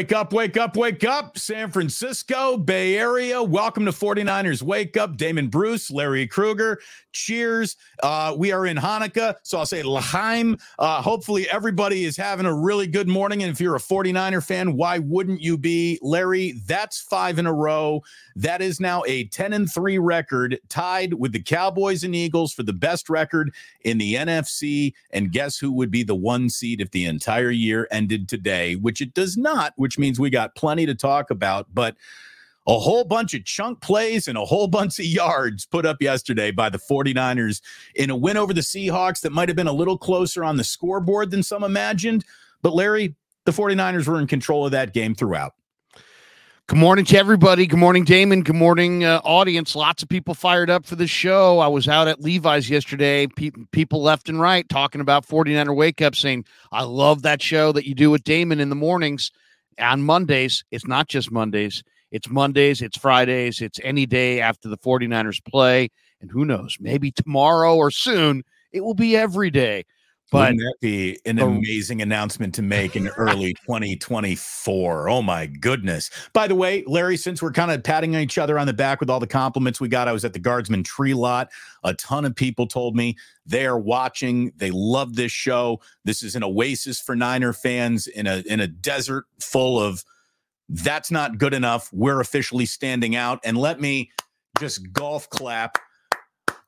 Wake up, wake up, wake up. San Francisco, Bay Area. Welcome to 49ers Wake Up. Damon Bruce, Larry Krueger. Cheers. Uh, we are in Hanukkah. So I'll say L'chaim. Uh, hopefully, everybody is having a really good morning. And if you're a 49er fan, why wouldn't you be? Larry, that's five in a row. That is now a 10 and 3 record, tied with the Cowboys and Eagles for the best record in the NFC. And guess who would be the one seed if the entire year ended today, which it does not which means we got plenty to talk about. But a whole bunch of chunk plays and a whole bunch of yards put up yesterday by the 49ers in a win over the Seahawks that might have been a little closer on the scoreboard than some imagined. But Larry, the 49ers were in control of that game throughout. Good morning to everybody. Good morning, Damon. Good morning, uh, audience. Lots of people fired up for the show. I was out at Levi's yesterday. Pe- people left and right talking about 49er Wake Up, saying, I love that show that you do with Damon in the mornings on Mondays, it's not just Mondays. It's Mondays, it's Fridays, it's any day after the 49ers play. And who knows, maybe tomorrow or soon, it will be every day. But Wouldn't that be an amazing announcement to make in early 2024? Oh my goodness. By the way, Larry, since we're kind of patting each other on the back with all the compliments we got, I was at the Guardsman Tree Lot. A ton of people told me they are watching. They love this show. This is an oasis for Niner fans in a in a desert full of that's not good enough. We're officially standing out. And let me just golf clap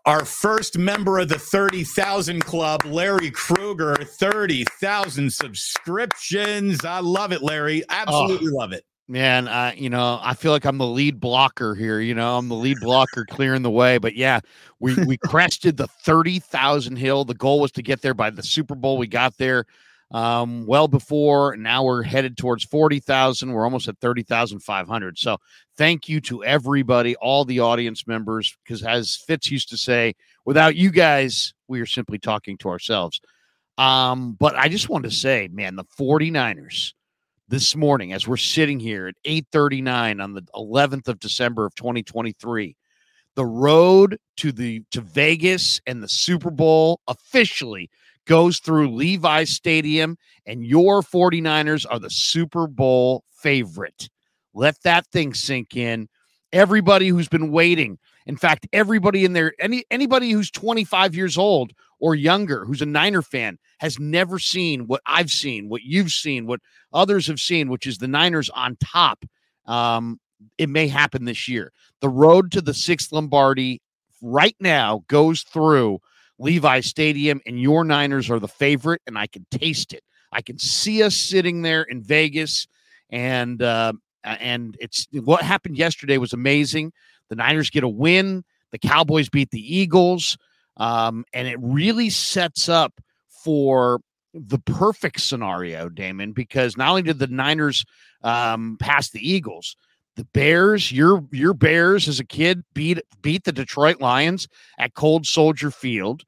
our first member of the 30,000 club, Larry Krueger, 30,000 subscriptions. I love it, Larry. Absolutely oh, love it. Man, uh, you know, I feel like I'm the lead blocker here. You know, I'm the lead blocker clearing the way. But yeah, we we crested the 30,000 hill. The goal was to get there by the Super Bowl. We got there um, well before. Now we're headed towards 40,000. We're almost at 30,500. So thank you to everybody, all the audience members, because as Fitz used to say, without you guys, we are simply talking to ourselves. Um, but I just want to say, man, the 49ers this morning, as we're sitting here at 839 on the 11th of December of 2023, the road to the to Vegas and the Super Bowl officially goes through Levi's Stadium, and your 49ers are the Super Bowl favorite. Let that thing sink in. Everybody who's been waiting, in fact, everybody in there, any anybody who's 25 years old or younger who's a Niner fan has never seen what I've seen, what you've seen, what others have seen, which is the Niners on top. Um, it may happen this year. The road to the sixth Lombardi right now goes through Levi Stadium, and your Niners are the favorite, and I can taste it. I can see us sitting there in Vegas, and uh, and it's what happened yesterday was amazing. The Niners get a win. The Cowboys beat the Eagles, um, and it really sets up for the perfect scenario, Damon, because not only did the Niners um, pass the Eagles, the Bears, your your Bears as a kid beat beat the Detroit Lions at Cold Soldier Field.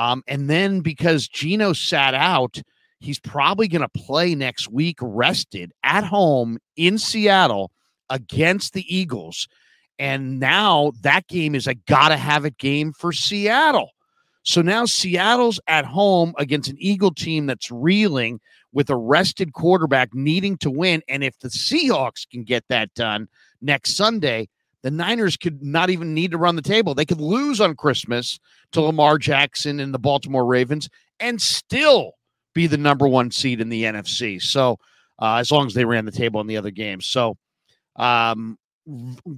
Um, and then because Geno sat out, he's probably going to play next week rested at home in Seattle against the Eagles. And now that game is a gotta have it game for Seattle. So now Seattle's at home against an Eagle team that's reeling with a rested quarterback needing to win. And if the Seahawks can get that done next Sunday, the Niners could not even need to run the table. They could lose on Christmas to Lamar Jackson and the Baltimore Ravens and still be the number one seed in the NFC. So, uh, as long as they ran the table in the other games. So, um,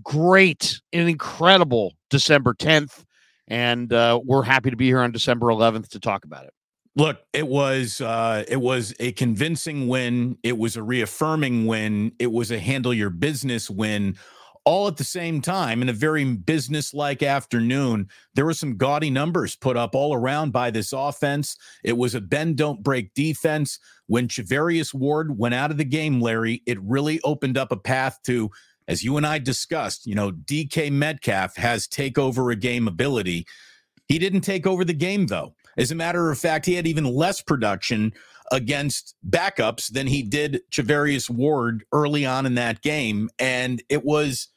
great, and incredible December 10th. And uh, we're happy to be here on December 11th to talk about it. Look, it was uh, it was a convincing win. It was a reaffirming win. It was a handle your business win all at the same time in a very business-like afternoon. There were some gaudy numbers put up all around by this offense. It was a bend don't break defense. When Charvarius Ward went out of the game, Larry, it really opened up a path to, as you and I discussed, you know, DK Metcalf has take over a game ability. He didn't take over the game though. As a matter of fact, he had even less production against backups than he did Charvarius Ward early on in that game. And it was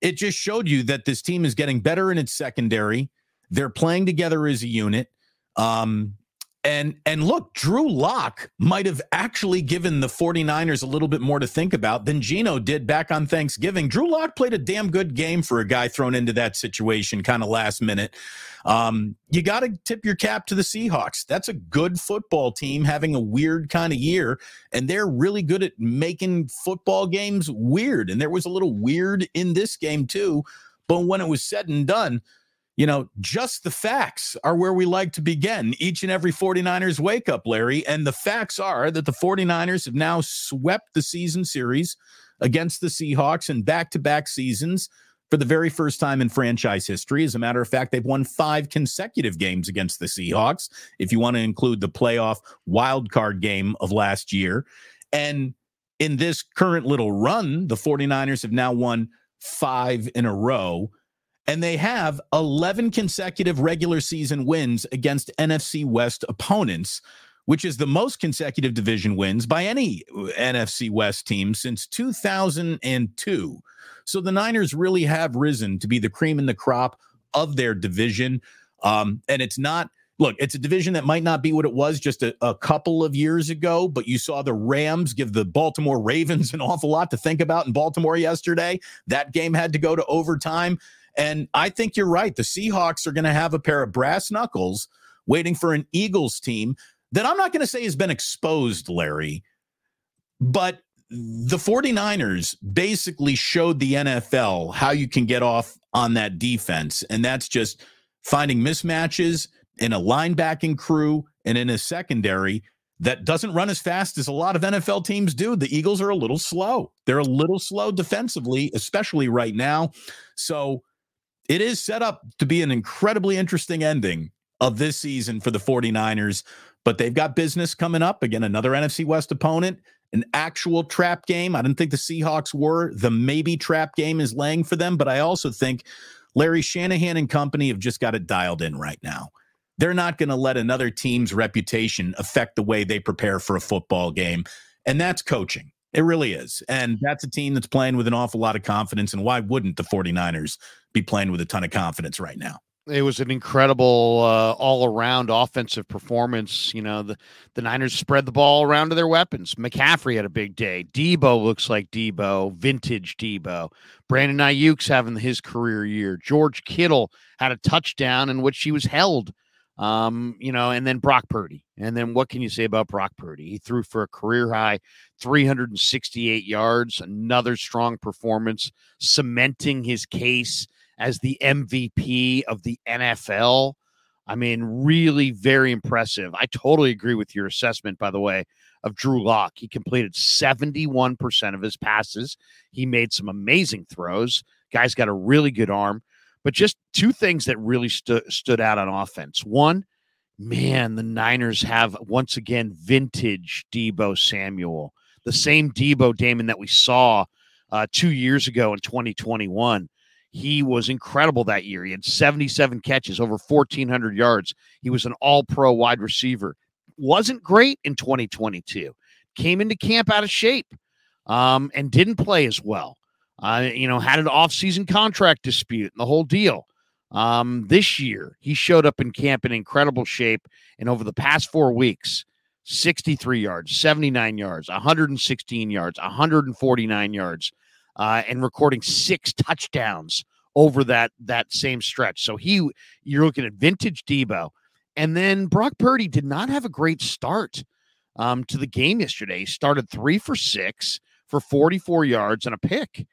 it just showed you that this team is getting better in its secondary. They're playing together as a unit. Um, And and look, Drew Lock might have actually given the 49ers a little bit more to think about than Geno did back on Thanksgiving. Drew Lock played a damn good game for a guy thrown into that situation kind of last minute. Um, you got to tip your cap to the Seahawks. That's a good football team having a weird kind of year, and they're really good at making football games weird. And there was a little weird in this game too. But when it was said and done, you know, just the facts are where we like to begin each and every 49ers wake up, Larry. And the facts are that the 49ers have now swept the season series against the Seahawks in back to back seasons for the very first time in franchise history. As a matter of fact, they've won five consecutive games against the Seahawks, if you want to include the playoff wild card game of last year. And in this current little run, the 49ers have now won five in a row and they have 11 consecutive regular season wins against NFC West opponents, which is the most consecutive division wins by any NFC West team since 2002. So the Niners really have risen to be the cream in the crop of their division. Um, and it's not, look, it's a division that might not be what it was just a, a, couple of years ago, but you saw the Rams give the Baltimore Ravens an awful lot to think about in Baltimore yesterday. That game had to go to overtime. And I think you're right. The Seahawks are going to have a pair of brass knuckles waiting for an Eagles team that I'm not going to say has been exposed, Larry, but the 49ers basically showed the NFL how you can get off on that defense. And that's just finding mismatches in a linebacking crew and in a secondary that doesn't run as fast as a lot of NFL teams do. The Eagles are a little slow. They're a little slow defensively, especially right now. So it is set up to be an incredibly interesting ending of this season for the 49ers, but they've got business coming up. Again, another NFC West opponent, an actual trap game. I didn't think the Seahawks were. The maybe trap game is laying for them, but I also think Larry Shanahan and company have just got it dialed in right now. They're not going to let another team's reputation affect the way they prepare for a football game, and that's coaching. It really is. And that's a team that's playing with an awful lot of confidence. And why wouldn't the 49ers be playing with a ton of confidence right now? It was an incredible uh, all around offensive performance. You know, the, the Niners spread the ball around to their weapons. McCaffrey had a big day. Deebo looks like Deebo, vintage Deebo. Brandon Aiyuk's having his career year. George Kittle had a touchdown in which he was held um, you know, and then Brock Purdy. And then what can you say about Brock Purdy? He threw for a career high 368 yards, another strong performance, cementing his case as the MVP of the NFL. I mean, really very impressive. I totally agree with your assessment, by the way, of Drew Lock. He completed 71% of his passes. He made some amazing throws. Guy's got a really good arm. But just two things that really stu- stood out on offense. One, man, the Niners have once again vintage Deebo Samuel, the same Deebo Damon that we saw uh, two years ago in 2021. He was incredible that year. He had 77 catches, over 1,400 yards. He was an all pro wide receiver. Wasn't great in 2022. Came into camp out of shape um, and didn't play as well. Uh, you know, had an off-season contract dispute and the whole deal. Um, this year, he showed up in camp in incredible shape, and over the past four weeks, 63 yards, 79 yards, 116 yards, 149 yards, uh, and recording six touchdowns over that that same stretch. So he, you're looking at vintage Deebo, and then Brock Purdy did not have a great start um, to the game yesterday. He started three for six for 44 yards and a pick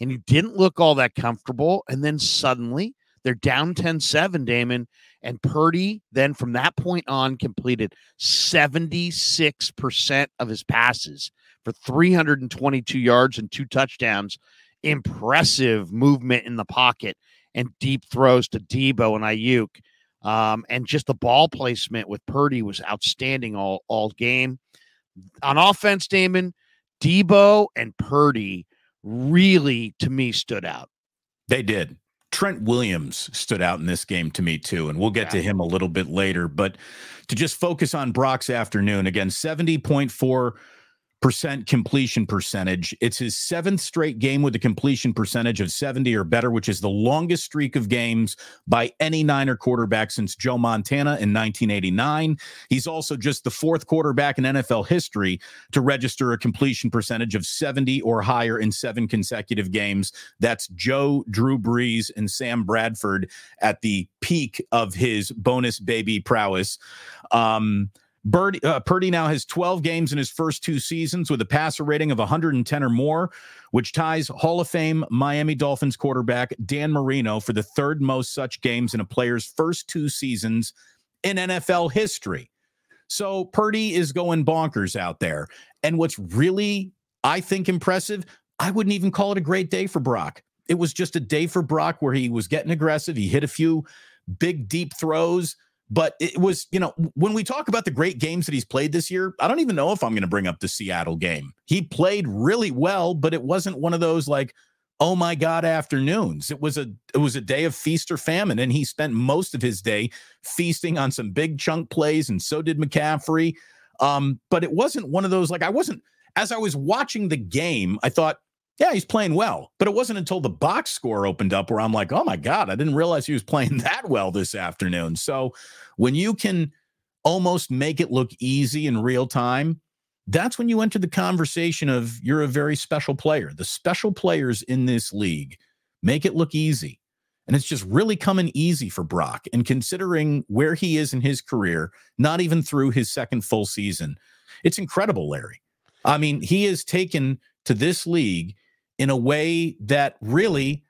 and he didn't look all that comfortable. And then suddenly they're down 10 7, Damon. And Purdy then from that point on completed 76% of his passes for 322 yards and two touchdowns. Impressive movement in the pocket and deep throws to Deebo and Aiyuk. Um, and just the ball placement with Purdy was outstanding all, all game. On offense, Damon, Deebo and Purdy really to me stood out. They did. Trent Williams stood out in this game to me too, and we'll get yeah. to him a little bit later. But to just focus on Brock's afternoon again, 70.4% percent completion percentage. It's his seventh straight game with a completion percentage of 70 or better, which is the longest streak of games by any Niner quarterback since Joe Montana in 1989. He's also just the fourth quarterback in NFL history to register a completion percentage of 70 or higher in seven consecutive games. That's Joe, Drew Brees, and Sam Bradford at the peak of his bonus baby prowess. Um, Uh, Purdy now has 12 games in his first two seasons with a passer rating of 110 or more, which ties Hall of Fame Miami Dolphins quarterback Dan Marino for the third most such games in a player's first two seasons in NFL history. So Purdy is going bonkers out there. And what's really, I think, impressive, I wouldn't even call it a great day for Brock. It was just a day for Brock where he was getting aggressive. He hit a few big, deep throws but it was, you know, when we talk about the great games that he's played this year, I don't even know if I'm going to bring up the Seattle game. He played really well, but it wasn't one of those like, oh my god afternoons it was a it was a day of feast or famine and he spent most of his day feasting on some big chunk plays and so did mccaffrey um but it wasn't one of those like i wasn't as i was watching the game i thought yeah, he's playing well. But it wasn't until the box score opened up where I'm like, oh my God, I didn't realize he was playing that well this afternoon. So when you can almost make it look easy in real time, that's when you enter the conversation of you're a very special player. The special players in this league make it look easy. And it's just really coming easy for Brock. And considering where he is in his career, not even through his second full season, it's incredible, Larry. I mean, he has taken to this league in a way that really,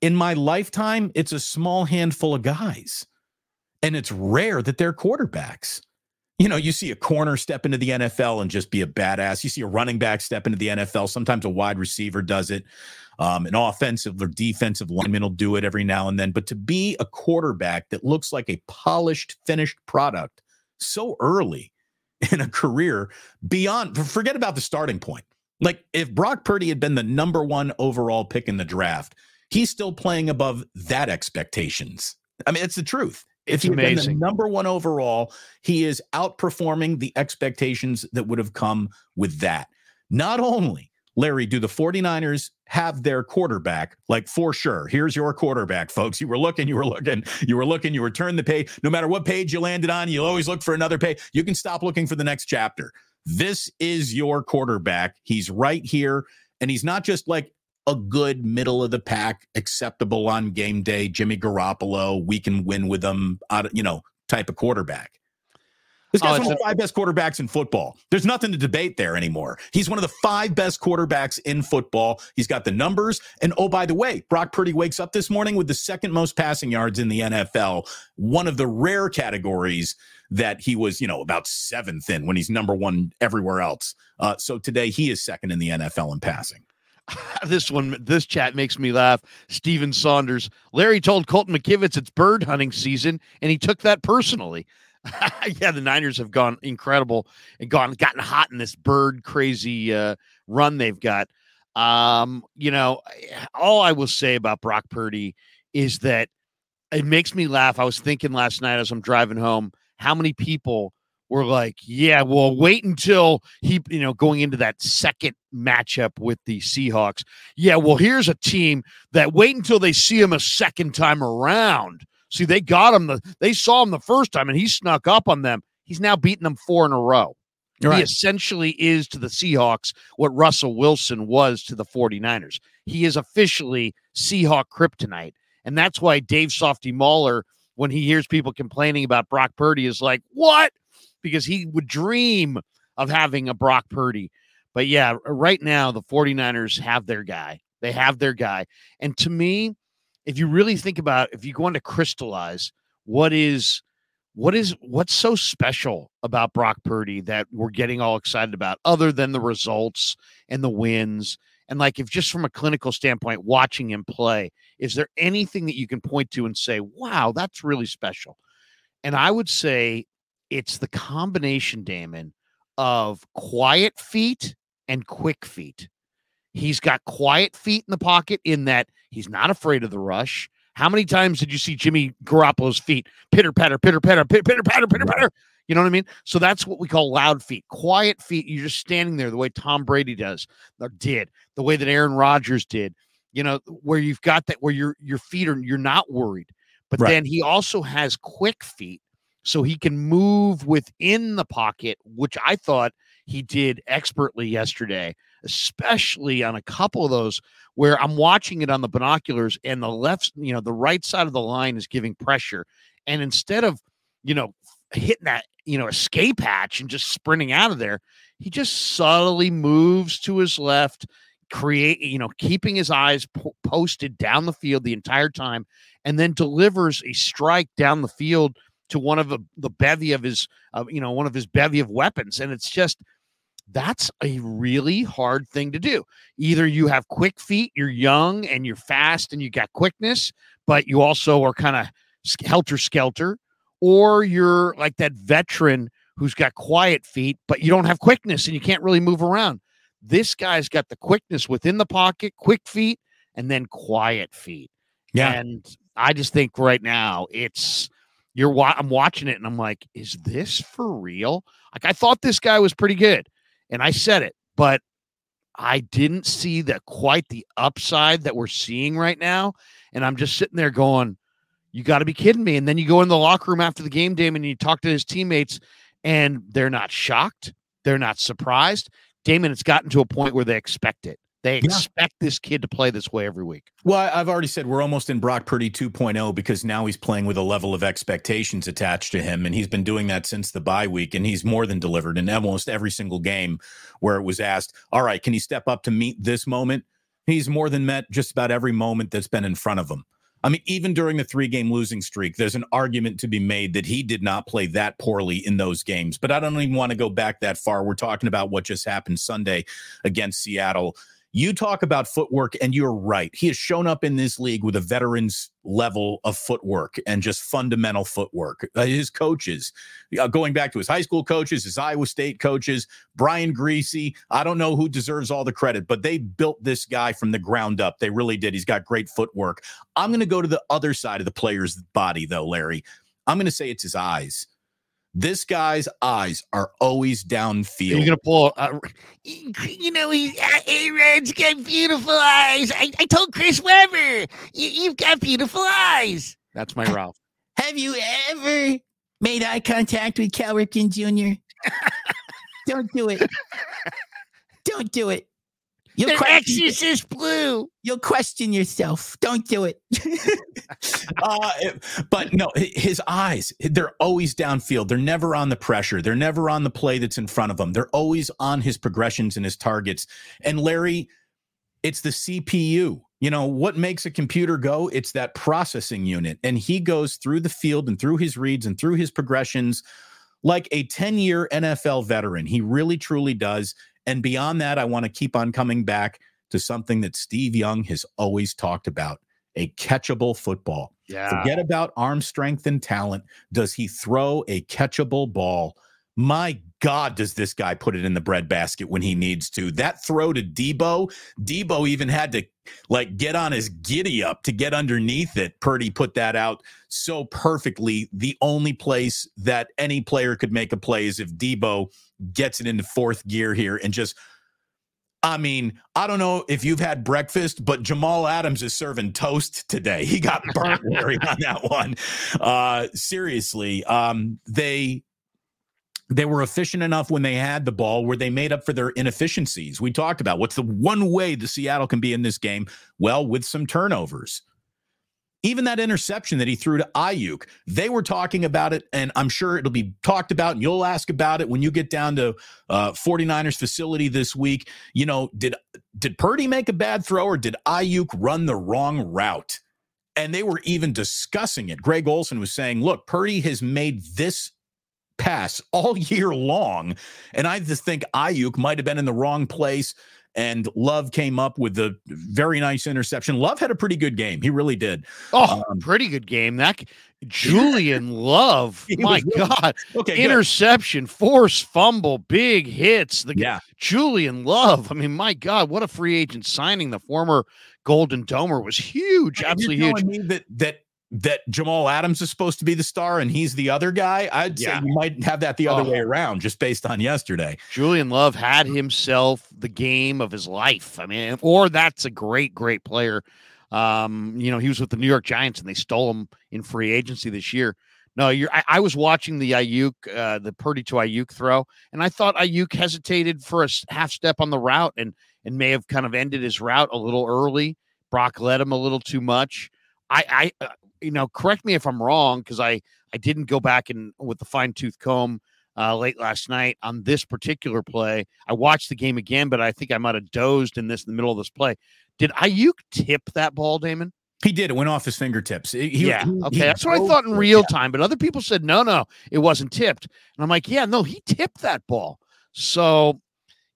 in my lifetime, it's a small handful of guys. And it's rare that they're quarterbacks. You know, you see a corner step into the NFL and just be a badass. You see a running back step into the NFL. Sometimes a wide receiver does it. Um, an offensive or defensive lineman will do it every now and then. But to be a quarterback that looks like a polished, finished product so early in a career beyond, forget about the starting point. Like if Brock Purdy had been the number one overall pick in the draft, he's still playing above that expectations. I mean, it's the truth. If amazing. Been the number one overall, he is outperforming the expectations that would have come with that. Not only, Larry, do the 49ers have their quarterback, like for sure. Here's your quarterback, folks. You were looking, you were looking, you were looking, you were turning the page. No matter what page you landed on, you'll always look for another page. You can stop looking for the next chapter. This is your quarterback. He's right here. And he's not just like a good middle of the pack, acceptable on game day, Jimmy Garoppolo, we can win with him, you know, type of quarterback. This guy's oh, one of the five best quarterbacks in football. There's nothing to debate there anymore. He's one of the five best quarterbacks in football. He's got the numbers. And oh, by the way, Brock Purdy wakes up this morning with the second most passing yards in the NFL, one of the rare categories that he was, you know, about seventh in when he's number one everywhere else. Uh, so today he is second in the NFL in passing. this one, this chat makes me laugh. Steven Saunders. Larry told Colton McKivitz it's bird hunting season, and he took that personally. yeah, the Niners have gone incredible and gone gotten hot in this bird crazy uh, run they've got. Um, you know, all I will say about Brock Purdy is that it makes me laugh. I was thinking last night as I'm driving home how many people were like, yeah, well, wait until he, you know, going into that second matchup with the Seahawks. Yeah, well, here's a team that wait until they see him a second time around. See, they got him the they saw him the first time and he snuck up on them. He's now beaten them four in a row. Right. He essentially is to the Seahawks what Russell Wilson was to the 49ers. He is officially Seahawk kryptonite. And that's why Dave Softy Mahler when he hears people complaining about Brock Purdy is like, what? Because he would dream of having a Brock Purdy. But yeah, right now, the 49ers have their guy. They have their guy. And to me, if you really think about if you go on to crystallize what is what is what's so special about Brock Purdy that we're getting all excited about other than the results and the wins and like, if just from a clinical standpoint, watching him play, is there anything that you can point to and say, wow, that's really special? And I would say it's the combination, Damon, of quiet feet and quick feet. He's got quiet feet in the pocket in that he's not afraid of the rush. How many times did you see Jimmy Garoppolo's feet pitter patter, pitter patter, pitter pitter patter, pitter patter? You know what I mean? So that's what we call loud feet. Quiet feet, you're just standing there the way Tom Brady does or did, the way that Aaron Rodgers did. You know, where you've got that where your your feet are you're not worried. But Right. then he also has quick feet so he can move within the pocket, which I thought he did expertly yesterday, especially on a couple of those where I'm watching it on the binoculars and the left, you know, the right side of the line is giving pressure. And instead of, you know, hitting that, you know, escape hatch and just sprinting out of there, he just subtly moves to his left, create, you know, keeping his eyes po- posted down the field the entire time, and then delivers a strike down the field to one of the, the bevy of his, uh, you know, one of his bevy of weapons. And it's just, that's a really hard thing to do. Either you have quick feet, you're young and you're fast and you got quickness, but you also are kind of helter skelter, or you're like that veteran who's got quiet feet, but you don't have quickness and you can't really move around. This guy's got the quickness within the pocket, quick feet, and then quiet feet. Yeah. And I just think right now it's you're I'm watching it and I'm like, is this for real? Like I thought this guy was pretty good, and I said it, but I didn't see the quite the upside that we're seeing right now. And I'm just sitting there going, you got to be kidding me. And then you go in the locker room after the game, Damon, and you talk to his teammates, and they're not shocked. They're not surprised. Damon, it's gotten to a point where they expect it. They Yeah. expect this kid to play this way every week. Well, I've already said we're almost in Brock Purdy 2.0 because now he's playing with a level of expectations attached to him. And he's been doing that since the bye week. And he's more than delivered in almost every single game where it was asked, All right, can he step up to meet this moment? He's more than met just about every moment that's been in front of him. I mean, even during the three game losing streak, there's an argument to be made that he did not play that poorly in those games. But I don't even want to go back that far. We're talking about what just happened Sunday against Seattle. You talk about footwork, and you're right. He has shown up in this league with a veteran's level of footwork and just fundamental footwork. Uh, his coaches, uh, going back to his high school coaches, his Iowa State coaches, Brian Griese. I don't know who deserves all the credit, but they built this guy from the ground up. They really did. He's got great footwork. I'm going to go to the other side of the player's body, though, Larry. I'm going to say it's his eyes. This guy's eyes are always downfield. You're gonna pull. Uh, You know, he, uh, Aaron's got beautiful eyes. I, I told Chris Webber, you, you've got beautiful eyes. that's my Ralph. Have you ever made eye contact with Cal Ripken Jr.? Don't do it. Don't do it. You'll They're question, exorcist blue. you'll question yourself. Don't do it. uh, but no, his eyes, they're always downfield. They're never on the pressure. They're never on the play that's in front of them. They're always on his progressions and his targets. And Larry, it's the CPU. You know, what makes a computer go? It's that processing unit. And he goes through the field and through his reads and through his progressions like a 10 year NFL veteran. He really, truly does. And beyond that, I want to keep on coming back to something that Steve Young has always talked about a catchable football. Yeah. Forget about arm strength and talent. Does he throw a catchable ball? My God, does this guy put it in the breadbasket when he needs to? That throw to Deebo, Deebo even had to like get on his giddy up to get underneath it. Purdy put that out so perfectly. The only place that any player could make a play is if Deebo gets it into fourth gear here and just I mean, I don't know if you've had breakfast, but Jamal Adams is serving toast today. He got burnt on that one. Uh, seriously, um, they they were efficient enough when they had the ball where they made up for their inefficiencies. We talked about what's the one way the Seattle can be in this game? Well, with some turnovers. Even that interception that he threw to Aiyuk, they were talking about it, and I'm sure it'll be talked about, and you'll ask about it when you get down to uh, 49ers facility this week. You know, did did Purdy make a bad throw or did Aiyuk run the wrong route? And they were even discussing it. Greg Olsen was saying, look, Purdy has made this pass all year long. And I just think Aiyuk might have been in the wrong place. And Love came up with the very nice interception. Love had a pretty good game. He really did. Oh, Um, pretty good game. That Julian Love. My really- God. Okay. good. Interception, force fumble, big hits. The Yeah. Julian Love. I mean, my God, what a free agent signing. The former Golden Domer was huge, absolutely huge. that that that Jamal Adams is supposed to be the star and he's the other guy. I'd Yeah. say you might have that the other Oh. way around, just based on yesterday. Julian Love had himself the game of his life. I mean, or that's a great, great player. Um, you know, he was with the New York Giants and they stole him in free agency this year. No, you're. I, I was watching the Aiyuk, uh, the Purdy to Aiyuk throw, and I thought Aiyuk hesitated for a half step on the route and and may have kind of ended his route a little early. Brock led him a little too much. I, I, uh, you know, correct me if I'm wrong because I I didn't go back and with the fine tooth comb uh, late last night on this particular play. I watched the game again, but I think I might have dozed in this in the middle of this play. Did Aiyuk tip that ball, Damon? He did. It went off his fingertips. He- he- yeah. he- okay. he That's what I thought in real time, but other people said, no, no, it wasn't tipped. And I'm like, yeah, no, he tipped that ball. So,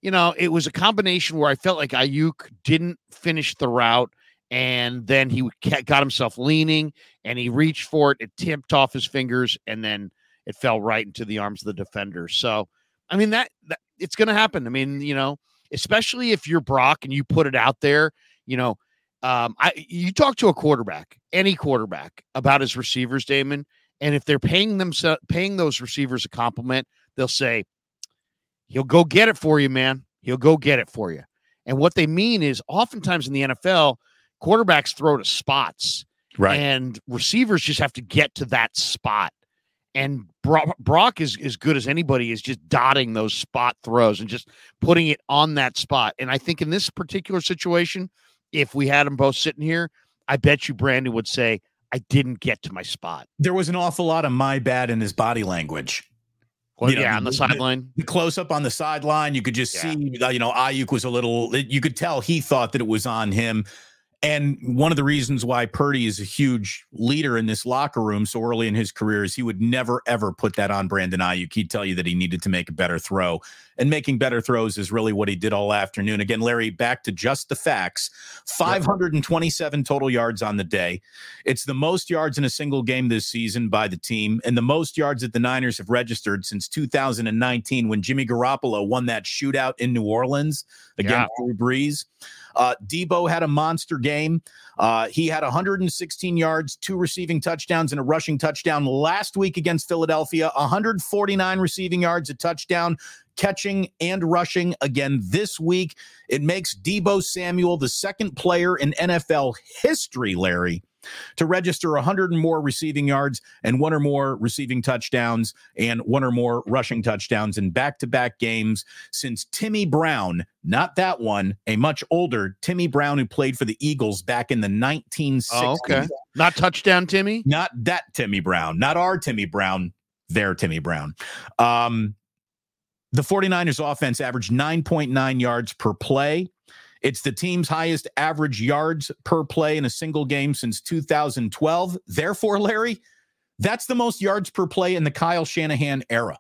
you know, it was a combination where I felt like Aiyuk didn't finish the route and then he got himself leaning and he reached for it. It tipped off his fingers and then it fell right into the arms of the defender. So, I mean, that, that it's going to happen. I mean, you know, especially if you're Brock and you put it out there, you know, um, I you talk to a quarterback, any quarterback, about his receivers, Damon, and if they're paying them paying those receivers a compliment, they'll say, "He'll go get it for you, man. He'll go get it for you." And what they mean is, oftentimes in the NFL, quarterbacks throw to spots, Right. and receivers just have to get to that spot. And Brock, Brock is as good as anybody is just dotting those spot throws and just putting it on that spot. And I think in this particular situation, if we had them both sitting here, I bet you Brandon would say, I didn't get to my spot. there was an awful lot of my bad in his body language. Well, You know, yeah, on the the- sideline. The close up on the sideline, you could just Yeah. see, you know, Aiyuk was a little, you could tell he thought that it was on him. And one of the reasons why Purdy is a huge leader in this locker room so early in his career is he would never, ever put that on Brandon Aiyuk. He'd tell you that he needed to make a better throw. And making better throws is really what he did all afternoon. Again, Larry, back to just the facts 527 total yards on the day. It's the most yards in a single game this season by the team, and the most yards that the Niners have registered since 2019 when Jimmy Garoppolo won that shootout in New Orleans against Drew Brees. Uh, Deebo had a monster game. Uh, he had 116 yards, two receiving touchdowns, and a rushing touchdown last week against Philadelphia. 149 receiving yards, a touchdown, catching and rushing again this week. It makes Deebo Samuel the second player in NFL history, Larry, to register 100 and more receiving yards and one or more receiving touchdowns and one or more rushing touchdowns in back to back games since Timmy Brown, not that one, a much older Timmy Brown who played for the Eagles back in the 1960s. Oh, okay. Not touchdown, Timmy. Not that Timmy Brown, not our Timmy Brown, their Timmy Brown. Um, the 49ers offense averaged 9.9 yards per play. It's the team's highest average yards per play in a single game since 2012. Therefore, Larry, that's the most yards per play in the Kyle Shanahan era.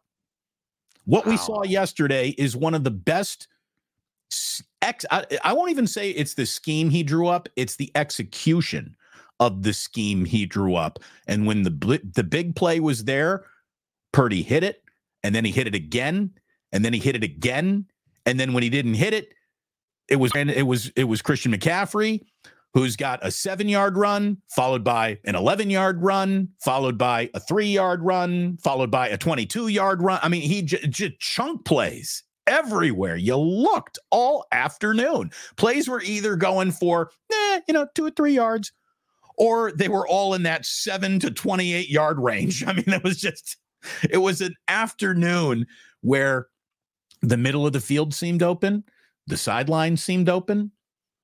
What we saw yesterday is one of the best. Ex, I, I won't even say it's the scheme he drew up, it's the execution of the scheme he drew up. And when the bl- the big play was there, Purdy hit it, and then he hit it again, and then he hit it again, and then when he didn't hit it, it was it was it was Christian McCaffrey who's got a 7-yard run followed by an 11-yard run, followed by a 3-yard run, followed by a 22-yard run. I mean, he just j- chunk plays everywhere. You looked all afternoon. Plays were either going for, eh, you know, 2 or 3 yards or they were all in that 7 to 28 yard range. I mean, it was just it was an afternoon where the middle of the field seemed open, the sideline seemed open.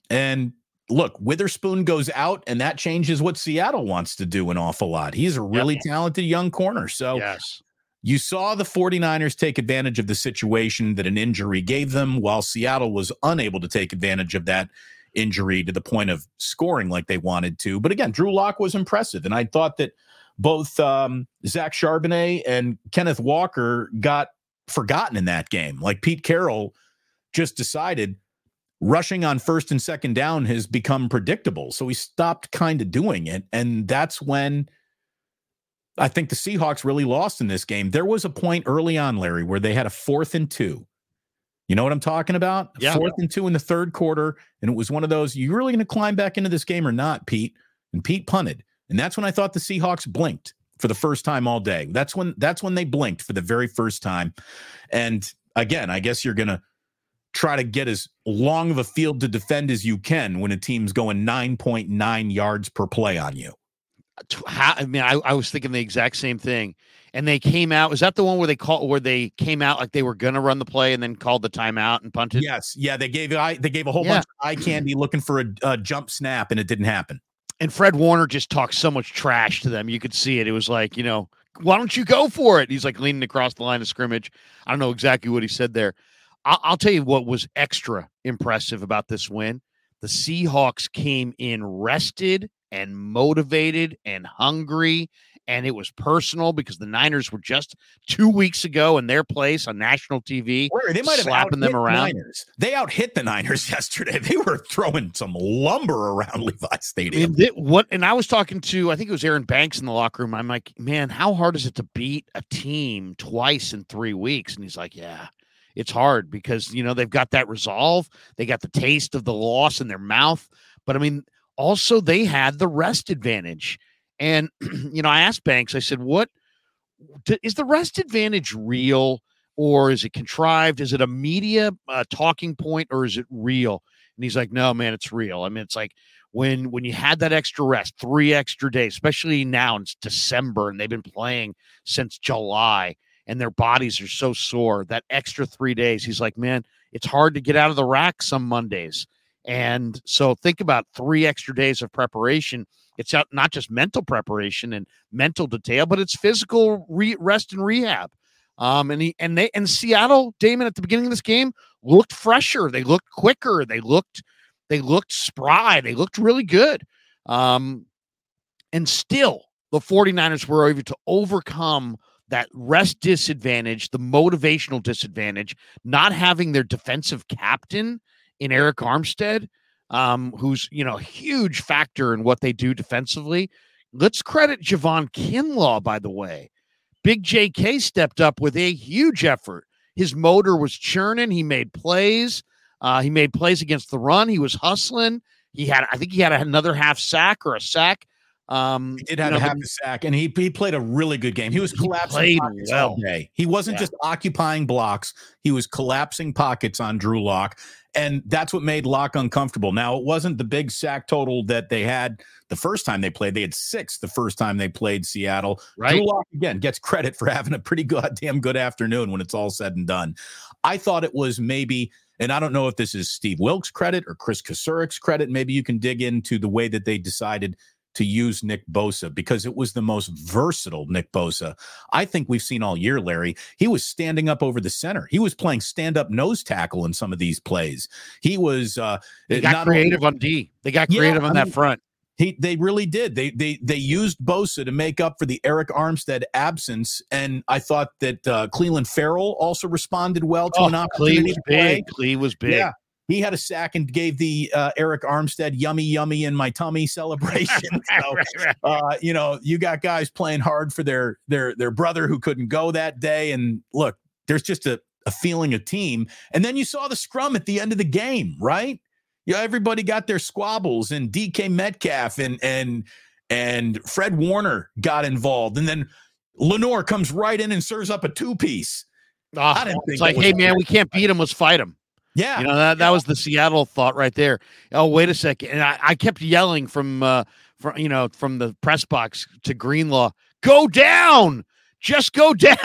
And look, Witherspoon goes out, and that changes what Seattle wants to do an awful lot. He's a really talented young corner. So yes. you saw the 49ers take advantage of the situation that an injury gave them, while Seattle was unable to take advantage of that injury to the point of scoring like they wanted to. But again, Drew Lock was impressive. And I thought that both um, Zach Charbonnet and Kenneth Walker got forgotten in that game. Like Pete Carroll just decided rushing on first and second down has become predictable. So he stopped kind of doing it. And that's when I think the Seahawks really lost in this game. There was a point early on, Larry, where they had a fourth and two. You know what I'm talking about? Yeah. Fourth and two in the third quarter. And it was one of those, you really going to climb back into this game or not, Pete? And Pete punted. And that's when I thought the Seahawks blinked for the first time all day. That's when that's when they blinked for the very first time. And again, I guess you're gonna try to get as long of a field to defend as you can when a team's going 9.9 yards per play on you. How, I mean, I, I was thinking the exact same thing. And they came out. Was that the one where they called where they came out like they were gonna run the play and then called the timeout and punted? Yes, yeah, they gave I they gave a whole Yeah. bunch of eye candy looking for a, a jump snap, and it didn't happen. and Fred Warner just talked so much trash to them. You could see it. It was like, you know, why don't you go for it? He's like leaning across the line of scrimmage. I don't know exactly what he said there. I'll, I'll tell you what was extra impressive about this win. The Seahawks came in rested and motivated and hungry. And it was personal because the Niners were just two weeks ago in their place on national TV. Where they might have slapping them the around. Niners. They out hit the Niners yesterday. They were throwing some lumber around Levi Stadium. thi- what? And I was talking to, I think it was Aaron Banks in the locker room. I'm like, man, how hard is it to beat a team twice in three weeks? And he's like, yeah, it's hard because you know they've got that resolve, they got the taste of the loss in their mouth, but I mean, also they had the rest advantage. And you know, I asked Banks, I said, "What is the rest advantage real? Or is it contrived? Is it a media uh, talking point, or is it real? And he's like, "No, man, it's real. I mean, it's like when when you had that extra rest, three extra days, especially now it's December and they've been playing since July and their bodies are so sore. That extra three days, he's like, man, it's hard to get out of the rack some Mondays. And so think about three extra days of preparation. It's not just mental preparation and mental detail, but it's physical re- rest and rehab. Um, and he and they and Seattle, Damon, at the beginning of this game looked fresher. They looked quicker. They looked they looked spry. They looked really good. Um, and still, the 49ers were able to overcome that rest disadvantage, the motivational disadvantage, not having their defensive captain in Arik Armstead, um, who's, you know, a huge factor in what they do defensively. Let's credit Javon Kinlaw, by the way. Big JK stepped up with a huge effort. His motor was churning. He made plays. Uh, he made plays against the run. He was hustling. He had, I think, he had another half sack or a sack. Um, He did you know, a half a sack, and he he played a really good game. He was collapsing played pockets well. all day. He wasn't Yeah. just occupying blocks; he was collapsing pockets on Drew Lock, and that's what made Lock uncomfortable. Now, it wasn't the big sack total that they had the first time they played. They had six the first time they played Seattle. right? Drew Lock again gets credit for having a pretty goddamn good afternoon when it's all said and done. I thought it was maybe, and I don't know if this is Steve Wilks' credit or Chris Kocurek's credit. Maybe you can dig into the way that they decided to use Nick Bosa because it was the most versatile Nick Bosa I think we've seen all year, Larry. He was standing up over the center. He was playing stand up nose tackle in some of these plays. He was uh They got not only- creative on D. They got Yeah, creative on I that mean, front. he they really did. They they they used Bosa to make up for the Arik Armstead absence, and I thought that uh, Clelin Ferrell also responded well to an Oh, Clee opportunity was big. Clee was big. Yeah, he had a sack and gave the uh, Arik Armstead "yummy yummy in my tummy" celebration. So, uh, you know, you got guys playing hard for their their their brother who couldn't go that day, and look, there's just a a feeling of team. And then you saw the scrum at the end of the game, right? Yeah, everybody got their squabbles, and DK Metcalf and and and Fred Warner got involved, and then Lenore comes right in and serves up a two piece. Ah, I didn't think it's like, hey man, we can't beat him. Let's fight him. Yeah, You know that that was the Seattle thought right there. Oh, wait a second, and I, I kept yelling from uh, from you know from the press box to Greenlaw, go down, just go down.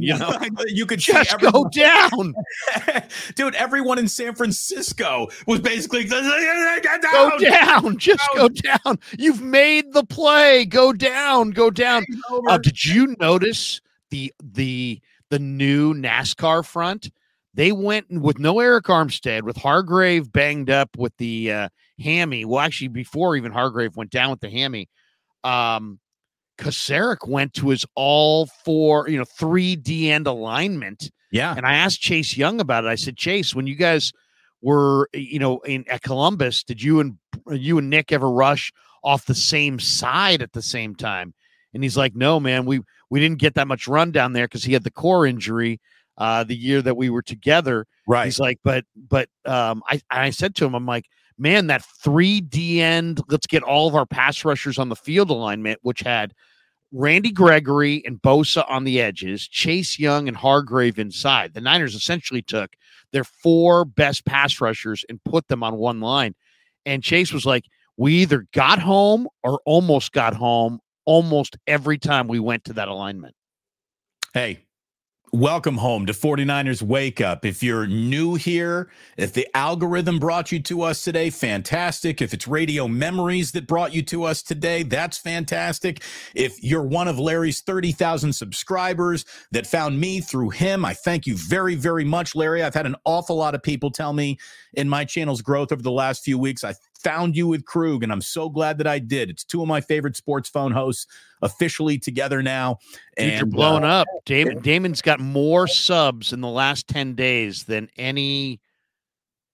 You know, you could just go down, Dude, everyone in San Francisco was basically go go down, just go down. You've made the play. Go down, go down. Uh, did you notice the the the new NASCAR front? They went with no Arik Armstead, with Hargrave banged up with the uh, hammy. Well, actually, before even Hargrave went down with the hammy, um, Kocurek went to his all four, you know, three D end alignment. Yeah, And I asked Chase Young about it. I said, Chase, when you guys were, you know, in at Columbus, did you and you and Nick ever rush off the same side at the same time? And he's like, No, man, we we didn't get that much run down there because he had the core injury. Uh, the year that we were together. Right. He's like, but but um, I I said to him, I'm like, man, that three D end. Let's get all of our pass rushers on the field alignment, which had Randy Gregory and Bosa on the edges, Chase Young and Hargrave inside. The Niners essentially took their four best pass rushers and put them on one line. And Chase was like, we either got home or almost got home almost every time we went to that alignment. Hey, Welcome home to 49ers Wake Up. If you're new here, if the algorithm brought you to us today, fantastic. If it's radio memories that brought you to us today, that's fantastic. If you're one of Larry's 30,000 subscribers that found me through him, I thank you very, very much, Larry. I've had an awful lot of people tell me in my channel's growth over the last few weeks, I found you with Krueg, and I'm so glad that I did. It's two of my favorite sports phone hosts officially together now. Dude, and you're blowing uh, up. Damon Damon's got more subs in the last 10 days than any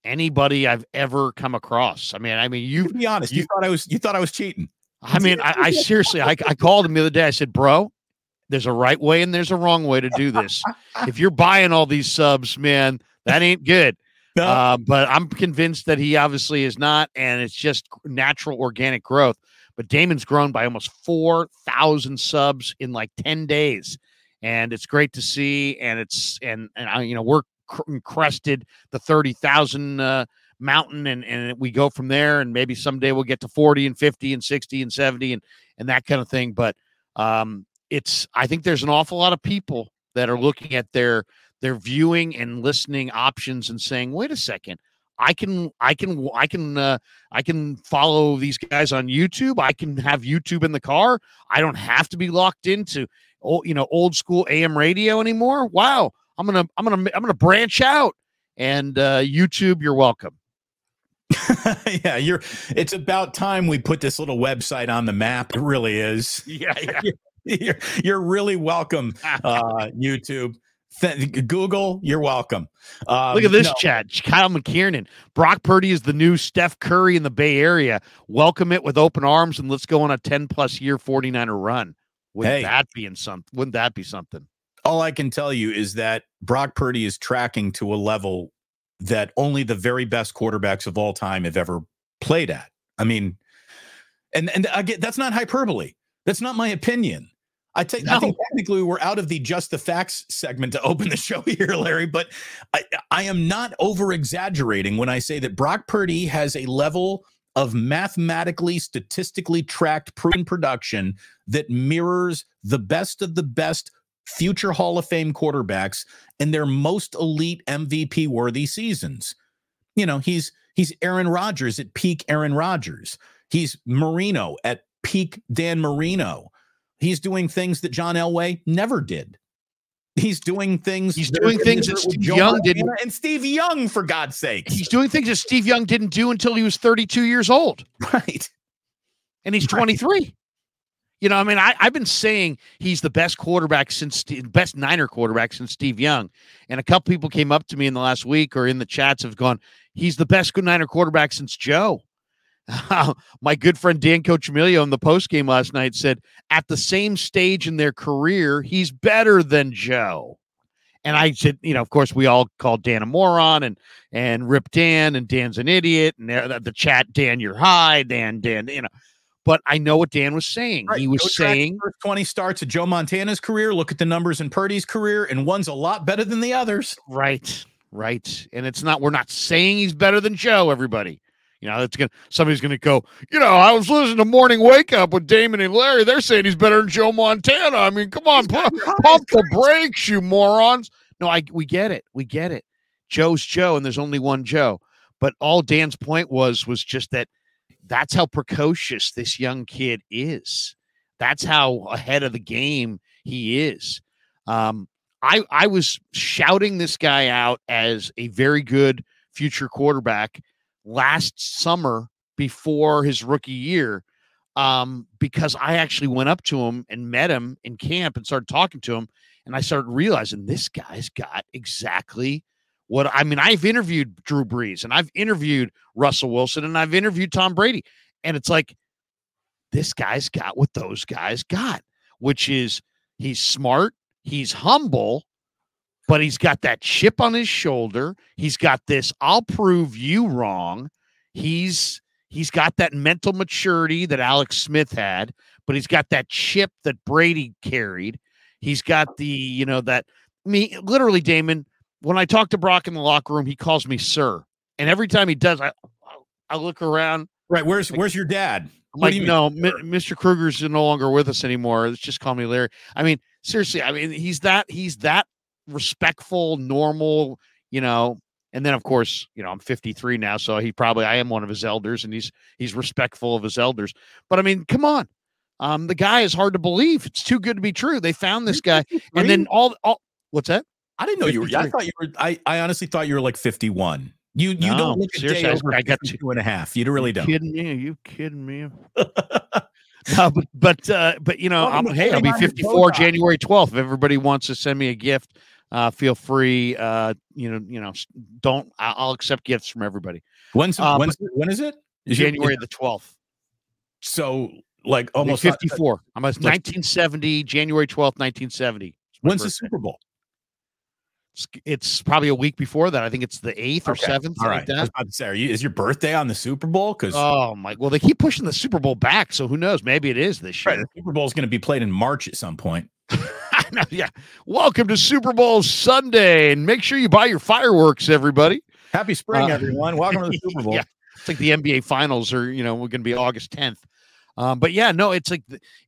anybody I've ever come across. I mean, I mean, you be honest, you, you, thought I was you thought I was cheating. I mean, I, I seriously I, I called him the other day. I said, bro, there's a right way and there's a wrong way to do this. if you're buying all these subs, man, that ain't good. No. Uh, but I'm convinced that he obviously is not, and it's just natural organic growth. But Damon's grown by almost 4,000 subs in like 10 days. And it's great to see. And it's, and, and you know, we're crested the 30,000 uh, mountain and, and we go from there. And maybe someday we'll get to 40 and 50 and 60 and 70 and, and that kind of thing. But um, it's, I think there's an awful lot of people that are looking at their, their viewing and listening options and saying, wait a second, I can, I can, I can, uh, I can follow these guys on YouTube. I can have YouTube in the car. I don't have to be locked into, old, you know, old school AM radio anymore. Wow, I'm gonna, I'm gonna, I'm gonna branch out. And uh, YouTube, you're welcome. yeah, you're. It's about time we put this little website on the map. It really is. Yeah, yeah. you're, you're really welcome, uh, YouTube. Th- Google, you're welcome. Um, Look at this no. chat. Kyle McKiernan. Brock Purdy is the new Steph Curry in the Bay Area. Welcome it with open arms and let's go on a 10 plus year 49er run. Wouldn't hey, that be in some wouldn't that be something? All I can tell you is that Brock Purdy is tracking to a level that only the very best quarterbacks of all time have ever played at. I mean, and and again, that's not hyperbole. That's not my opinion. I, no. I think technically we're out of the just the facts segment to open the show here, Larry, but I, I am not over exaggerating when I say that Brock Purdy has a level of mathematically, statistically tracked proven production that mirrors the best of the best future Hall of Fame quarterbacks in their most elite MVP worthy seasons. You know, he's he's Aaron Rodgers at peak Aaron Rodgers. He's Marino at peak Dan Marino. He's doing things that John Elway never did. He's doing things. He's doing things that Steve Young Montana didn't. And Steve Young, for God's sake. He's doing things that Steve Young didn't do until he was 32 years old. Right. And he's 23. You know, I mean, I, have been saying he's the best quarterback since best Niner quarterback since Steve Young. And a couple people came up to me in the last week or in the chats have gone, he's the best good Niner quarterback since Joe. my good friend Dan Coachimilio in the post game last night said at the same stage in their career, he's better than Joe. And I said, you know, of course, we all called Dan a moron and and rip Dan and Dan's an idiot and the, the chat, Dan, you're high, Dan, Dan, you know. But I know what Dan was saying. Right. He was Go saying first 20 starts of Joe Montana's career. Look at the numbers in Purdy's career, and one's a lot better than the others. Right. Right. And it's not, we're not saying he's better than Joe, everybody. You know, that's gonna somebody's gonna go, you know, I was listening to Morning Wake Up with Damon and Larry. They're saying he's better than Joe Montana. I mean, come on, pump, pump the brakes, you morons. No, I we get it. We get it. Joe's Joe, and there's only one Joe. But all Dan's point was was just that that's how precocious this young kid is. That's how ahead of the game he is. Um, I I was shouting this guy out as a very good future quarterback last summer before his rookie year um, because I actually went up to him and met him in camp and started talking to him. And I started realizing this guy's got exactly what I mean. I've interviewed Drew Brees and I've interviewed Russell Wilson and I've interviewed Tom Brady. And it's like, this guy's got what those guys got, which is he's smart, he's humble, but he's got that chip on his shoulder. He's got this I'll prove you wrong. He's he's got that mental maturity that Alex Smith had, but he's got that chip that Brady carried. He's got the, you know, that me literally Damon, when I talk to Brock in the locker room, he calls me sir. And every time he does, I I look around. Right. Where's where's your dad? I'm like, you no, Mi- Mr. Krueger's no longer with us anymore. Let's just call me Larry. I mean, seriously, I mean, he's that he's that respectful, normal, you know. And then, of course, you know, I'm 53 now, so he probably I am one of his elders, and he's he's respectful of his elders. But I mean, come on, um, the guy is hard to believe. It's too good to be true. They found this guy, and then all all what's that? I didn't know you were. I thought you were. I, I honestly thought you were like 51. You you No, don't look a day I- over I got 52 and a half. You really don't. kidding me? Are you kidding me? no, but but uh, but you know, I'm, hey, I'll be putting on your 54 January 12th. If everybody wants to send me a gift, uh, feel free. Uh, you know, you know, don't. I'll accept gifts from everybody. When's Uh, when's when is it? Is January the 12th. So like almost not- 54. I'm 1970 January 12th, 1970. It's my When's the. Super Bowl? It's, it's probably a week before that. I think it's the 8th or 7th. All something like I that. was about to say, you, is your birthday on the Super Bowl? Because Oh my! Well, they keep pushing the Super Bowl back, so who knows? Maybe it is this year. the Super Bowl is going to be played in March at some point. Know, yeah. Welcome to Super Bowl Sunday, and make sure you buy your fireworks, everybody. Happy spring, Uh, everyone! Welcome to the Super Bowl. Yeah. It's like the NBA Finals are, you know, we're going to be August 10th. Um, but yeah, no, it's like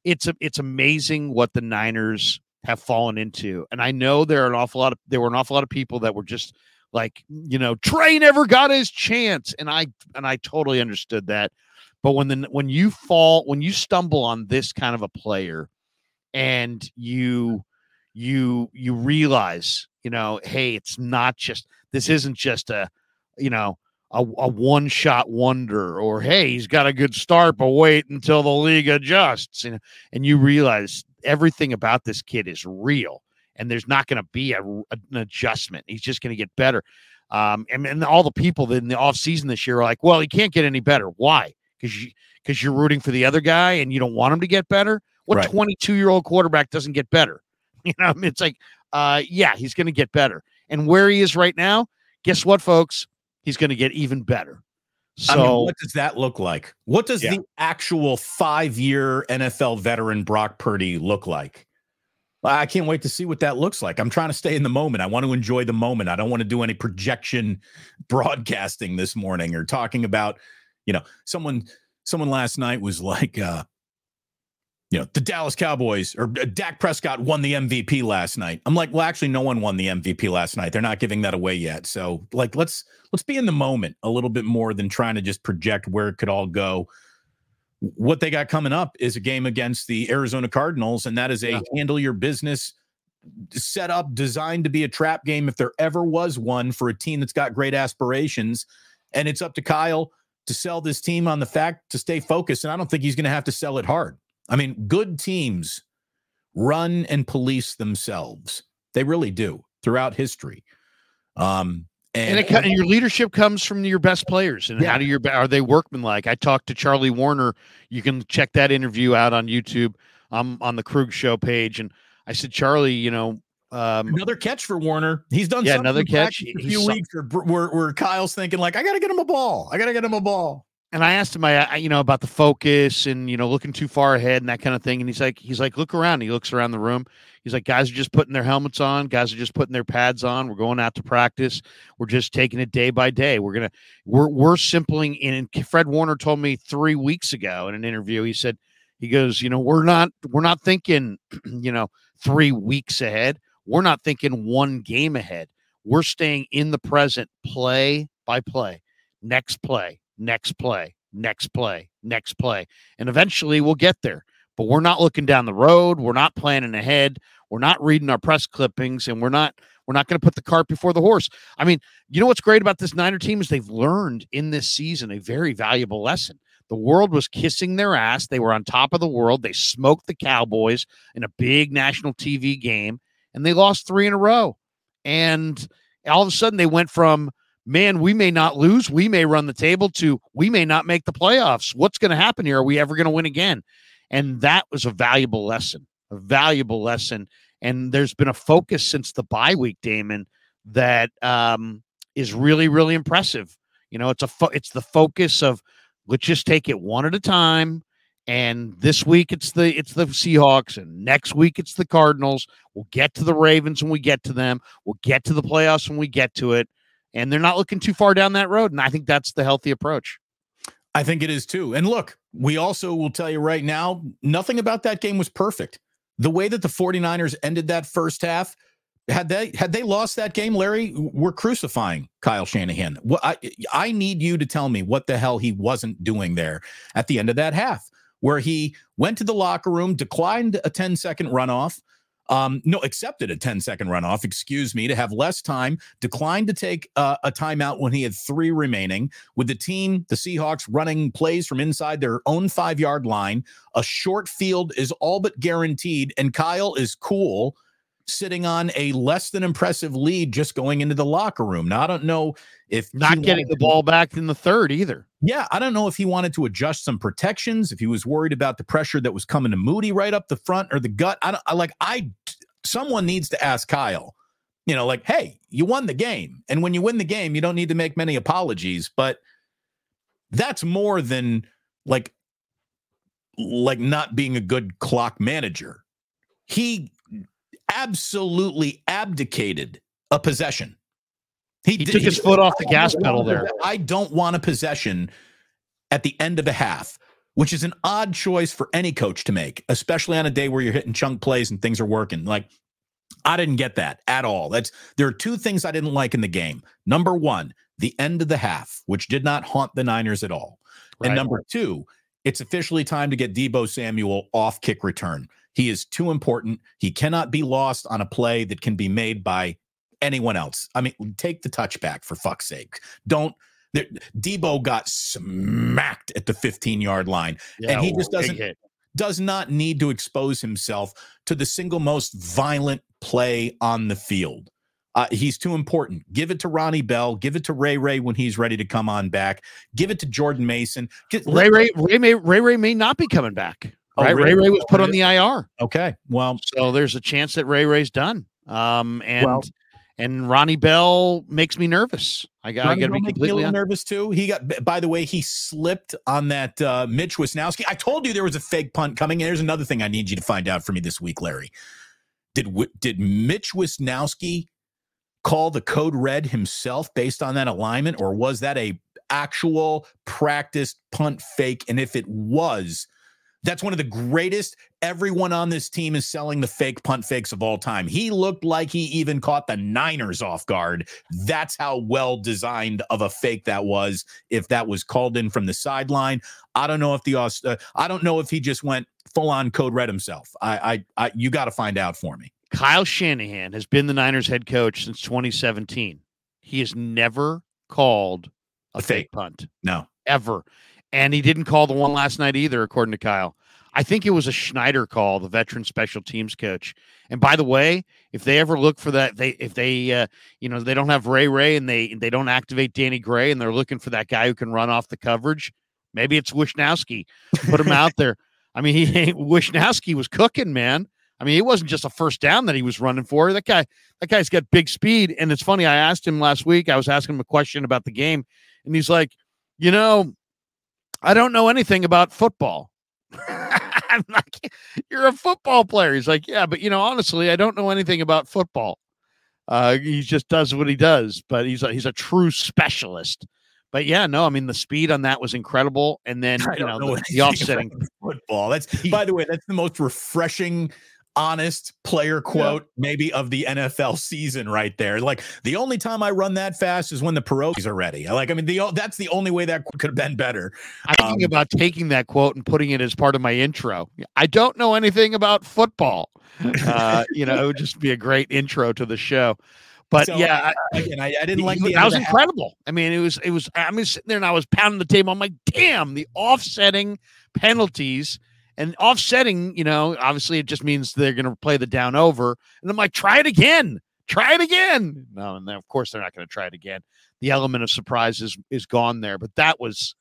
it's it's amazing what the Niners have fallen into, and I know there are an awful lot of there were an awful lot of people that were just like, you know, Trey never got his chance, and I and I totally understood that. But when the when you fall when you stumble on this kind of a player, and you you you realize, you know, hey, it's not just this isn't just a, you know, a, a one shot wonder or hey he's got a good start but wait until the league adjusts and, and you realize everything about this kid is real and there's not going to be a, an adjustment. He's just going to get better. Um, and, and all the people that in the offseason this year are like well he can't get any better. Why? Because you because you're rooting for the other guy and you don't want him to get better what Right. 22 year old quarterback doesn't get better you know it's like uh, yeah he's going to get better and where he is right now guess what folks he's going to get even better. So I mean, what does that look like? What does Yeah. the actual five-year NFL veteran Brock Purdy look like? I can't wait to see what that looks like. I'm trying to stay in the moment. I want to enjoy the moment. I don't want to do any projection broadcasting this morning or talking about, you know, someone someone last night was like uh you know, the Dallas Cowboys or uh, Dak Prescott won the MVP last night. I'm like, well, actually, no one won the MVP last night. They're not giving that away yet. So, like, let's let's be in the moment a little bit more than trying to just project where it could all go. What they got coming up is a game against the Arizona Cardinals, and that is a Yeah. handle your business set up designed to be a trap game if there ever was one for a team that's got great aspirations. And it's up to Kyle to sell this team on the fact to stay focused. And I don't think he's going to have to sell it hard. I mean, good teams run and police themselves. They really do throughout history. Um, and, and, it, and your leadership comes from your best players. And Yeah. how do your are they workmanlike? I talked to Charlie Woerner. You can check that interview out on YouTube. I'm on the Krueg Show page, and I said, Charlie, you know, um, another catch for Woerner. He's done Yeah, another catch. A He's few some- weeks where, where, where Kyle's thinking like, I got to get him a ball. I got to get him a ball. And I asked him, I, you know, about the focus and you know, looking too far ahead and that kind of thing. And he's like, he's like, look around. He looks around the room. He's like, guys are just putting their helmets on. Guys are just putting their pads on. We're going out to practice. We're just taking it day by day. We're gonna, we're we're simpling. And Fred Warner told me three weeks ago in an interview. He said, he goes, you know, we're not, we're not thinking, you know, three weeks ahead. We're not thinking one game ahead. We're staying in the present, play by play, next play, next play, next play, next play. And eventually we'll get there. But we're not looking down the road. We're not planning ahead. We're not reading our press clippings and we're not we're not going to put the cart before the horse. I mean, you know what's great about this Niner team is they've learned in this season a very valuable lesson. The world was kissing their ass. They were on top of the world. They smoked the Cowboys in a big national TV game and they lost 3 in a row. And all of a sudden they went from man, we may not lose, we may run the table to we may not make the playoffs. What's going to happen here? Are we ever going to win again? And that was a valuable lesson, a valuable lesson. And there's been a focus since the bye week, Damon, that um, is really, really impressive. You know, it's a fo- it's the focus of let's just take it one at a time. And this week it's the it's the Seahawks, and next week it's the Cardinals. We'll get to the Ravens when we get to them. We'll get to the playoffs when we get to it. And they're not looking too far down that road. And I think that's the healthy approach. I think it is too. And look, we also will tell you right now, nothing about that game was perfect. The way that the 49ers ended that first half, had they had they lost that game, Larry, we're crucifying Kyle Shanahan. What I I need you to tell me what the hell he wasn't doing there at the end of that half, where he went to the locker room, declined a 10 second runoff, um, no, accepted a 10 second runoff, excuse me, to have less time, declined to take uh, a timeout when he had three remaining. With the team, the Seahawks, running plays from inside their own five yard line, a short field is all but guaranteed. And Kyle is cool sitting on a less than impressive lead just going into the locker room. Now, I don't know if not getting the ball back in the third either. Yeah, I don't know if he wanted to adjust some protections, if he was worried about the pressure that was coming to Moody right up the front or the gut. I don't I like I someone needs to ask Kyle, you know, like, hey, you won the game. And when you win the game, you don't need to make many apologies, but that's more than like like not being a good clock manager. He absolutely abdicated a possession. He, he took his foot off the gas pedal there. I don't want a possession at the end of a half, which is an odd choice for any coach to make, especially on a day where you're hitting chunk plays and things are working. Like I didn't get that at all. That's there are two things I didn't like in the game. Number one, the end of the half, which did not haunt the Niners at all. Right. And number two, it's officially time to get Deebo Samuel off kick return. He is too important. He cannot be lost on a play that can be made by anyone else. I mean, take the touchback for fuck's sake. Don't. Deebo got smacked at the 15 yard line, yeah, and he just doesn't does not need to expose himself to the single most violent play on the field. Uh, he's too important. Give it to Ronnie Bell. Give it to Ray Ray when he's ready to come on back. Give it to Jordan Mason. Get, Ray Ray Ray may Ray Ray may not be coming back. Oh, right? Ray Ray was put on the IR. Okay. Well, so there's a chance that Ray Ray's done. Um, and well, and Ronnie Bell makes me nervous. I got, I got to be completely nervous too. He got, by the way, he slipped on that uh, Mitch Wishnowsky. I told you there was a fake punt coming. And there's another thing I need you to find out for me this week, Larry. Did did Mitch Wishnowsky call the code red himself based on that alignment, or was that a actual practiced punt fake? And if it was, that's one of the greatest. Everyone on this team is selling the fake punt fakes of all time. He looked like he even caught the Niners off guard. That's how well designed of a fake that was. If that was called in from the sideline, I don't know if the uh, I don't know if he just went full on code red himself. I, I, I you got to find out for me. Kyle Shanahan has been the Niners head coach since 2017. He has never called a, a fake. fake punt. No, ever. And he didn't call the one last night either, according to Kyle. I think it was a Schneider call, the veteran special teams coach. And by the way, if they ever look for that, they if they uh, you know they don't have Ray Ray and they they don't activate Danny Gray and they're looking for that guy who can run off the coverage, maybe it's Wishnowsky. Put him out there. I mean, he Wishnowsky was cooking, man. I mean, it wasn't just a first down that he was running for. That guy, that guy's got big speed. And it's funny. I asked him last week. I was asking him a question about the game, and he's like, you know, I don't know anything about football. I'm like, you're a football player. He's like, yeah, but you know, honestly, I don't know anything about football. Uh, he just does what he does, but he's a, he's a true specialist. But yeah, no, I mean the speed on that was incredible, and then you know, know the, the offsetting football. That's by the way, that's the most refreshing honest player quote yeah. maybe of the NFL season right there. Like the only time I run that fast is when the pierogies are ready. Like I mean the that's the only way that could have been better. I'm um, thinking about taking that quote and putting it as part of my intro. I don't know anything about football. Uh, you know, it would just be a great intro to the show. But so, yeah, I, again, I, I didn't like the that was incredible. I mean, it was it was. I mean, sitting there and I was pounding the table. I'm like, damn, the offsetting penalties and offsetting, you know, obviously it just means they're going to play the down over. And I'm like, try it again. Try it again. No, and then of course they're not going to try it again. The element of surprise is is gone there. But that was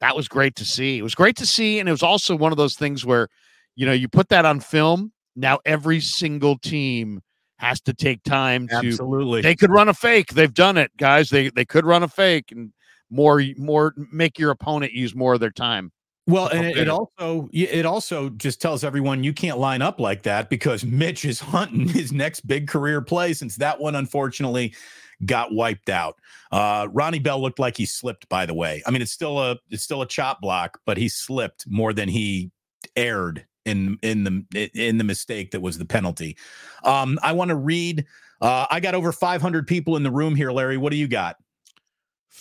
that was great to see. It was great to see, and it was also one of those things where, you know, you put that on film Now every single team has to take time to Absolutely. they could run a fake. They've done it, guys. They they could run a fake and more more make your opponent use more of their time. Well, and it, it also it also just tells everyone you can't line up like that because Mitch is hunting his next big career play since that one unfortunately got wiped out. Uh, Ronnie Bell looked like he slipped. By the way, I mean it's still a it's still a chop block, but he slipped more than he erred in in the in the mistake that was the penalty. Um, I want to read. Uh, I got over 500 people in the room here, Larry. What do you got?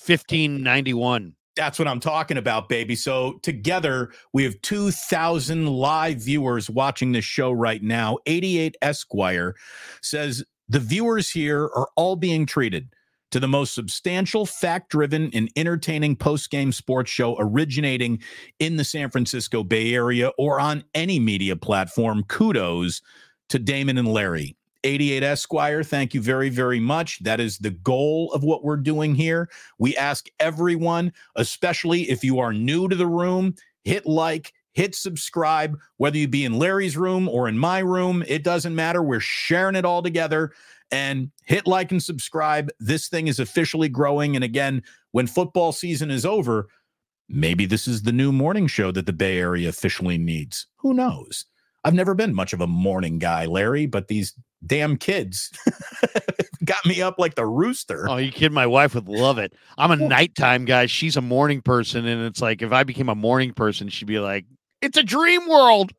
1591. That's what I'm talking about, baby. So together we have 2,000 live viewers watching this show right now. 88 Esquire says the viewers here are all being treated to the most substantial, fact driven, and entertaining post game sports show originating in the San Francisco Bay Area or on any media platform. Kudos to Damon and Larry. 88 Esquire, thank you very, very much. That is the goal of what we're doing here. We ask everyone, especially if you are new to the room, hit like, hit subscribe, whether you be in Larry's room or in my room, it doesn't matter. We're sharing it all together and hit like and subscribe. This thing is officially growing. And again, when football season is over, maybe this is the new morning show that the Bay Area officially needs. Who knows? I've never been much of a morning guy, Larry, but these damn kids got me up like the rooster. Oh, you kid? My wife would love it. I'm a nighttime guy. She's a morning person, and it's like if I became a morning person, she'd be like, "It's a dream world."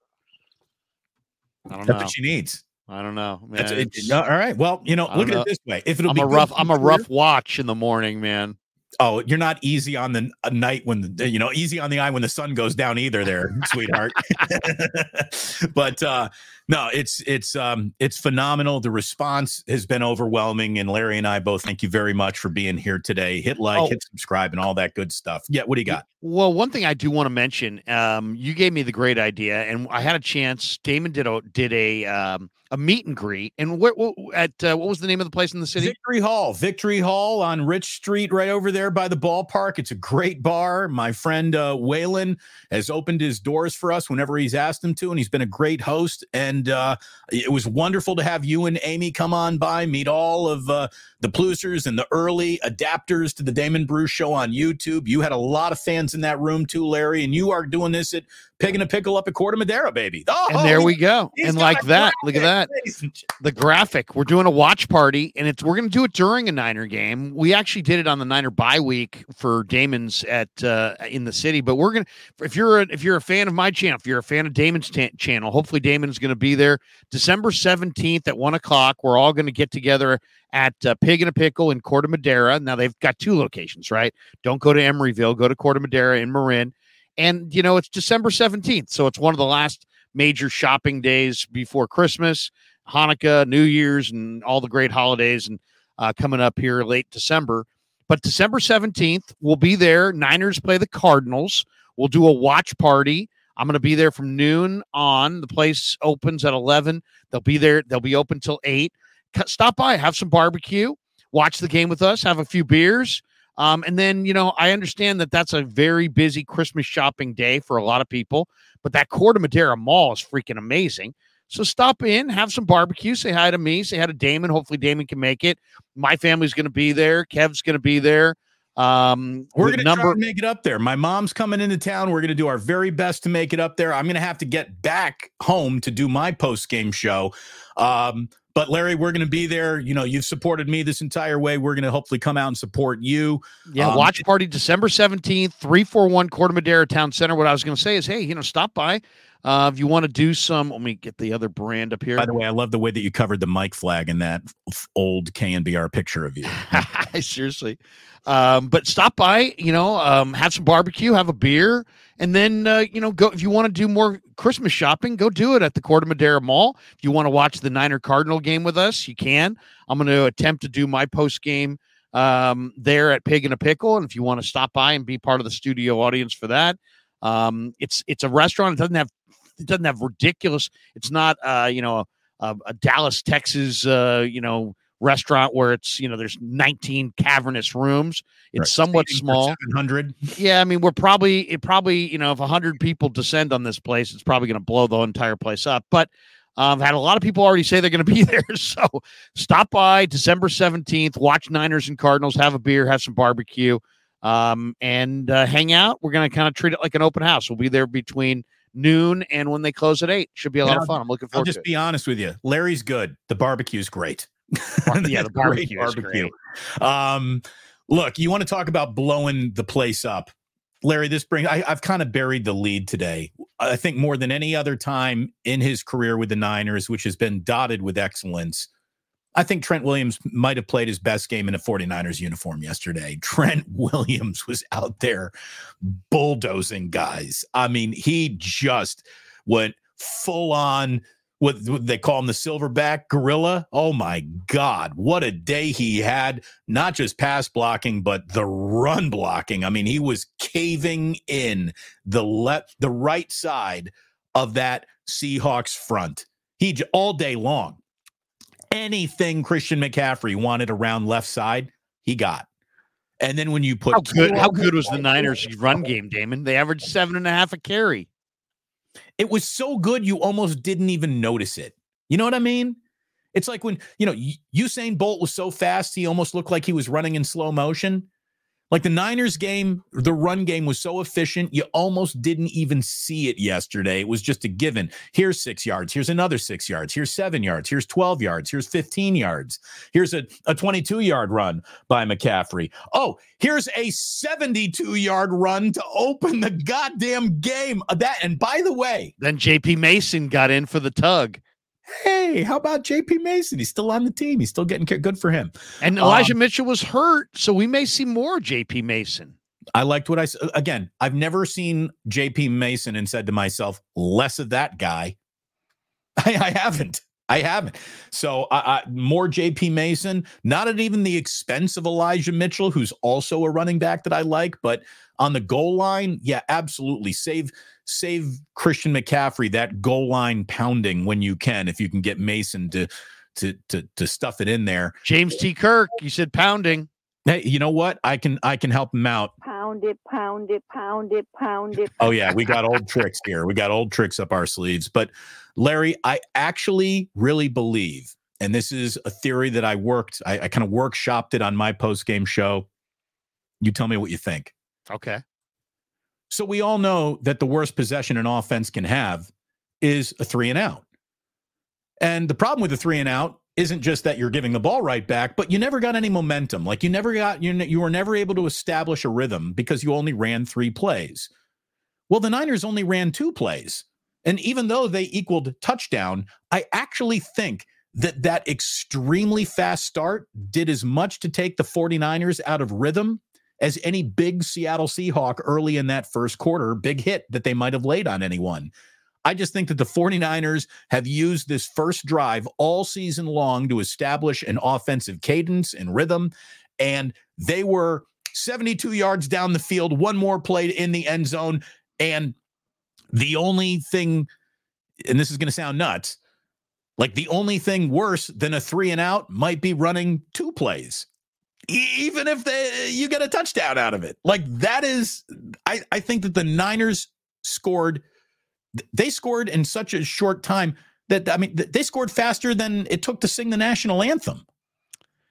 I don't That's know. what she needs. I don't know. Man, That's it. It's- No, all right. Well, you know, I look at it this way. If it'll I'm be a rough. I'm a rough career- watch in the morning, man. Oh, you're not easy on the night when the you know easy on the eye when the sun goes down either, there, sweetheart. but uh no, it's it's um it's phenomenal. The response has been overwhelming, and Larry and I both thank you very much for being here today. Hit like, Oh. hit subscribe, and all that good stuff. Yeah, what do you got? Well, one thing I do want to mention, um, you gave me the great idea, and I had a chance. Damon did a did a um, a meet and greet, and what wh- at uh, what was the name of the place in the city? Victory Hall, Victory Hall on Rich Street, right over there by the ballpark. It's a great bar. My friend uh, Waylon has opened his doors for us whenever he's asked him to, and he's been a great host. And uh, it was wonderful to have you and Amy come on by, meet all of uh, the Plusers and the early adapters to the Damon Bruce Show on YouTube. You had a lot of fans in that room too, Larry, and you are doing this at Pig in a Pickle up at Corte Madera, baby. Oh, And there we go. And like that, look at that. graphic, ladies and the graphic. We're doing a watch party, and it's we're going to do it during a Niner game. We actually did it on the Niner bye week for Damon's at uh, in the city, but we're gonna. If you're a, if you're a fan of my channel, if you're a fan of Damon's ta- channel, hopefully Damon's going to be there December seventeenth at one o'clock. We're all going to get together at uh, Pig in a Pickle in Corte Madera. Now they've got two locations, right? Don't go to Emeryville, go to Corte Madera in Marin. And you know it's December seventeenth, so it's one of the last major shopping days before Christmas. Hanukkah, New Year's, and all the great holidays, and uh, coming up here late December. But December 17th, we'll be there. Niners play the Cardinals. We'll do a watch party. I'm going to be there from noon on. The place opens at 11. They'll be there. They'll be open till 8. Stop by, have some barbecue, watch the game with us, have a few beers. Um, and then, you know, I understand that that's a very busy Christmas shopping day for a lot of people, but that Corte Madera Mall is freaking amazing. So stop in, have some barbecue, say hi to me, say hi to Damon. Hopefully, Damon can make it. My family's going to be there. Kev's going to be there. Um, We're gonna number. try to make it up there. My mom's coming into town. We're gonna do our very best to make it up there. I'm gonna have to get back home to do my post game show. Um, but Larry, we're gonna be there. You know, you've supported me this entire way. We're gonna hopefully come out and support you. Yeah, Um, watch party December 17th, 341 Corte Madera Town Center. What I was going to say is, hey, you know, stop by. Uh, if you want to do some, let me get the other brand up here. By the way, I love the way that you covered the mic flag in that old KNBR picture of you. Seriously. Um, but stop by, you know, um, have some barbecue, have a beer, and then, uh, you know, go if you want to do more Christmas shopping, go do it at the Corte Madera Mall. If you want to watch the Niner Cardinal game with us, you can. I'm going to attempt to do my post game um, there at Pig in a Pickle. And if you want to stop by and be part of the studio audience for that, um, it's it's a restaurant. It doesn't have it doesn't have ridiculous. It's not uh, you know a, a Dallas, Texas, uh, you know restaurant where it's you know there's 19 cavernous rooms. It's somewhat small. Seven hundred. Yeah, I mean we're probably it probably you know if 100 people descend on this place, it's probably going to blow the entire place up. But i've Um, had a lot of people already say they're going to be there. So stop by December 17th, watch Niners and Cardinals, have a beer, have some barbecue, um, and uh, hang out. We're going to kind of treat it like an open house. We'll be there between noon and when they close at eight. Should be a lot of fun. I'm looking forward to it. I'll just to be honest with you. Larry's good. The barbecue's great. yeah, the barbecue great. Um, look, you want to talk about blowing the place up. Larry, this brings I, I've kind of buried the lead today. I think more than any other time in his career with the Niners, which has been dotted with excellence. I think Trent Williams might have played his best game in a 49ers uniform yesterday. Trent Williams was out there bulldozing guys. I mean, he just went full on what, what they call him the silverback gorilla. Oh my God, what a day he had! Not just pass blocking, but the run blocking. I mean, he was caving in the left, the right side of that Seahawks front. He all day long. Anything Christian McCaffrey wanted around left side, he got. And then when you put How good? How good was the Niners' run game, Damon? They averaged seven and a half a carry. It was so good you almost didn't even notice it. You know what I mean? It's like when, you know, Usain Bolt was so fast, he almost looked like he was running in slow motion. Like the Niners game, the run game was so efficient, you almost didn't even see it yesterday. It was just a given. Here's six yards. Here's another six yards. Here's seven yards. Here's 12 yards. Here's 15 yards. Here's a, a 22 yard run by McCaffrey. Oh, here's a 72 yard run to open the goddamn game. Uh, That, and by the way, Then J.P. Mason got in for the tug, hey, how about JP Mason? He's still on the team. He's still getting. Good for him. and Um, Elijah Mitchell was hurt, so we may see more J.P. Mason. I liked what I s- again. I've never seen JP Mason and said to myself, less of that guy. I, I haven't. I haven't. So more JP Mason, not at even the expense of Elijah Mitchell, who's also a running back that I like, but on the goal line, yeah, absolutely. Save save Christian McCaffrey that goal line pounding when you can, if you can get Mason to to to to stuff it in there. James T. Kirk, you said pounding. Hey, you know what? I can I can help him out. Pound it, pound it, pound it, pound it. Oh yeah, we got old tricks here. We got old tricks up our sleeves. But Larry, I actually really believe, and this is a theory that I worked, I, I kind of workshopped it on my post game show. You tell me what you think. Okay. So we all know that the worst possession an offense can have is a three and out. And the problem with the three and out isn't just that you're giving the ball right back, but you never got any momentum. Like you never got you you were never able to establish a rhythm because you only ran three plays. Well, the Niners only ran two plays. And even though they equaled touchdown, I actually think that that extremely fast start did as much to take the 49ers out of rhythm as any big Seattle Seahawk early in that first quarter, big hit that they might have laid on anyone. I just think that the 49ers have used this first drive all season long to establish an offensive cadence and rhythm. And they were 72 yards down the field, one more play in the end zone. And the only thing, and this is going to sound nuts, like the only thing worse than a three and out might be running two plays even if they you get a touchdown out of it like that is i i think that the niners scored they scored in such a short time that i mean they scored faster than it took to sing the national anthem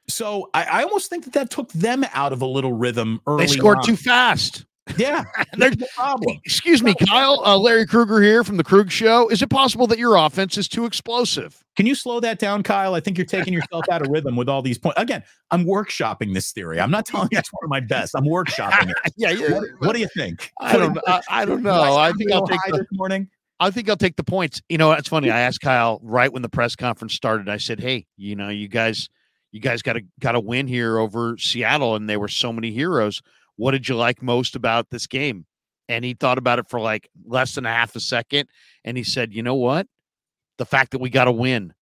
so i, I almost think that that took them out of a little rhythm early They scored on. too fast. Yeah They're- that's the problem Excuse me, Kyle. Uh, Larry Krueger here from the Krueg Show. Is it possible that your offense is too explosive? Can you slow that down, Kyle? I think you're taking yourself out of rhythm with all these points. Again, I'm workshopping this theory. I'm not telling you it's one of my best. I'm workshopping it. yeah, What, what do you think? I don't. I, I don't know. I think I'll take the, this morning. I think I'll take the points. You know, it's funny. I asked Kyle right when the press conference started. I said, "Hey, you know, you guys, you guys got to got to win here over Seattle, and there were so many heroes. What did you like most about this game?" And he thought about it for like less than a half a second, and he said, "You know what? The fact that we got to win.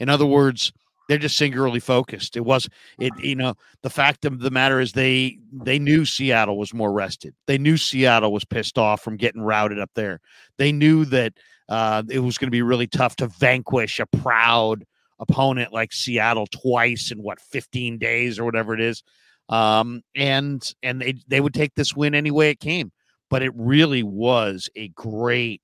In other words." They're just singularly focused. It was it, you know, the fact of the matter is they they knew Seattle was more rested. They knew Seattle was pissed off from getting routed up there. They knew that uh, it was going to be really tough to vanquish a proud opponent like Seattle twice in what 15 days or whatever it is. Um, and and they they would take this win any way it came. But it really was a great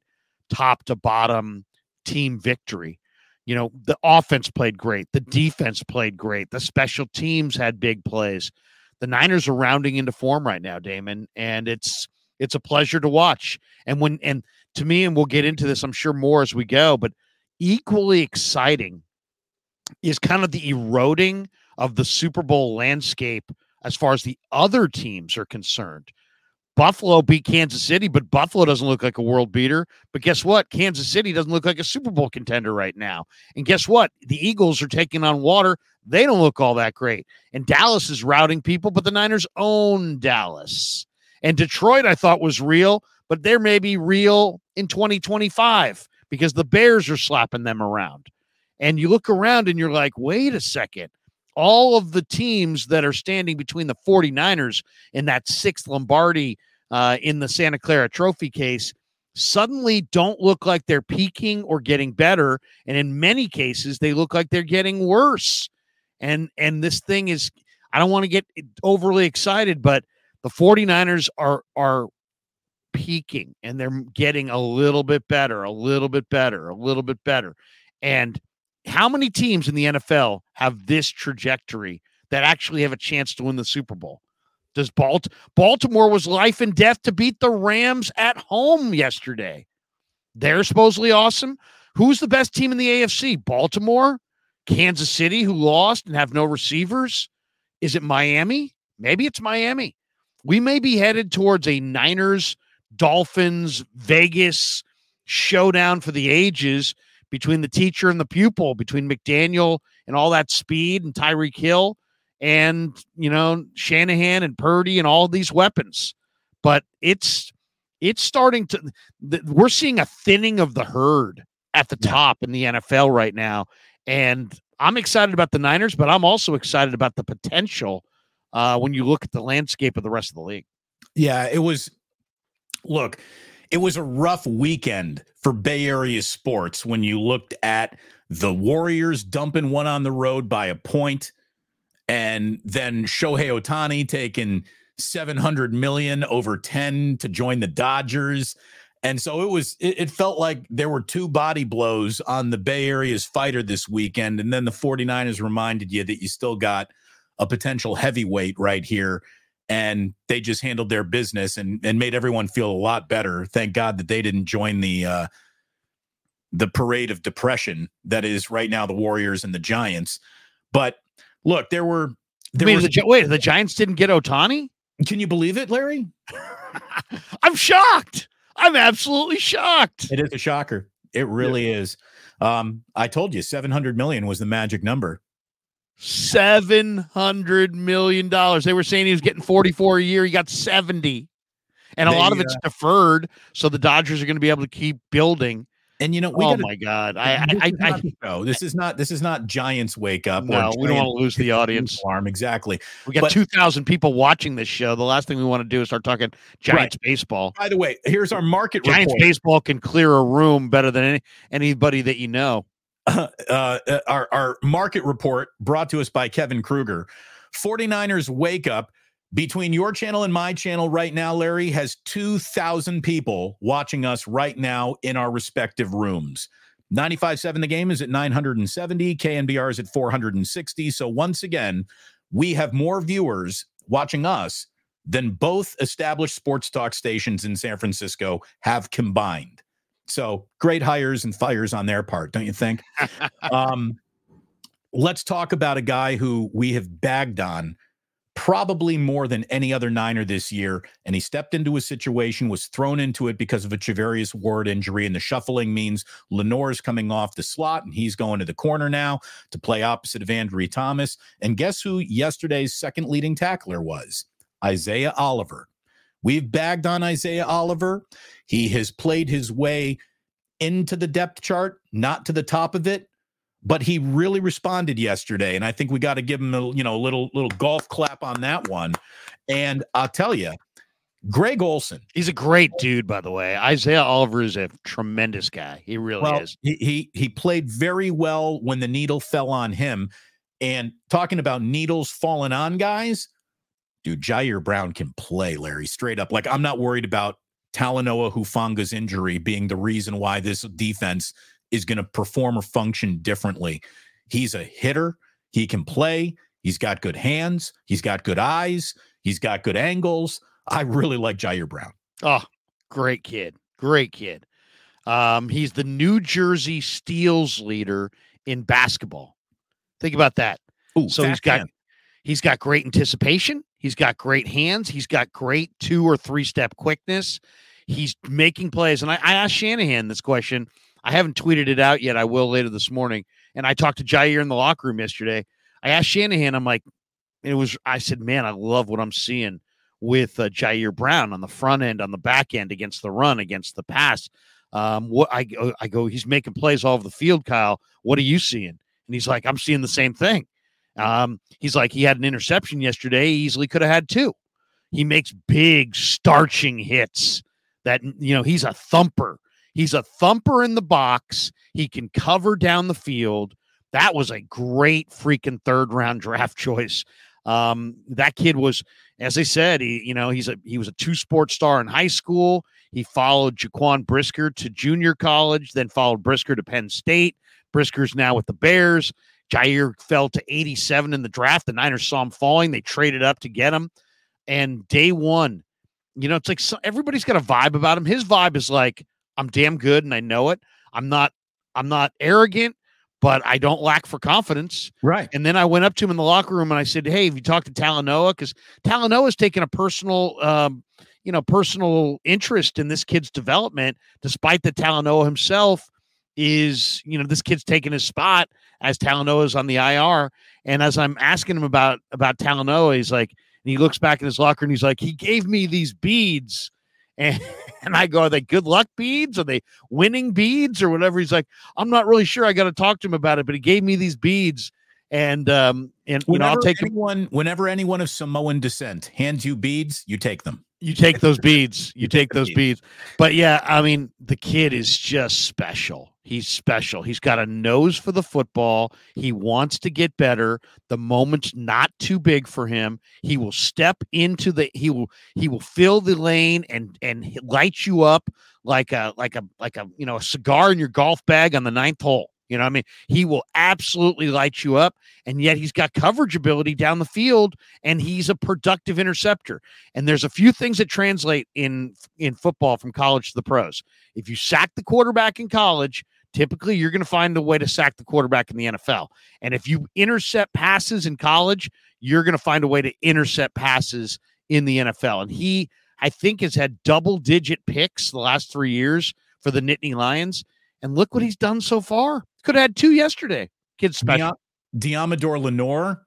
top to bottom team victory you know, the offense played great, the defense played great, the special teams had big plays. The Niners are rounding into form right now, Damon, and it's it's a pleasure to watch. And when and to me, and we'll get into this, I'm sure more as we go, but equally exciting is kind of the eroding of the Super Bowl landscape as far as the other teams are concerned. Buffalo beat Kansas City, but Buffalo doesn't look like a world beater. But guess what? Kansas City doesn't look like a Super Bowl contender right now. And guess what? The Eagles are taking on water. They don't look all that great. And Dallas is routing people, but the Niners own Dallas. And Detroit, I thought was real, but they're maybe real in 2025 because the Bears are slapping them around. And you look around and you're like, wait a second all of the teams that are standing between the 49ers in that sixth Lombardi uh, in the Santa Clara Trophy case suddenly don't look like they're peaking or getting better and in many cases they look like they're getting worse. And and this thing is i don't want to get overly excited but the 49ers are are peaking and they're getting a little bit better a little bit better a little bit better. And how many teams in the NFL have this trajectory that actually have a chance to win the Super Bowl? Does Balt- Baltimore was life and death to beat the Rams at home yesterday? They're supposedly awesome. Who's the best team in the AFC? Baltimore, Kansas City, who lost and have no receivers. Is it Miami? Maybe it's Miami. We may be headed towards a Niners, Dolphins, Vegas showdown for the ages between the teacher and the pupil, between McDaniel and all that speed and Tyreek Hill and, you know, Shanahan and Purdy and all these weapons. But it's it's starting to we're seeing a thinning of the herd at the top in the NFL right now. And I'm excited about the Niners, but I'm also excited about the potential uh, when you look at the landscape of the rest of the league. Yeah, it was. Look, it was a rough weekend for Bay Area sports when you looked at the Warriors dumping one on the road by a point, and then Shohei Ohtani taking 700 million over 10 to join the Dodgers. And so it was, it, it, felt like there were two body blows on the Bay Area's fighter this weekend. And then the 49ers reminded you that you still got a potential heavyweight right here and they just handled their business and and made everyone feel a lot better. Thank God that they didn't join the uh, the parade of depression that is right now the Warriors and the Giants. But look, there were there wait, was, the, wait, the Giants didn't get Ohtani? Can you believe it, Larry? I'm shocked. I'm absolutely shocked. It is a shocker. It really yeah. is. Um, I told you 700 million was the magic number. Seven hundred million dollars. They were saying he was getting forty four a year. He got seventy, and a they, lot of it's uh, deferred. So the Dodgers are going to be able to keep building. And you know, we oh gotta, my god, I, I, I, no, this is not this is not Giants wake up. No, we don't want to lose the audience. Alarm exactly. We got but, two thousand people watching this show. The last thing we want to do is start talking Giants right. baseball. By the way, here's our market. Giants report. baseball can clear a room better than any, anybody that you know. uh, uh, our, our market report brought to us by Kevin Krueger. 49ers wake up between your channel and my channel right now, Larry, has 2,000 people watching us right now in our respective rooms. 95.7 the game is at 970. KNBR is at 460. So once again, we have more viewers watching us than both established sports talk stations in San Francisco have combined. So great hires and fires on their part, don't you think? um, let's talk about a guy who we have bagged on probably more than any other Niner this year. And he stepped into a situation, was thrown into it because of a Charvarius Ward injury. And the shuffling means Lenoir's coming off the slot and he's going to the corner now to play opposite of Ambry Thomas. And guess who yesterday's second leading tackler was? Isaiah Oliver. We've bagged on Isaiah Oliver. He has played his way into the depth chart, not to the top of it, but he really responded yesterday, and I think we got to give him a you know a little little golf clap on that one. And I'll tell you, Greg Olsen, He's a great dude, by the way. Isaiah Oliver is a tremendous guy. He really well, is. He, he he played very well when the needle fell on him. And talking about needles falling on guys, dude, Ji'Ayir Brown can play, Larry, straight up. Like, I'm not worried about Talanoa Hufanga's injury being the reason why this defense is going to perform or function differently. He's a hitter. He can play. He's got good hands. He's got good eyes. He's got good angles. I really like Ji'Ayir Brown. Oh, great kid. Great kid. Um, he's the New Jersey steals leader in basketball. Think about that. Ooh, so he's got man. he's got great anticipation. He's got great hands. He's got great two or three step quickness. He's making plays. And I, I asked Shanahan this question. I haven't tweeted it out yet. I will later this morning. And I talked to Ji'Ayir in the locker room yesterday. I asked Shanahan, I'm like, it was, I said, man, I love what I'm seeing with uh, Ji'Ayir Brown on the front end, on the back end, against the run, against the pass. Um, what I I go, he's making plays all over the field, Kyle. What are you seeing? And he's like, I'm seeing the same thing. Um, he's like, he had an interception yesterday. He easily could have had two. He makes big starching hits that, you know, he's a thumper. He's a thumper in the box. He can cover down the field. That was a great freaking third round draft choice. Um, that kid was, as I said, he, you know, he's a he was a two sport star in high school. He followed Jaquan Brisker to junior college, then followed Brisker to Penn State. Brisker's now with the Bears. Ji'Ayir fell to 87 in the draft. The Niners saw him falling. They traded up to get him. And day one, you know, it's like so, everybody's got a vibe about him. His vibe is like, I'm damn good and I know it. I'm not, I'm not arrogant, but I don't lack for confidence. Right. And then I went up to him in the locker room and I said, Hey, have you talked to Talanoa? Because Talanoa's taken a personal, um, you know, personal interest in this kid's development, despite that Talanoa himself is, you know, this kid's taking his spot as Talanoa is on the IR. And as I'm asking him about about Talanoa, he's like, and he looks back in his locker and he's like, he gave me these beads. And, and I go, are they good luck beads? Are they winning beads or whatever? He's like, I'm not really sure. I got to talk to him about it, but he gave me these beads. And um, and you know, I'll Whenever take them. anyone, whenever anyone of Samoan descent hands you beads, you take them. You take those beads. You take those beads. But yeah, I mean, the kid is just special. He's special. He's got a nose for the football. He wants to get better. The moment's not too big for him. He will step into the he will he will fill the lane and and light you up like a like a like a you know a cigar in your golf bag on the ninth hole. You know what I mean? He will absolutely light you up. And yet he's got coverage ability down the field and he's a productive interceptor. And there's a few things that translate in in football from college to the pros. If you sack the quarterback in college, typically you're going to find a way to sack the quarterback in the NFL. And if you intercept passes in college, you're going to find a way to intercept passes in the NFL. And he, I think, has had double digit picks the last three years for the Nittany Lions. And look what he's done so far. Could have had two yesterday. Kid's special. Dia- Deommodore Lenoir,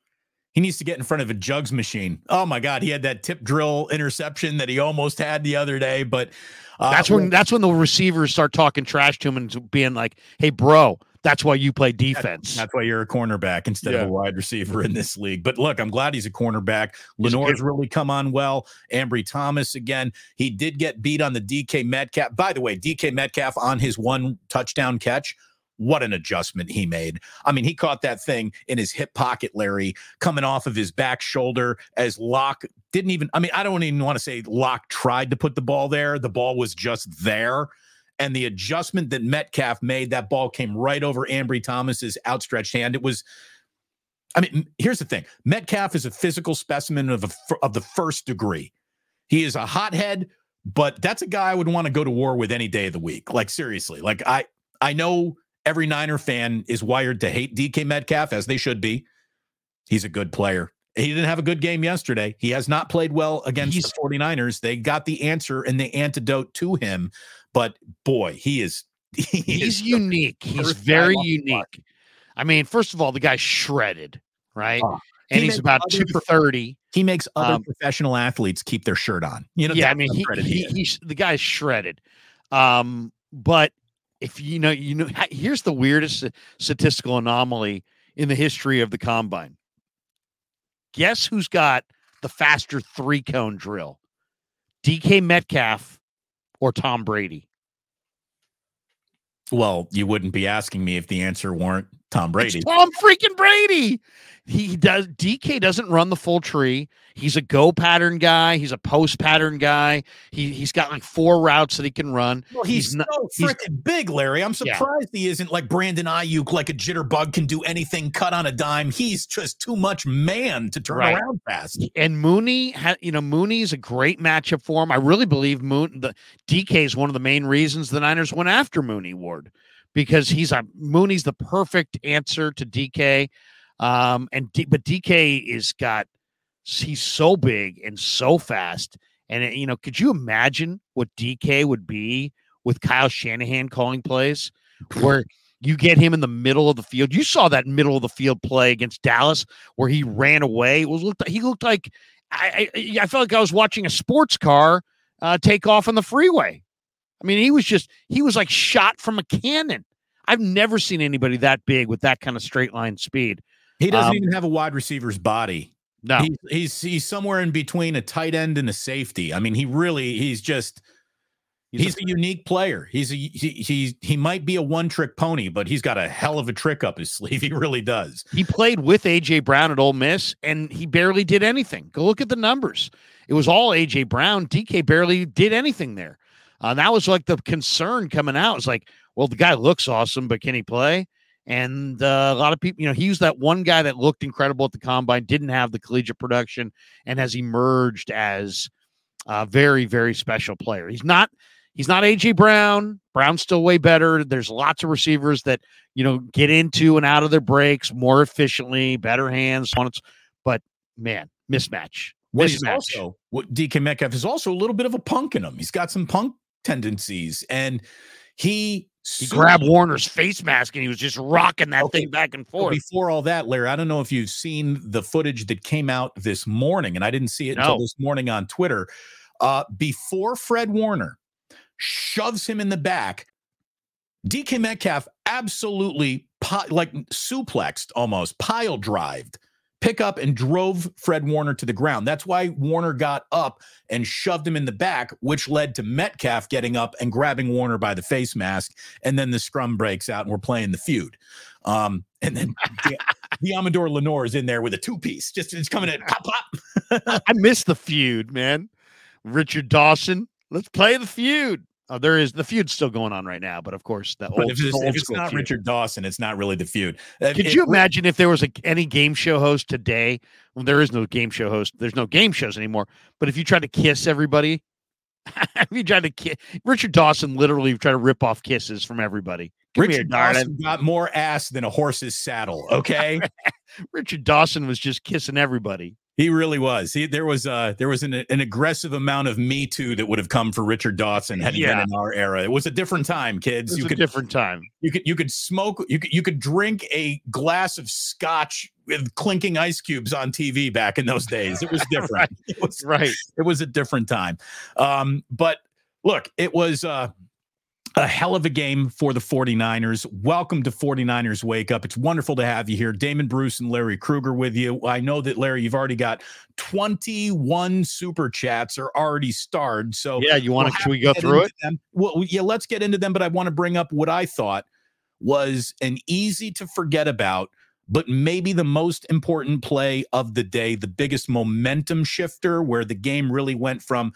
he needs to get in front of a jugs machine. Oh my God, he had that tip drill interception that he almost had the other day. But uh, That's when that's when the receivers start talking trash to him and being like, "Hey, bro, that's why you play defense." That's why you're a cornerback instead of a wide receiver in this league. But look, I'm glad he's a cornerback. Lenoir's really come on well. Ambry Thomas again. He did get beat on the DK Metcalf. By the way, DK Metcalf on his one touchdown catch. What an adjustment he made. I mean, he caught that thing in his hip pocket, Larry, coming off of his back shoulder as Lock didn't even, I mean, I don't even want to say Lock tried to put the ball there. The ball was just there. And the adjustment that Metcalf made, that ball came right over Ambry Thomas's outstretched hand. It was, I mean, here's the thing Metcalf is a physical specimen of, a, of the first degree. He is a hothead, but that's a guy I would want to go to war with any day of the week. Like, seriously. Like, I, I know every Niner fan is wired to hate DK Metcalf, as they should be. He's a good player. He didn't have a good game yesterday. He has not played well against He's- the 49ers. They got the answer and the antidote to him. But boy, he is. He He's is unique. He's very unique. I mean, first of all, the guy's shredded, right? Oh, and he he's about other two thirty. He makes other Um, professional athletes keep their shirt on. You know, yeah, I mean, the he, he he's the guy's shredded. Um, but if you know, you know, here's the weirdest statistical anomaly in the history of the combine. Guess who's got the faster three cone drill? DK Metcalf or Tom Brady? Well, you wouldn't be asking me if the answer weren't Tom Brady. It's Tom freaking Brady. He does DK doesn't run the full tree. He's a go pattern guy. He's a post pattern guy. He he's got like four routes that he can run. Well, he's, He's not- so he's- freaking big, Larry. I'm Yeah. surprised he isn't like Brandon Aiyuk, like a jitterbug can do anything, cut on a dime. He's just too much man to turn Right. around fast. And Mooney, ha, you know, Mooney's a great matchup for him. I really believe Moon the DK is one of the main reasons the Niners went after Mooney Ward because he's a Mooney's the perfect answer to DK. Um, and D, but DK is got he's so big and so fast. And it- you know, could you imagine what DK would be with Kyle Shanahan calling plays where you get him in the middle of the field? You saw that middle of the field play against Dallas where he ran away. It was looked he looked like I I, I felt like I was watching a sports car uh, take off on the freeway. I mean, he was just he was like shot from a cannon. I've never seen anybody that big with that kind of straight line speed. He doesn't Um, even have a wide receiver's body. No, He's, he's he's somewhere in between a tight end and a safety. I mean, he really he's just he's, a, unique player. He's a he he he might be a one trick pony, but he's got a hell of a trick up his sleeve. He really does. He played with AJ Brown at Ole Miss, and he barely did anything. Go look at the numbers. It was all AJ Brown. DK barely did anything there. Uh, that was like the concern coming out. It's like, well, the guy looks awesome, but can he play? And uh, a lot of people, you know, he was that one guy that looked incredible at the combine, didn't have the collegiate production, and has emerged as a very, very special player. He's not. He's not AJ Brown. Brown's still way better. There's lots of receivers that you know get into and out of their breaks more efficiently, better hands. so on and so- But man, mismatch. What he's Mismatch. also what DK Metcalf is also a little bit of a punk in him. He's got some punk tendencies, and he He grabbed Warner's face mask and he was just rocking that Okay, thing back and forth. Before all that, Larry, I don't know if you've seen the footage that came out this morning, and I didn't see it until this morning on Twitter. Uh, before Fred Warner shoves him in the back, DK Metcalf absolutely pi- like suplexed almost, pile drived, pick up and drove Fred Warner to the ground. That's why Warner got up and shoved him in the back, which led to Metcalf getting up and grabbing Warner by the face mask. And then the scrum breaks out and we're playing the feud. Um, and then the, Deommodore Lenoir is in there with a two piece, just it's coming in pop pop. I miss the feud, man. Richard Dawson. Let's play the feud. Oh, there is the feud's still going on right now, but of course the But old, if it's, if it's not feud. Richard Dawson, it's not really the feud. Could it- you imagine if there was a, any game show host today? Well, there is no game show host. There's no game shows anymore. But if you tried to kiss everybody, if you tried to kiss Richard Dawson, literally tried to rip off kisses from everybody. Come Richard darling. Dawson got more ass than a horse's saddle. Okay. Richard Dawson was just kissing everybody. He really was. He, there was uh there was an, an aggressive amount of Me Too that would have come for Richard Dawson had he Yeah. been in our era. It was a different time, kids. It was You a could different time. you could you could smoke you could you could drink a glass of scotch with clinking ice cubes on TV back in those days. It was different. Right. It was Right. it was a different time. Um, but look, it was uh, a hell of a game for the 49ers. Welcome to 49ers Wake Up. It's wonderful to have you here. Damon Bruce and Larry Krueger with you. I know that, Larry, you've already got 21 super chats are already starred. So Yeah, you want we'll to? Should we go through it? Them. Well, yeah, let's get into them. But I want to bring up what I thought was an easy to forget about, but maybe the most important play of the day, the biggest momentum shifter, where the game really went from,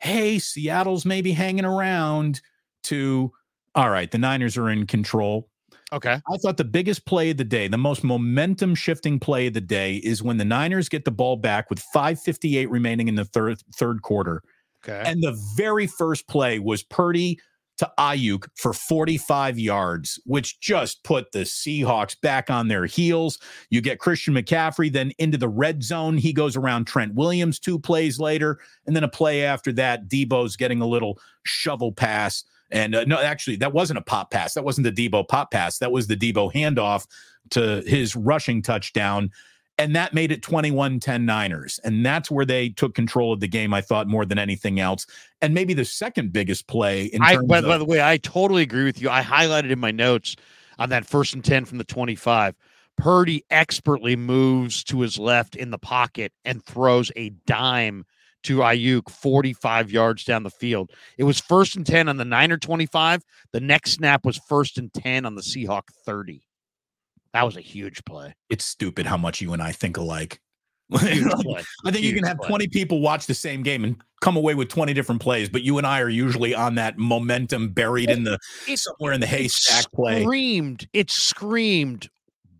hey, Seattle's maybe hanging around to, all right, the Niners are in control. Okay. I thought the biggest play of the day, the most momentum shifting play of the day is when the Niners get the ball back with 558 remaining in the third third quarter. Okay. And the very first play was Purdy to Aiyuk for 45 yards, which just put the Seahawks back on their heels. You get Christian McCaffrey then into the red zone. He goes around Trent Williams two plays later. And then a play after that, Deebo's getting a little shovel pass. And uh, no, actually, that wasn't a pop pass. That wasn't the Deebo pop pass. That was the Deebo handoff to his rushing touchdown. And that made it 21 10 Niners. And that's where they took control of the game, I thought, more than anything else. And maybe the second biggest play in I, terms by, of. by the way, I totally agree with you. I highlighted in my notes on that first and 10 from the 25. Purdy expertly moves to his left in the pocket and throws a dime to Aiyuk 45 yards down the field. It was first and 10 on the Niner 25. The next snap was first and 10 on the Seahawk 30. That was a huge play. It's stupid how much you and I think alike. I think you can have play. 20 people watch the same game and come away with 20 different plays, but you and I are usually on that momentum buried in the It- somewhere in the it haystack play. Screamed. It screamed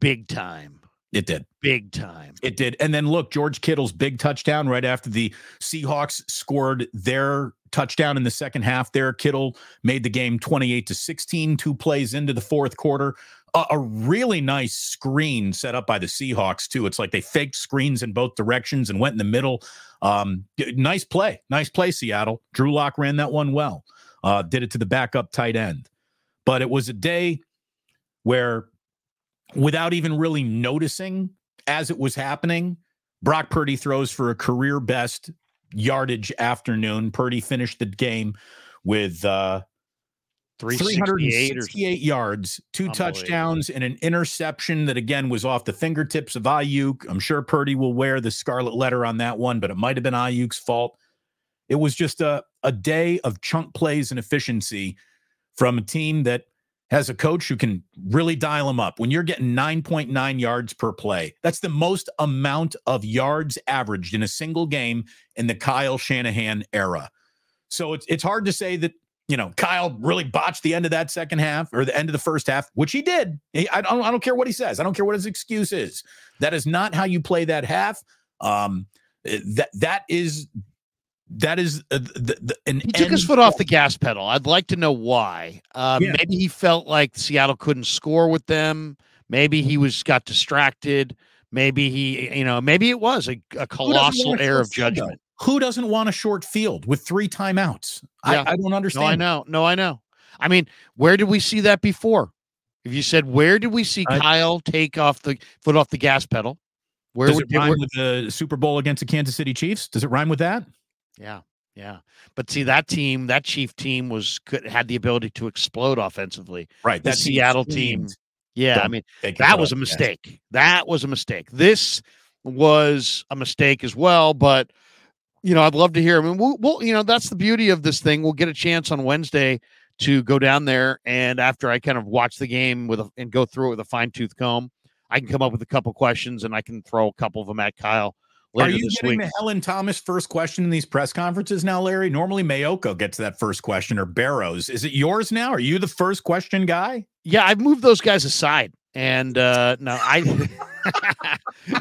big time. It did. Big time. It did. And then look, George Kittle's big touchdown right after the Seahawks scored their touchdown in the second half there. Kittle made the game 28 to 16, two plays into the fourth quarter. A, a really nice screen set up by the Seahawks, too. It's like they faked screens in both directions and went in the middle. Um, nice play. Nice play, Seattle. Drew Lock ran that one well. Uh, did it to the backup tight end. But it was a day where, without even really noticing as it was happening, Brock Purdy throws for a career best yardage afternoon. Purdy finished the game with uh, 368 368 yards, two touchdowns, and an interception that again was off the fingertips of Aiyuk. I'm sure Purdy will wear the scarlet letter on that one, but it might have been Aiyuk's fault. It was just a, a day of chunk plays and efficiency from a team that has a coach who can really dial them up. When you're getting 9.9 yards per play, that's the most amount of yards averaged in a single game in the Kyle Shanahan era. So it's it's hard to say that you know Kyle really botched the end of that second half or the end of the first half, which he did. I don't I don't care what he says. I don't care what his excuse is. That is not how you play that half. Um, eh, that that is that is uh, the, the, an He took his foot off the gas pedal. I'd like to know why. Um, Yeah. Maybe he felt like Seattle couldn't score with them. Maybe he was got distracted. Maybe he, you know, maybe it was a, a colossal error of field judgment. Who doesn't want a short field with three timeouts? Yeah. I, I don't No, understand. I know. No, I know. I mean, where did we see that before? If you said, where did we see I- Kyle take off the foot off the gas pedal? Where Does would it rhyme where- with the Super Bowl against the Kansas City Chiefs? Does it rhyme with that? Yeah, yeah. But see, that team, that Chief team, was could had the ability to explode offensively. Right. The that Seattle team. Yeah, I mean, that was a mistake. That was a mistake. This was a mistake as well. But you know, I'd love to hear. I mean, we'll, we'll you know, that's the beauty of this thing. We'll get a chance on Wednesday to go down there, and after I kind of watch the game with a, and go through it with a fine tooth comb, I can come up with a couple questions, and I can throw a couple of them at Kyle Are you this getting week. the Helen Thomas first question in these press conferences now, Larry? Normally Maiocco gets that first question or Barrows. Is it yours now? Are you the first question guy? Yeah, I've moved those guys aside, and uh no, I.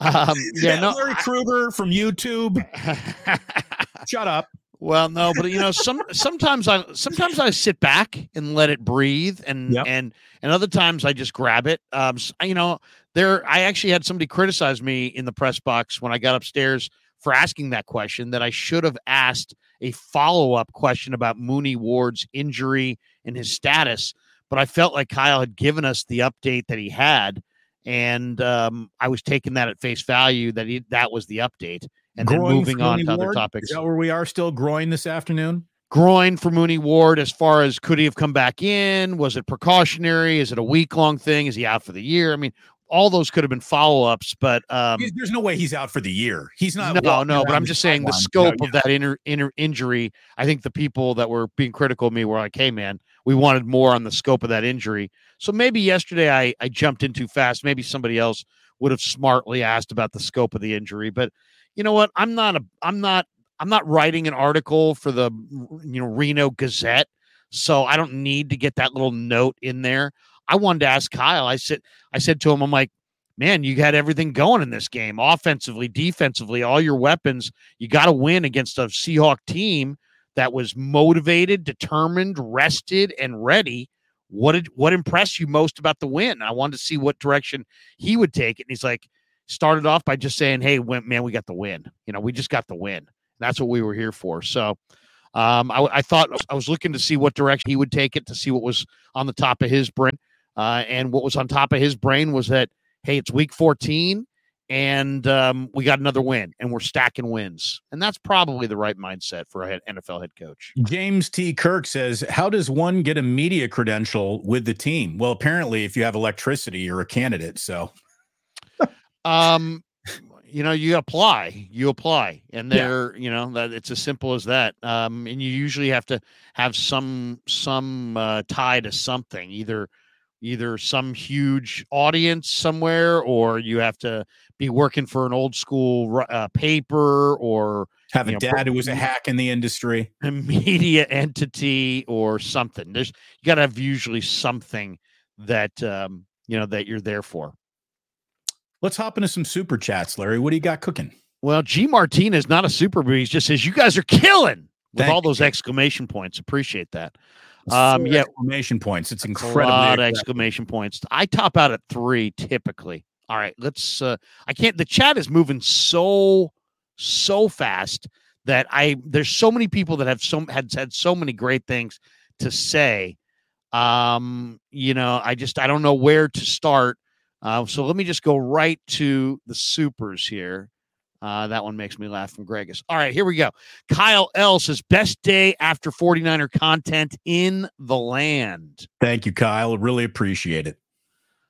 um, yeah, no. Larry Krueger from YouTube. Shut up. Well, no, but you know, some sometimes I sometimes I sit back and let it breathe, and Yep. and and other times I just grab it. Um, s- you know, there I actually had somebody criticize me in the press box when I got upstairs for asking that question that I should have asked a follow up question about Mooney Ward's injury and his status, but I felt like Kyle had given us the update that he had, and um, I was taking that at face value that he, that was the update, and then moving on Mooney to other Ward? topics Is that where we are still groin this afternoon? groin for Mooney Ward as far as could he have come back in? Was it precautionary? Is it a week long thing? Is he out for the year? I mean, all those could have been follow ups, but um, There's no way he's out for the year. He's not. no, no. But I'm just saying the scope of that inner, inner injury. I think the people that were being critical of me were like, "Hey, man, we wanted more on the scope of that injury." So maybe yesterday I I jumped in too fast. Maybe somebody else would have smartly asked about the scope of the injury. But you know what? I'm not a. I'm not. I'm not writing an article for the you know Reno Gazette, so I don't need to get that little note in there. I wanted to ask Kyle. I said. I said to him, I'm like man, you had everything going in this game offensively, defensively, all your weapons. You got to win against a Seahawk team that was motivated, determined, rested, and ready. What did what impressed you most about the win? I wanted to see what direction he would take it. And he's like, started off by just saying, Hey, man, we got the win. You know, we just got the win. That's what we were here for. So um, I, I thought I was looking to see what direction he would take it to see what was on the top of his brain. Uh, and what was on top of his brain was that hey, it's week 14 and um, we got another win and we're stacking wins. And that's probably the right mindset for a head- NFL head coach. James T. Kirk says, How does one get a media credential with the team? Well, apparently, if you have electricity, you're a candidate. So, Um, you know, you apply, you apply, and Yeah. they're, you know, that it's as simple as that. Um, and you usually have to have some some uh, tie to something, either either some huge audience somewhere or you have to be working for an old school uh, paper or Have a know, dad who was a hack in the industry. a media entity or something. There's you got to have usually something that um, you know that you're there for. Let's hop into some super chats, Larry. What do you got cooking? Well, G Martinez, not a super boost, he just says you guys are killing with Thank all those exclamation points. Appreciate that. Um, yeah. exclamation points. It's A lot of exclamation points. I top out at three typically. All right, let's. uh I can't. The chat is moving so so fast that I there's so many people that have so had had so many great things to say. Um, you know, I just I don't know where to start. Uh, so let me just go right to the supers here. Uh, that one makes me laugh from Gregus. All right, here we go. Kyle L says best day after 49er content in the land. Thank you, Kyle. Really appreciate it.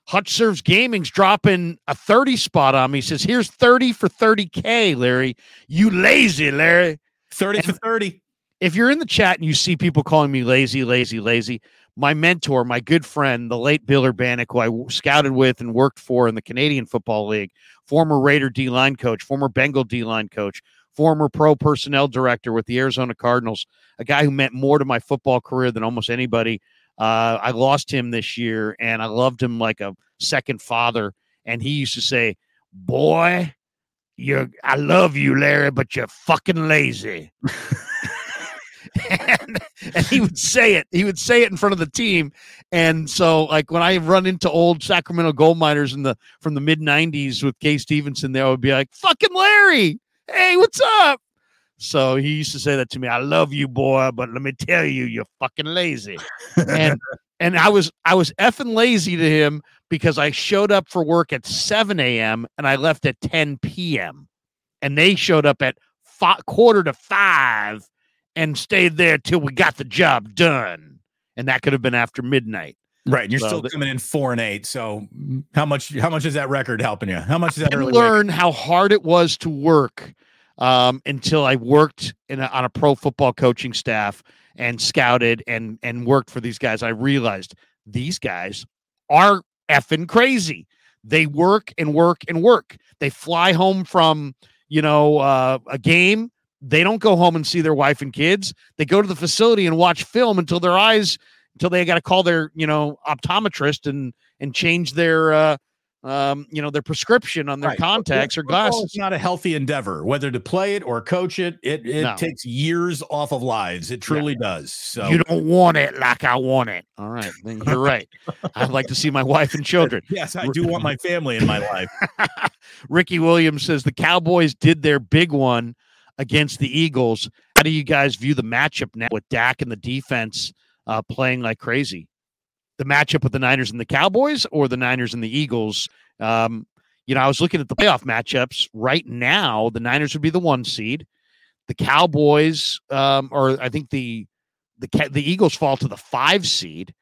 Hutch Serves Gaming's dropping a 30 spot on me. He says, here's 30 for 30K, Larry. You lazy, Larry. 30 for 30. If you're in the chat and you see people calling me lazy, lazy, lazy, my mentor, my good friend, the late Bill Urbanik, who I scouted with and worked for in the Canadian Football League, former Raider D line coach, former Bengal D line coach, former pro personnel director with the Arizona Cardinals, a guy who meant more to my football career than almost anybody. Uh, I lost him this year and I loved him like a second father. And he used to say, Boy, you're, I love you, Larry, but you're fucking lazy. and, and he would say it. He would say it in front of the team. And so, like when I run into old Sacramento gold miners in the from the mid '90s with Kay Stephenson, they would be like, "Fucking Larry, hey, what's up?" So he used to say that to me. I love you, boy, but let me tell you, you're fucking lazy. and and I was I was effing lazy to him because I showed up for work at 7 a.m. and I left at 10 p.m. and they showed up at fi- quarter to five and stayed there till we got the job done. And that could have been after midnight. Right. And you're So still the- coming in four and eight. So how much how much is that record helping you? How much is that I learn how hard it was to work um, until I worked in a, on a pro football coaching staff and scouted and and worked for these guys. I realized these guys are effing crazy. They work and work and work. They fly home from you know uh, a game. They don't go home and see their wife and kids. They go to the facility and watch film until their eyes until they got to call their you know optometrist and and change their uh, um, you know, their prescription on their Right. contacts or glasses. is not a healthy endeavor, whether to play it or coach it. It it No. takes years off of lives. It truly does. So You don't want it like I want it. All right, then you're right. I'd like to see my wife and children. yes, I do want my family in my life. Ricky Williams says the Cowboys did their big one against the Eagles. How do you guys view the matchup now with Dak and the defense uh, playing like crazy? The matchup with the Niners and the Cowboys, or the Niners and the Eagles? Um, you know, I was looking at the playoff matchups right now. The Niners would be the one seed. The Cowboys, um, or I think the the the Eagles fall to the five seed.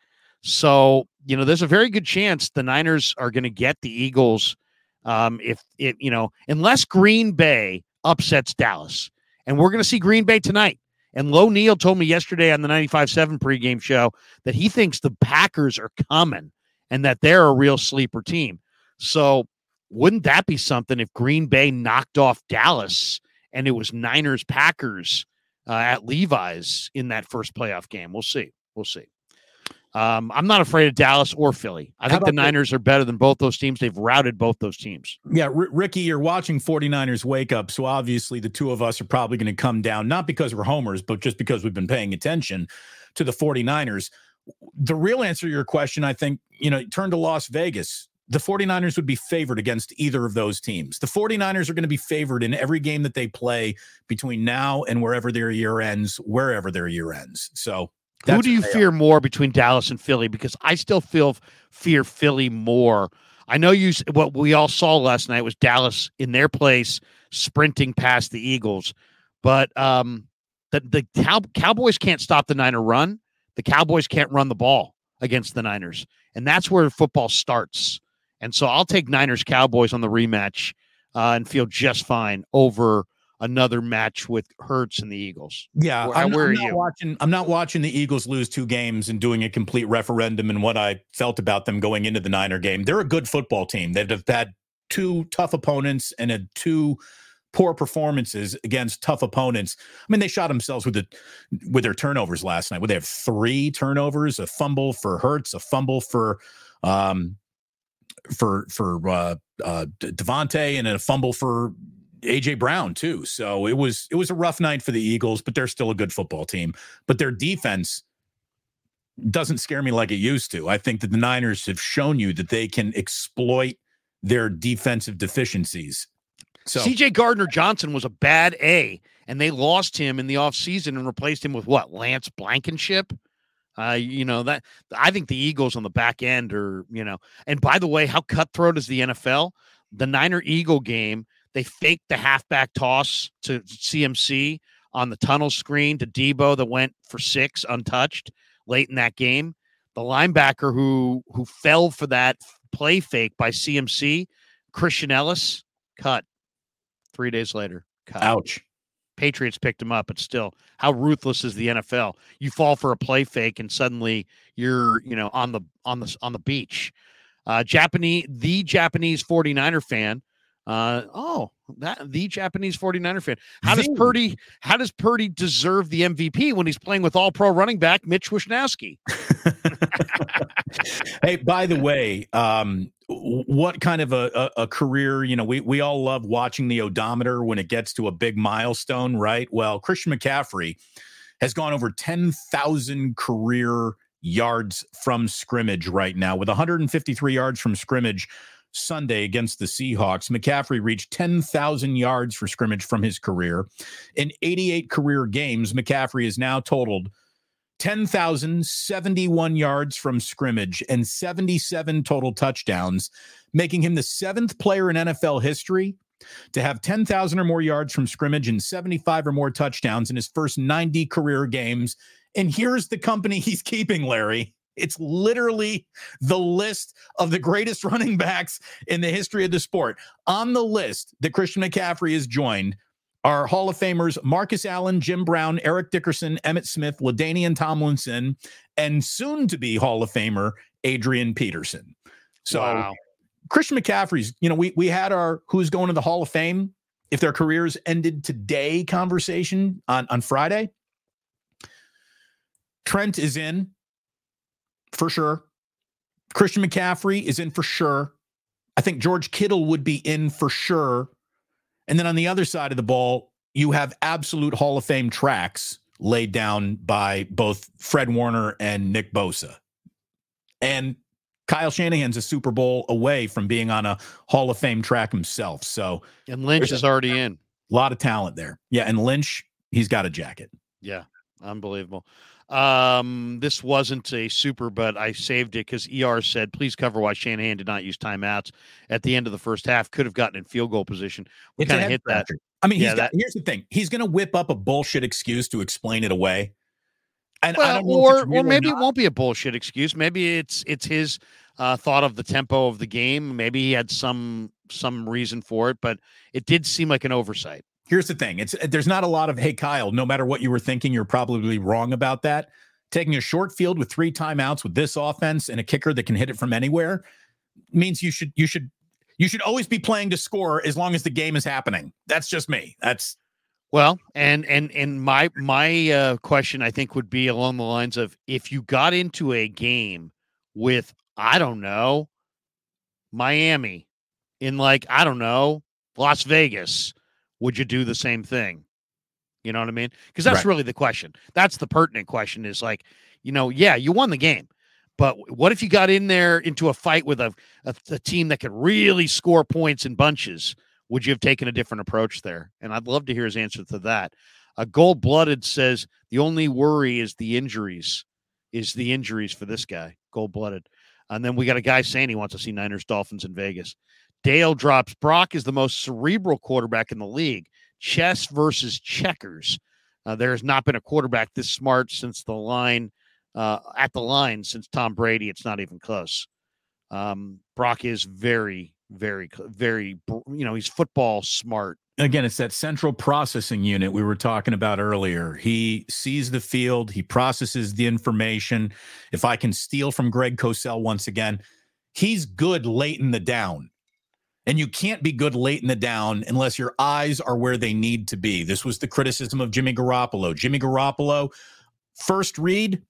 So you know, there's a very good chance the Niners are going to get the Eagles um, if it you know unless Green Bay upsets Dallas, and we're going to see Green Bay tonight. And Low Neal told me yesterday on the 95.7 pregame show that he thinks the Packers are coming and that they're a real sleeper team. So wouldn't that be something if Green Bay knocked off Dallas and it was Niners Packers uh, at Levi's in that first playoff game? We'll see. We'll see. Um, I'm not afraid of Dallas or Philly. I How think the about the- Niners are better than both those teams. They've routed both those teams. Yeah, R- Ricky, you're watching 49ers wake up. So obviously, the two of us are probably going to come down, not because we're homers, but just because we've been paying attention to the 49ers. The real answer to your question, I think, you know, turn to Las Vegas. The 49ers would be favored against either of those teams. The 49ers are going to be favored in every game that they play between now and wherever their year ends, wherever their year ends. So, Who do you are. fear more between Dallas and Philly? Because I still feel fear Philly more. I know you. What we all saw last night was Dallas in their place sprinting past the Eagles, but um, the the Cow- Cowboys can't stop the Niner run. The Cowboys can't run the ball against the Niners, and that's where football starts. And so I'll take Niners Cowboys on the rematch uh, and feel just fine over another match with Hurts and the Eagles. Yeah, Where- I'm, where I'm not you? watching. I'm not watching the Eagles lose two games and doing a complete referendum and what I felt about them going into the Niner game. They're a good football team. They've have had two tough opponents and had two poor performances against tough opponents. I mean, they shot themselves with the with their turnovers last night. Would they have three turnovers? A fumble for Hurts, a fumble for um for for uh, uh De- DeVonta, and a fumble for AJ Brown too. So it was it was a rough night for the Eagles, but they're still a good football team. But their defense doesn't scare me like it used to. I think that the Niners have shown you that they can exploit their defensive deficiencies. So CJ Gardner Johnson was a bad A, and they lost him in the offseason and replaced him with what? Lance Blankenship? Uh, you know, that I think the Eagles on the back end are, you know, and by the way, how cutthroat is the NFL? The Niner Eagle game, they faked the halfback toss to CMC on the tunnel screen to Deebo that went for six untouched late in that game. The linebacker who who fell for that play fake by CMC, Christian Elliss, cut three days later. Cut. ouch. Patriots picked him up, but still, how ruthless is the NFL? You fall for a play fake, and suddenly you're, you know, on the on the on the beach. Uh, Japanese, the Japanese 49er fan. Uh, oh, that the Japanese 49er fan. How does Purdy? How does Purdy deserve the MVP when he's playing with All Pro running back Mitch Wishnowsky? hey, by the way, um, what kind of a, a, a career? You know, we we all love watching the odometer when it gets to a big milestone, right? Well, Christian McCaffrey has gone over ten thousand career yards from scrimmage right now, with 153 yards from scrimmage. Sunday against the Seahawks, McCaffrey reached 10,000 yards for scrimmage from his career. In 88 career games, McCaffrey has now totaled 10,071 yards from scrimmage and 77 total touchdowns, making him the seventh player in NFL history to have 10,000 or more yards from scrimmage and 75 or more touchdowns in his first 90 career games. And here's the company he's keeping, Larry. It's literally the list of the greatest running backs in the history of the sport. On the list that Christian McCaffrey has joined are Hall of Famers Marcus Allen, Jim Brown, Eric Dickerson, Emmitt Smith, LaDainian Tomlinson, and soon to be Hall of Famer Adrian Peterson. So Wow. Christian McCaffrey's, you know, we we had our who's going to the Hall of Fame if their careers ended today conversation on on Friday. Trent is in for sure. Christian McCaffrey is in for sure. I think George Kittle would be in for sure. And then on the other side of the ball, you have absolute Hall of Fame tracks laid down by both Fred Warner and Nick Bosa. And Kyle Shanahan's a Super Bowl away from being on a Hall of Fame track himself. So And Lynch is already in. a lot of talent there. Yeah. And Lynch, he's got a jacket. Yeah, unbelievable. Um, this wasn't a super, but I saved it because ER said, please cover why Shanahan did not use timeouts at the end of the first half. Could have gotten in field goal position. We kind of hit that. I mean, he's Yeah, got, here's the thing. He's going to whip up a bullshit excuse to explain it away. And I Well, don't know or or maybe it won't be a bullshit excuse. Maybe it's it's his uh, thought of the tempo of the game. Maybe he had some some reason for it, but it did seem like an oversight. Here's the thing. It's there's not a lot of hey Kyle, no matter what you were thinking, you're probably wrong about that. Taking a short field with three timeouts with this offense and a kicker that can hit it from anywhere means you should you should you should always be playing to score as long as the game is happening. That's just me. That's Well, and and and my my uh, question I think would be along the lines of if you got into a game with I don't know Miami in like I don't know Las Vegas, would you do the same thing? You know what I mean? Because that's Right. really the question. That's the pertinent question. Is like, you know, yeah, you won the game, but what if you got in there into a fight with a a, a team that could really score points in bunches? would you have taken a different approach there? And I'd love to hear his answer to that. A Gold blooded says the only worry is the injuries, is the injuries for this guy, gold blooded. And then we got a guy saying he wants to see Niners Dolphins in Vegas. Dale drops Brock is the most cerebral quarterback in the league. Chess versus checkers. Uh, there has not been a quarterback this smart since the line uh, at the line since Tom Brady. It's not even close. Um, Brock is very, Very, very, you know, he's football smart. Again, it's that central processing unit we were talking about earlier. He sees the field, he processes the information. If I can steal from Greg Cosell once again, he's good late in the down. And you can't be good late in the down unless your eyes are where they need to be. This was the criticism of Jimmy Garoppolo. Jimmy Garoppolo, first read,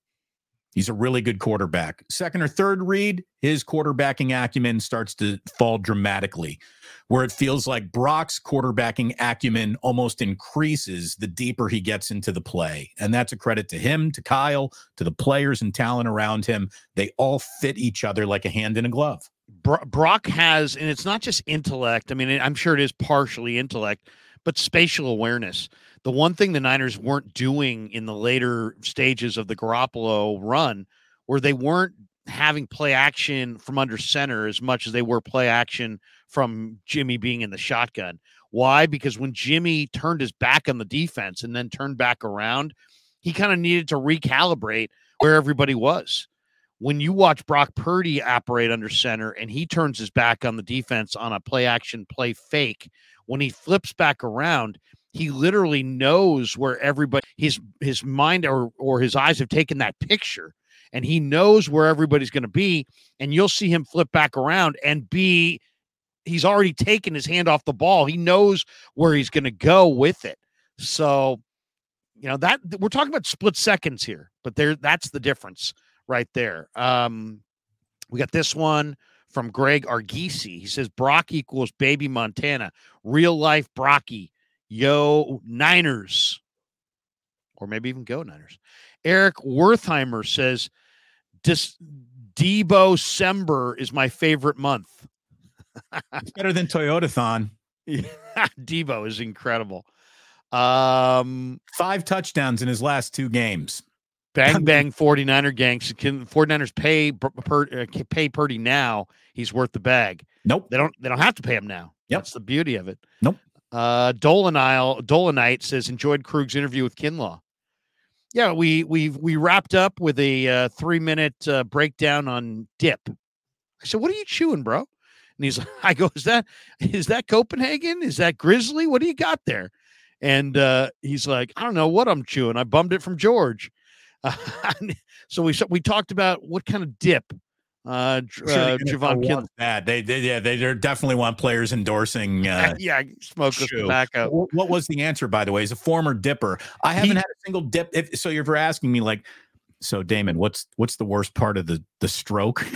he's a really good quarterback. Second or third read, his quarterbacking acumen starts to fall dramatically, where it feels like Brock's quarterbacking acumen almost increases the deeper he gets into the play. And that's a credit to him, to Kyle, to the players and talent around him. They all fit each other like a hand in a glove. Bro- Brock has, and it's not just intellect. I mean, I'm sure it is partially intellect, but spatial awareness. The one thing the Niners weren't doing in the later stages of the Garoppolo run, where they weren't having play action from under center as much as they were play action from Jimmy being in the shotgun. Why? Because when Jimmy turned his back on the defense and then turned back around, he kind of needed to recalibrate where everybody was when you watch Brock Purdy operate under center and he turns his back on the defense on a play action play fake, when he flips back around, he literally knows where everybody his his mind or or his eyes have taken that picture and he knows where everybody's going to be and you'll see him flip back around and be he's already taken his hand off the ball. He knows where he's going to go with it. So, you know, that we're talking about split seconds here, but there that's the difference right there. Um, we got this one from Greg Argisi. He says Brock equals baby Montana, real life Brocky. Yo, Niners. Or maybe even go Niners. Eric Wertheimer says Dis- Debo Sember is my favorite month. It's better than Toyotathon. Deebo is incredible. Um, Five touchdowns in his last two games. Bang bang 49er gangs. Can 49ers pay per, uh, pay Purdy now? He's worth the bag. Nope. They don't they don't have to pay him now. Yep. That's the beauty of it. Nope. Uh Dolanile Dolanite says enjoyed Krueg's interview with Kinlaw. Yeah, we we we wrapped up with a uh, three minute uh, breakdown on dip. I said, "What are you chewing, bro?" And he's, like, I go, "Is that is that Copenhagen? Is that Grizzly? What do you got there?" And uh, he's like, "I don't know what I'm chewing. I bummed it from George." so we we talked about what kind of dip uh, Sure, uh Javon Kinlaw. that. They, they, yeah, they they're definitely want players endorsing. Uh, yeah, smokeless shoe. tobacco. Wh- What was the answer, by the way? Is a former dipper, I haven't had a single dip. If, so you're asking me, like, so Damon, what's what's the worst part of the the stroke?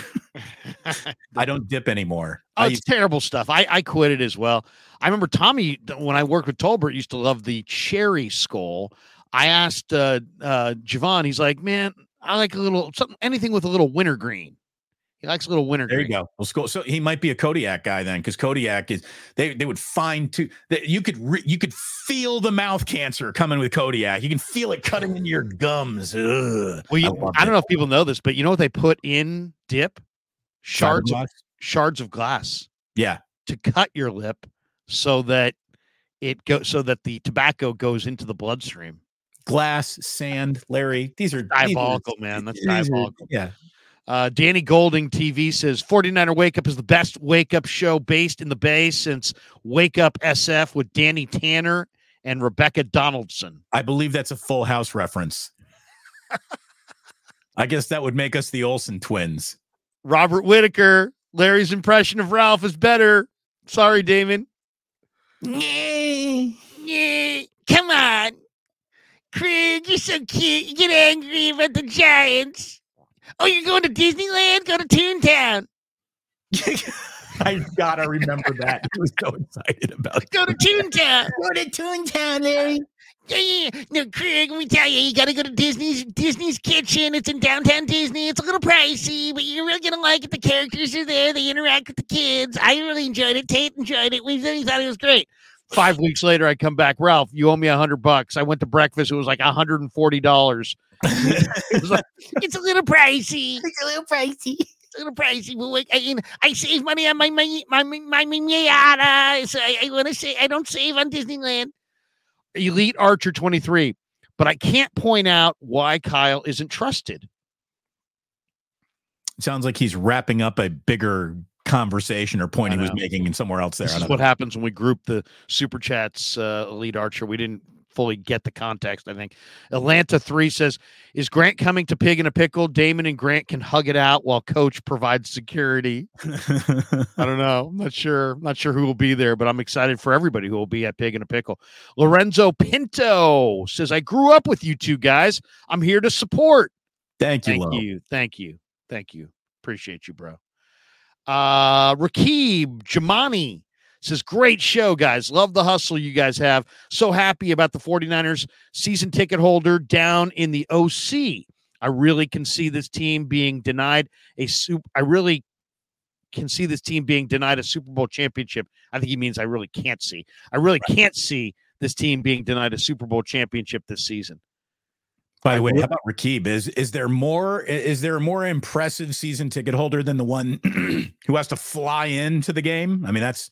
I don't dip anymore. Oh, I it's terrible stuff. I, I quit it as well. I remember Tommy when I worked with Tolbert used to love the cherry skull. I asked uh, uh, Javon, he's like, man, I like a little something, anything with a little wintergreen. He likes a little wintergreen. There you go. Well, school. So he might be a Kodiak guy then, because Kodiak is they they would find to that you could re, you could feel the mouth cancer coming with Kodiak. You can feel it cutting into your gums. Ugh. Well, you, love I, don't know if people know this, but you know what they put in dip? Shards of, shards of glass Yeah. to cut your lip so that it goes so that the tobacco goes into the bloodstream. Glass, sand, Larry. These are these are- Diabolical, man. That's these are- diabolical. yeah. Uh, Danny Golding TV says 49er Wake Up is the best wake up show based in the Bay since Wake Up SF with Danny Tanner and Rebecca Donaldson. I believe that's a full house reference. I guess that would make us the Olsen twins. Robert Whitaker, Larry's impression of Ralph is better. Sorry, Damon. Yeah. Yeah, come on. Craig, you're so cute. You get angry about the Giants. Oh, you're going to Disneyland? Go to Toontown. I gotta remember that. I was so excited about it. Go to Toontown. Go to Toontown, Larry. Yeah, yeah. No, Craig, let me tell you, you got to go to Disney's Disney's Kitchen. It's in downtown Disney. It's a little pricey, but you're really gonna like it. The characters are there. They interact with the kids. I really enjoyed it. Tate enjoyed it. We really thought it was great. Five weeks later, I come back. Ralph, you owe me a hundred bucks. I went to breakfast. It was like a hundred and forty dollars. like, it's a little pricey. It's a little pricey. It's a little pricey, but like, I, you I save money on my my my my, my Miata. So I, I want to say I don't save on Disneyland. Elite Archer 23. But I can't point out why Kyle isn't trusted. Sounds like he's wrapping up a bigger conversation or point he was making in somewhere else there. This is what know. happens when we group the super chats, uh, Elite Archer. We didn't fully get the context, I think. Atlanta 3 says, Is Grant coming to Pig in a Pickle? Damon and Grant can hug it out while coach provides security. I don't know. I'm not sure. I'm not sure who will be there, but I'm excited for everybody who will be at Pig in a Pickle. Lorenzo Pinto says, I grew up with you two guys. I'm here to support. Thank you, Thank Lo. you. Thank you. Thank you. Appreciate you, bro. Uh Rakib Jamani says, Great show, guys. Love the hustle you guys have. So happy about the 49ers season ticket holder down in the OC. I really can see this team being denied a soup. I really can see this team being denied a Super Bowl championship. I think he means I really can't see. I really can't see this team being denied a Super Bowl championship this season. By the way, how about Rakib? Is is there more? Is there a more impressive season ticket holder than the one who has to fly into the game? I mean, that's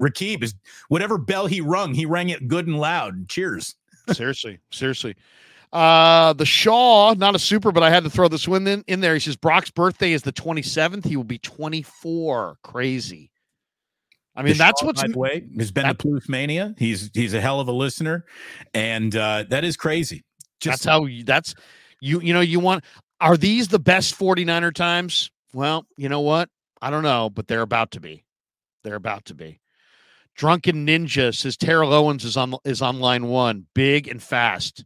Rakib. Is whatever bell he rung, he rang it good and loud. Cheers. seriously, seriously. Uh, the Shaw, not a super, but I had to throw this one in, in there. He says Brock's birthday is the 27th. He will be 24. Crazy. I mean, that's Deshaun, what's by the way has been that- the Plus Mania. He's he's a hell of a listener, and uh, that is crazy. That's Just how you that's you you know you want are these the best 49er times? Well, you know what? I don't know, but they're about to be. They're about to be. Drunken Ninja says Terrell Owens is on is on line one, big and fast.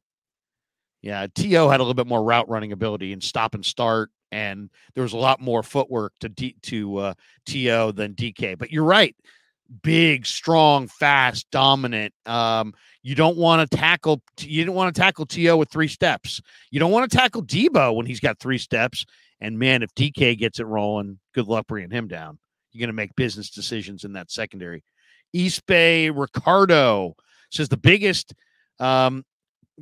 Yeah, T.O. had a little bit more route running ability and stop and start, and there was a lot more footwork to D, to uh, T.O. than DK. But you're right, big, strong, fast, dominant. Um, you don't want to tackle. You didn't want to tackle T.O. with three steps. You don't want to tackle Deebo when he's got three steps. And man, if DK gets it rolling, good luck bringing him down. You're going to make business decisions in that secondary. East Bay Ricardo says the biggest, um,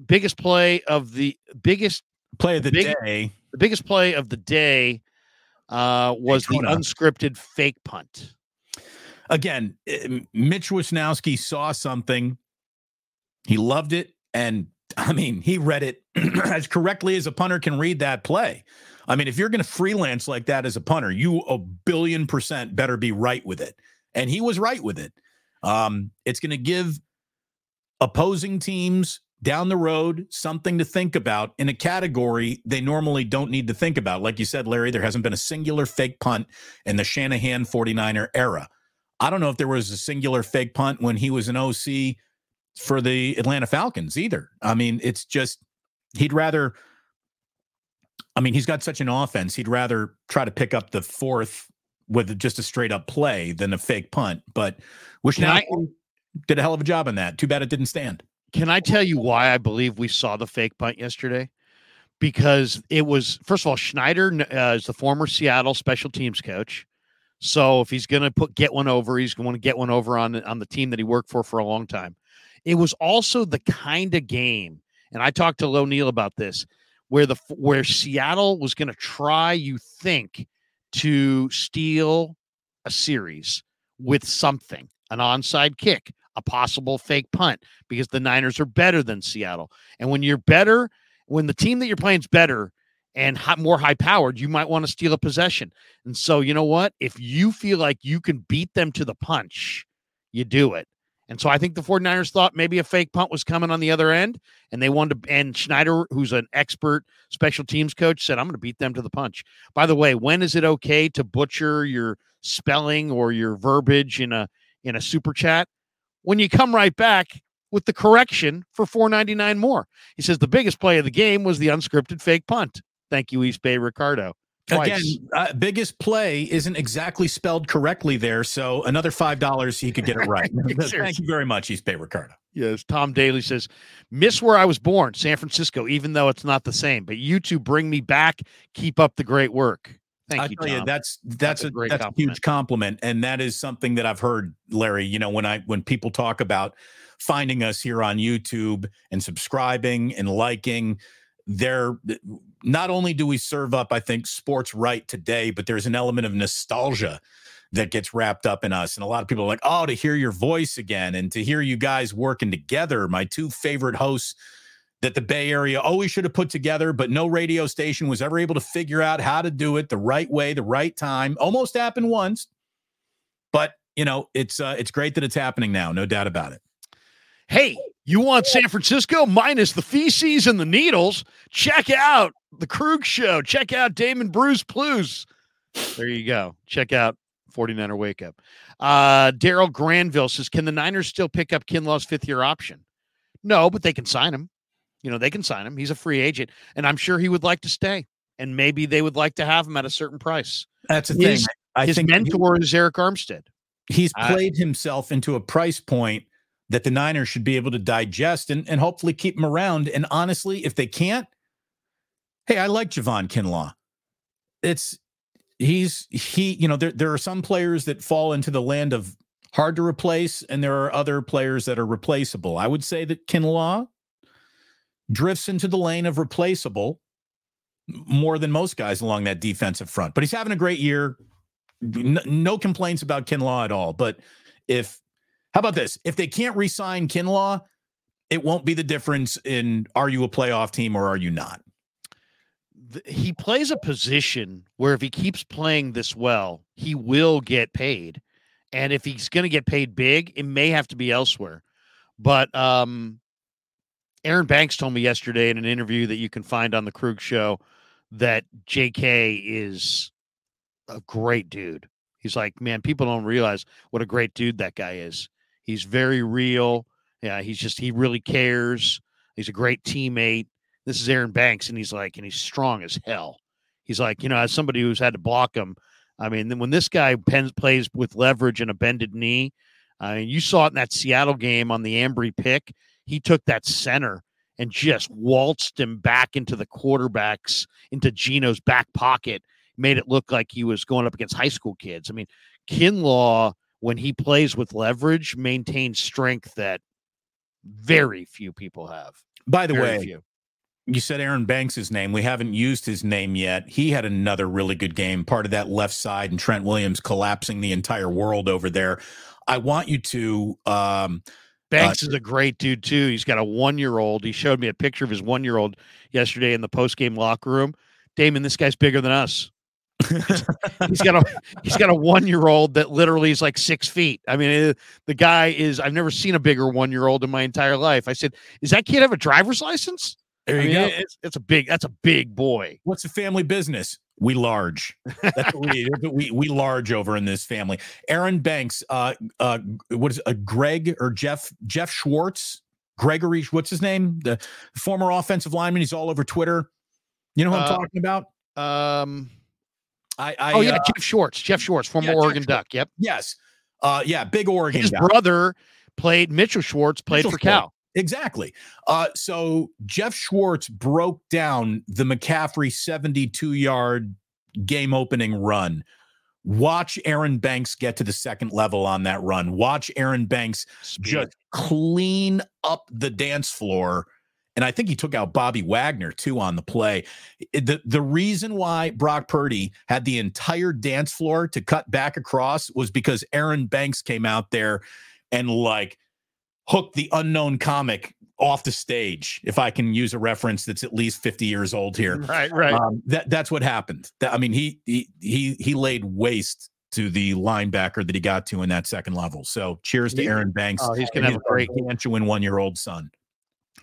biggest play of the biggest, play of the big- day. the biggest play of the day uh, was the unscripted fake punt. Again, eh, Mitch Wishnowsky saw something. He loved it. And I mean, he read it as correctly as a punter can read that play. I mean, if you're going to freelance like that as a punter, you a billion percent better be right with it. And he was right with it. Um, it's going to give opposing teams down the road something to think about in a category they normally don't need to think about. Like you said, Larry, there hasn't been a singular fake punt in the Shanahan 49er era. I don't know if there was a singular fake punt when he was an OC for the Atlanta Falcons either. I mean, it's just he'd rather. I mean, he's got such an offense. He'd rather try to pick up the fourth with just a straight up play than a fake punt. But I- did a hell of a job on that. Too bad it didn't stand. Can I tell you why I believe we saw the fake punt yesterday? Because it was first of all Schneider uh, is the former Seattle special teams coach, so if he's going to put get one over, he's going to get one over on on the team that he worked for for a long time. It was also the kind of game, and I talked to O'Neill about this, where the where Seattle was going to try, you think, to steal a series with something, an onside kick, a possible fake punt, because the Niners are better than Seattle. And when you're better, when the team that you're playing is better and more high powered, you might want to steal a possession. And so, you know what? If you feel like you can beat them to the punch, you do it. And so I think the 49ers thought maybe a fake punt was coming on the other end. And they wanted to, and Schneider, who's an expert special teams coach, said, I'm going to beat them to the punch. By the way, when is it okay to butcher your spelling or your verbiage in a in a super chat? When you come right back with the correction for 499 more. He says the biggest play of the game was the unscripted fake punt. Thank you, East Bay Ricardo. Twice. Again, uh, biggest play isn't exactly spelled correctly there. So another five dollars, he could get it right. Thank you very much, East Bay Ricardo. Yes, Tom Daly says, "Miss where I was born, San Francisco. Even though it's not the same, but you two bring me back. Keep up the great work. Thank I you, tell Tom. you, that's that's, That's a a, great that's a huge compliment, and that is something that I've heard, Larry. You know, when I when people talk about finding us here on YouTube and subscribing and liking, there not only do we serve up, I think, sports right today, but there's an element of nostalgia that gets wrapped up in us. And a lot of people are like, oh, to hear your voice again and to hear you guys working together, my two favorite hosts that the Bay Area always should have put together, but no radio station was ever able to figure out how to do it the right way, the right time. Almost happened once. but you know, it's uh, it's great that it's happening now, no doubt about it. Hey, you want San Francisco minus the feces and the needles? Check out the Krueg Show. Check out Damon Bruce Plus. There you go. Check out 49er Wake Up. Uh, Daryl Granville says, Can the Niners still pick up Kinlaw's fifth year option? No, but they can sign him. You know, they can sign him. He's a free agent, and I'm sure he would like to stay. And maybe they would like to have him at a certain price. That's the His- thing. I His think he- mentor is Arik Armstead. he's I- played himself into a price point that the Niners should be able to digest and, and hopefully keep him around. And honestly, if they can't, hey, I like Javon Kinlaw. It's he's he, you know, there there are some players that fall into the land of hard to replace, and there are other players that are replaceable. I would say that Kinlaw drifts into the lane of replaceable more than most guys along that defensive front. But he's having a great year. N- no complaints about Kinlaw at all. But if how about this? If they can't re-sign Kinlaw, it won't be the difference in are you a playoff team or are you not. he plays a position where if he keeps playing this well, he will get paid. And if he's going to get paid big, it may have to be elsewhere. But um, Aaron Banks told me yesterday in an interview that you can find on the Krueg show that JK is a great dude. He's like, man, people don't realize what a great dude that guy is. He's very real. Yeah, he's just, he really cares. He's a great teammate this is Aaron Banks, and he's like, and he's strong as hell. He's like, you know, as somebody who's had to block him, I mean, when this guy pen, plays with leverage and a bended knee, mean, you saw it in that Seattle game on the Ambry pick. He took that center and just waltzed him back into the quarterbacks, into Gino's back pocket, made it look like he was going up against high school kids. I mean, Kinlaw, when he plays with leverage, maintains strength that very few people have. By the Very way, few. you said Aaron Banks' name. We haven't used his name yet. He had another really good game, part of that left side, and Trent Williams collapsing the entire world over there. I want you to um Banks is a great dude too. He's got a one year old. He showed me a picture of his one year old yesterday in the post game locker room. Damon, this guy's bigger than us. He's got a he's got a one year old that literally is like six feet. I mean, the guy is. I've never seen a bigger one year old in my entire life. I said, "Does that kid have a driver's license?" there I you mean, go. It's, it's a big. That's a big boy. What's the family business? We large. That's what we, we we large over in this family. Aaron Banks, uh, uh, what is it, uh, Greg or Jeff Jeff Schwartz, Gregory, what's his name? The former offensive lineman. He's all over Twitter. You know who I'm Uh, talking about? Um. I, I oh yeah, uh, Jeff Schwartz. Jeff Schwartz, former yeah, Oregon Schwartz. Duck. Yep. yes, uh, yeah, big Oregon His guy. brother played Mitchell Schwartz. Played Mitchell for Schwartz. Cal. Exactly. Uh, so Jeff Schwartz broke down the McCaffrey 72 yard game opening run. Watch Aaron Banks get to the second level on that run. Watch Aaron Banks Speed. just clean up the dance floor. And I think he took out Bobby Wagner too on the play. The, the reason why Brock Purdy had the entire dance floor to cut back across was because Aaron Banks came out there and like hooked the unknown comic off the stage, if I can use a reference that's at least 50 years old here. right, right. Um, that that's what happened. That, I mean, he he he he laid waste to the linebacker that he got to in that second level. So cheers to Aaron Banks. oh, he's gonna have a great gargantuan one year old son.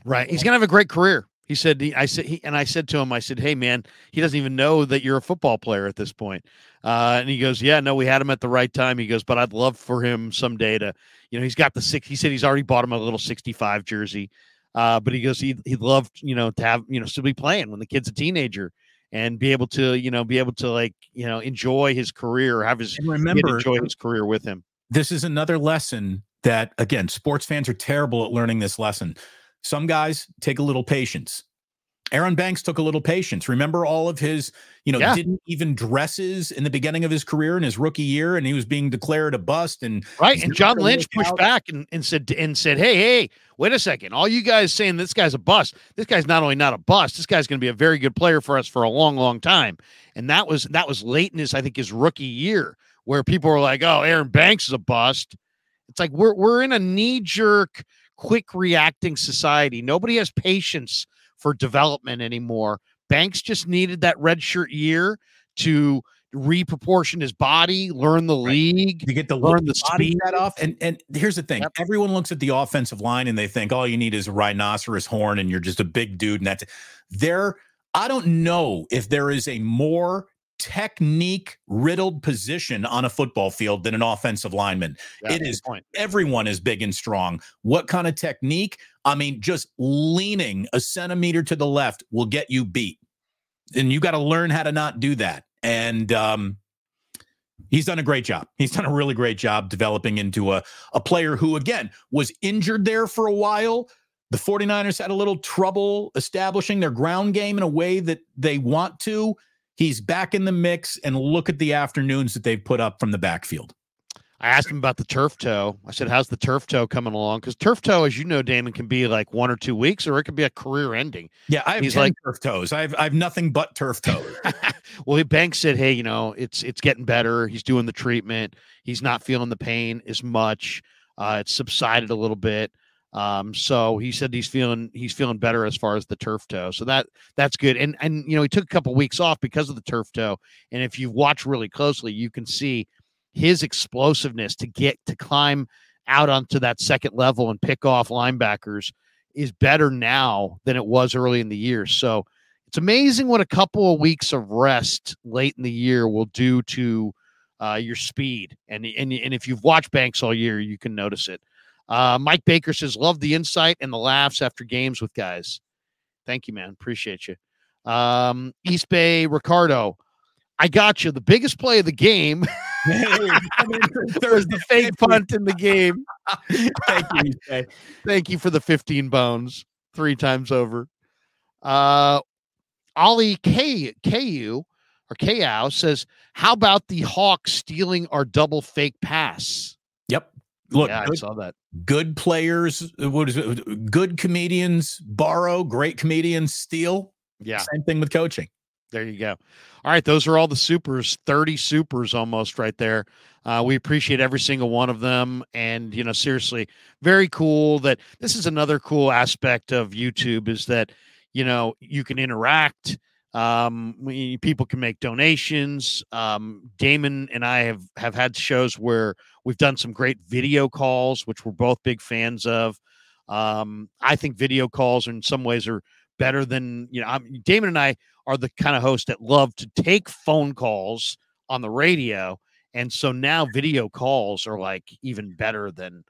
Right. He's gonna have a great career. He said. He, I said. He, and I said to him. I said, "Hey, man, he doesn't even know that you're a football player at this point." Uh, and he goes, "Yeah, no, we had him at the right time." He goes, "But I'd love for him someday to, you know, he's got the six. He said he's already bought him a little 65 jersey. Uh, but he goes, he he'd love, you know, to have, you know, still be playing when the kid's a teenager and be able to, you know, be able to like, you know, enjoy his career, have his And remember, enjoy his career with him." this is another lesson that again, sports fans are terrible at learning this lesson. Some guys take a little patience. Aaron Banks took a little patience. Remember all of his, you know, Yeah. didn't even dresses in the beginning of his career in his rookie year, and he was being declared a bust. And Right. And John Lynch pushed out. back and, and said and said, Hey, hey, wait a second. All you guys saying this guy's a bust. This guy's not only not a bust, this guy's gonna be a very good player for us for a long, long time. And that was that was late in his, I think, his rookie year, where people were like, Oh, Aaron Banks is a bust. It's like we're we're in a knee-jerk, quick reacting society. Nobody has patience for development anymore. Banks just needed that red shirt year to reproportion his body, learn the league, You get the learn the body speed. set off. And and here's the thing: Yep. everyone looks at the offensive line and they think all you need is a rhinoceros horn, and you're just a big dude. And that's there. I don't know if there is a more technique riddled position on a football field than an offensive lineman. It is everyone is big and strong. What kind of technique? I mean, just leaning a centimeter to the left will get you beat. And you got to learn how to not do that. And um, he's done a great job. He's done a really great job developing into a, a player who, again, was injured there for a while. The 49ers had a little trouble establishing their ground game in a way that they want to. He's back in the mix, and look at the afternoons that they've put up from the backfield. I asked him about the turf toe. I said, "How's the turf toe coming along?" Because turf toe, as you know, Damon, can be like one or two weeks, or it could be a career ending. Yeah, I have He's 10 like- turf toes. I have I have nothing but turf toes. well, he Banks said, "Hey, you know, it's it's getting better. He's doing the treatment. He's not feeling the pain as much. Uh, it's subsided a little bit. Um, so he said he's feeling he's feeling better as far as the turf toe. So that that's good. And and you know, he took a couple weeks off because of the turf toe. And if you watch really closely, you can see his explosiveness to get to climb out onto that second level and pick off linebackers is better now than it was early in the year. So it's amazing what a couple of weeks of rest late in the year will do to uh, your speed. And, and and if you've watched Banks all year, you can notice it. Uh, Mike Baker says, "Love the insight and the laughs after games with guys." Thank you, man. Appreciate you. Um, East Bay Ricardo, I got you. The biggest play of the game was the fake punt in the game. Thank you. East Bay. Thank you for the 15 bones three times over. Uh Ollie K KU or KO says, How about the Hawks stealing our double fake pass? Look, yeah, I saw that. good players. uh, What is it? Good comedians borrow. Great comedians steal. Yeah, Same thing with coaching. there you go. All right, those are all the supers, 30 supers almost right there. Uh, we appreciate every single one of them. And, you know, seriously, very cool that this is another cool aspect of YouTube is that, you know, you can interact. Um, we, people can make donations. Um, Damon and I have, have had shows where we've done some great video calls, which we're both big fans of. Um, I think video calls in some ways are better than, you know, I'm, Damon and I are the kind of hosts that love to take phone calls on the radio and so now video calls are like even better than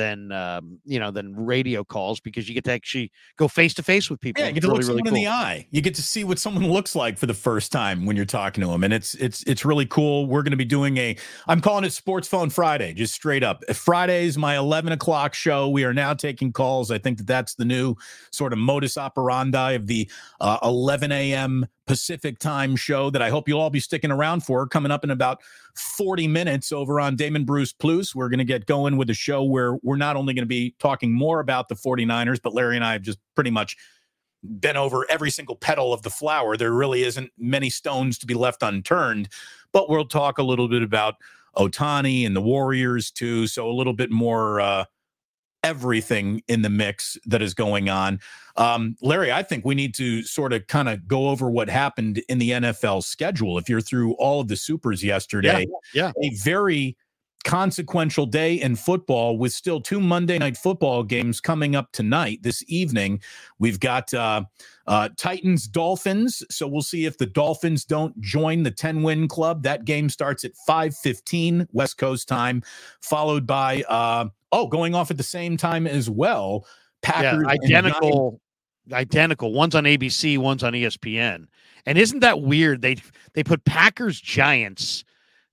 than um, you know than radio calls because you get to actually go face to face with people Yeah, you get to look really, really someone in the eye. You get to see what someone looks like for the first time when you're talking to them, and it's it's it's really cool. We're going to be doing a. I'm calling it Sports Phone Friday, just straight up. Friday's my 11 o'clock show. We are now taking calls. I think that that's the new sort of modus operandi of the uh, 11 a.m. Pacific time show that I hope you'll all be sticking around for. Coming up in about 40 minutes over on Damon Bruce Plus. We're going to get going with a show where we're not only going to be talking more about the 49ers, but Larry and I have just pretty much been over every single petal of the flower. There really isn't many stones to be left unturned, but we'll talk a little bit about Ohtani and the Warriors too. So a little bit more uh, everything in the mix that is going on. Um, Larry, I think we need to sort of kind of go over what happened in the NFL schedule. If you're through all of the supers yesterday, yeah. a very consequential day in football with still two Monday night football games coming up tonight this evening. We've got uh, uh, Titans Dolphins, so we'll see if the Dolphins don't join the 10 win club. That game starts at 5:15 West Coast time, followed by uh, oh, going off at the same time as well. Packers yeah, identical identical one's on abc one's on espn and isn't that weird? They they put packers giants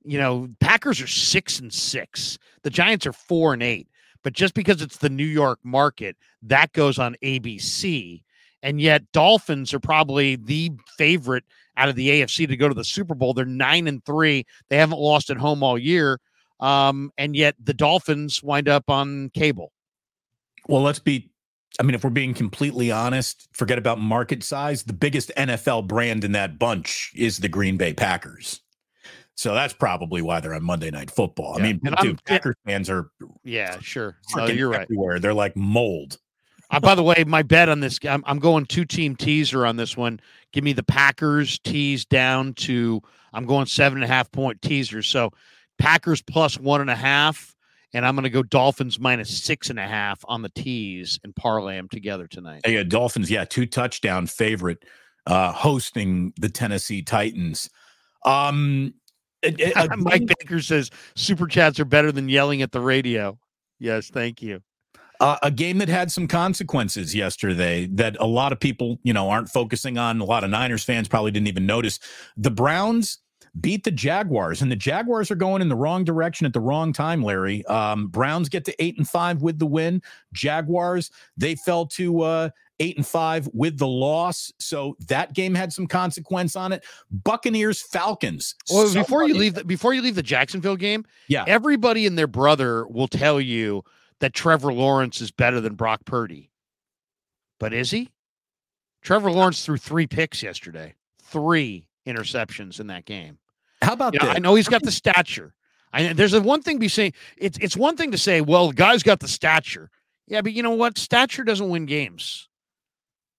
you know packers are six and six. The giants are four and eight. But just because it's the new york market that goes on abc and yet dolphins are probably the favorite out of the afc to go to the super bowl. They're nine and three. They haven't lost at home all year um, and yet the dolphins wind up on cable Well, let's be. I mean, if we're being completely honest, forget about market size. The biggest NFL brand in that bunch is the Green Bay Packers. So that's probably why they're on Monday Night Football. I Yeah, mean, and I'm- dude, Packers fans are yeah sure no, you're right everywhere. They're like mold. Uh, by the way, my bet on this, I'm, I'm going two team teaser on this one. Give me the Packers tease down to I'm going seven and a half point teaser. So Packers plus one and a half, and I'm going to go Dolphins minus six and a half on the tees and parlay them together tonight. Yeah, Dolphins, yeah, two touchdown favorite uh, hosting the Tennessee Titans. Um, a- a Mike Baker says super chats are better than yelling at the radio. Yes, thank you. uh, a game that had some consequences yesterday that a lot of people, you know, aren't focusing on. A lot of Niners fans probably didn't even notice. The Browns beat the Jaguars, and the Jaguars are going in the wrong direction at the wrong time. Larry, um, Browns get to eight and five with the win. Jaguars they fell to uh, eight and five with the loss, so that game had some consequence on it. Buccaneers Falcons. Well, before you leave, the, before you leave the Jacksonville game, Yeah. everybody and their brother will tell you that Trevor Lawrence is better than Brock Purdy. But is he? Trevor Lawrence threw three picks yesterday, three interceptions in that game. How about You know, this? I know he's got the stature. I there's a one thing be saying it's it's one thing to say, well, the guy's got the stature. Yeah, but you know what? Stature doesn't win games.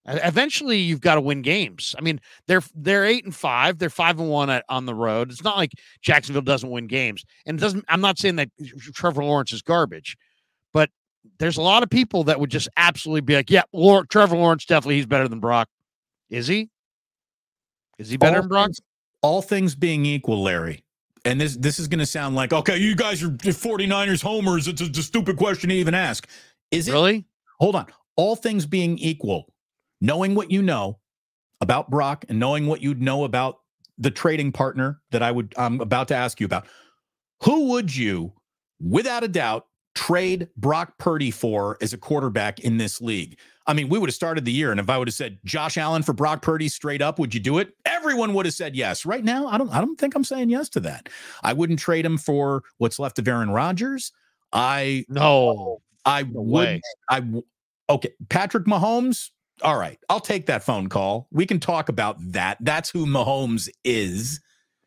Eventually, you've got to win games. I mean, they're they're eight and five. They're five and one at, on the road. It's not like Jacksonville doesn't win games, and it doesn't. I'm not saying that Trevor Lawrence is garbage, but there's a lot of people that would just absolutely be like, "Yeah, Lawr- Trevor Lawrence definitely he's better than Brock." Is he? Is he better all than Brock? Things, all things being equal, Larry. And this this is going to sound like, okay, you guys are 49ers homers. It's a, it's a stupid question to even ask. Is it? Really? Hold on. All things being equal, knowing what you know about Brock and knowing what you'd know about the trading partner that I would I'm about to ask you about, who would you, without a doubt, trade Brock Purdy for as a quarterback in this league? I mean, we would have started the year, and if I would have said Josh Allen for Brock Purdy straight up, would you do it? Everyone would have said yes. Right now, I don't. I don't think I'm saying yes to that. I wouldn't trade him for what's left of Aaron Rodgers. I No. I No would. way. I okay. Patrick Mahomes. All right, I'll take that phone call. We can talk about that. That's who Mahomes is.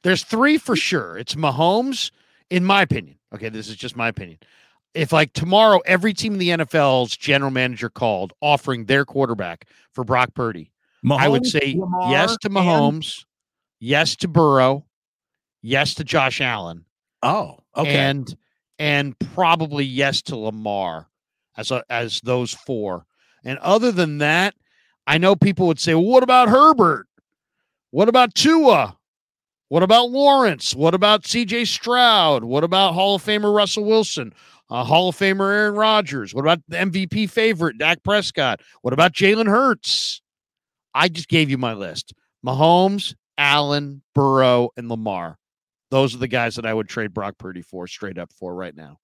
There's three for sure. It's Mahomes, in my opinion. Okay, this is just my opinion. If like tomorrow, every team in the NFL's general manager called offering their quarterback for Brock Purdy, Mahomes, I would say Lamar, yes to and- Mahomes, yes to Burrow, yes to Josh Allen, oh, okay. and and probably yes to Lamar as a, as those four. And other than that, I know people would say, well, "What about Herbert? What about Tua? What about Lawrence? What about C.J. Stroud? What about Hall of Famer Russell Wilson? Uh, Hall of Famer Aaron Rodgers? What about the MVP favorite Dak Prescott? What about Jalen Hurts? I just gave you my list: Mahomes, Allen, Burrow, and Lamar. Those are the guys that I would trade Brock Purdy for, straight up for right now.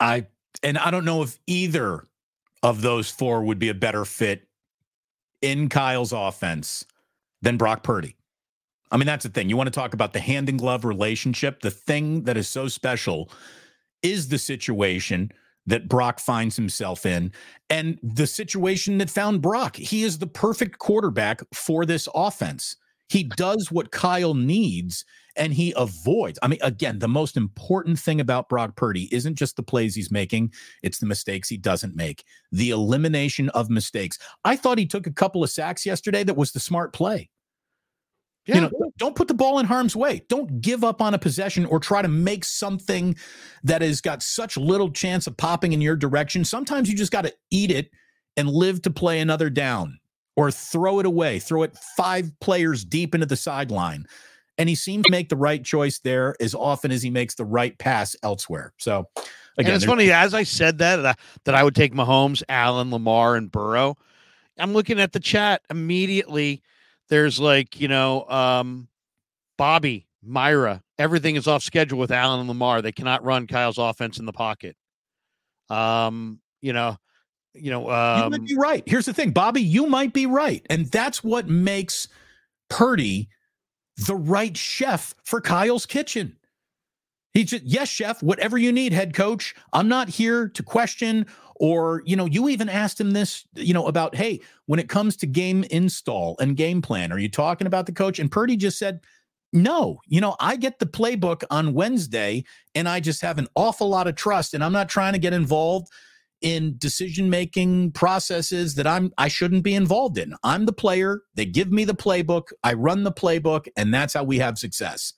I and I don't know if either of those four would be a better fit in Kyle's offense than Brock Purdy. I mean, that's the thing. You want to talk about the hand and glove relationship. The thing that is so special is the situation that Brock finds himself in and the situation that found Brock. He is the perfect quarterback for this offense. He does what Kyle needs and he avoids. I mean, again, the most important thing about Brock Purdy isn't just the plays he's making, it's the mistakes he doesn't make, the elimination of mistakes. I thought he took a couple of sacks yesterday that was the smart play. You know, don't put the ball in harm's way. Don't give up on a possession or try to make something that has got such little chance of popping in your direction. Sometimes you just got to eat it and live to play another down or throw it away, throw it five players deep into the sideline. And he seemed to make the right choice there as often as he makes the right pass elsewhere. So, and again, it's funny as I said that that I, that I would take Mahomes, Allen, Lamar, and Burrow. I'm looking at the chat immediately. There's like you know, um, Bobby, Myra. Everything is off schedule with Allen and Lamar. They cannot run Kyle's offense in the pocket. Um, you know, you know, you um, might be right. Here's the thing, Bobby, you might be right. And that's what makes Purdy the right chef for Kyle's kitchen. He just, yes, chef, whatever you need, head coach. I'm not here to question or, you know, you even asked him this, you know, about, hey, when it comes to game install and game plan, are you talking about the coach? And Purdy just said, no, you know, I get the playbook on Wednesday and I just have an awful lot of trust and I'm not trying to get involved in decision making processes that I'm I shouldn't be involved in. I'm the player. They give me the playbook. I run the playbook, and that's how we have success.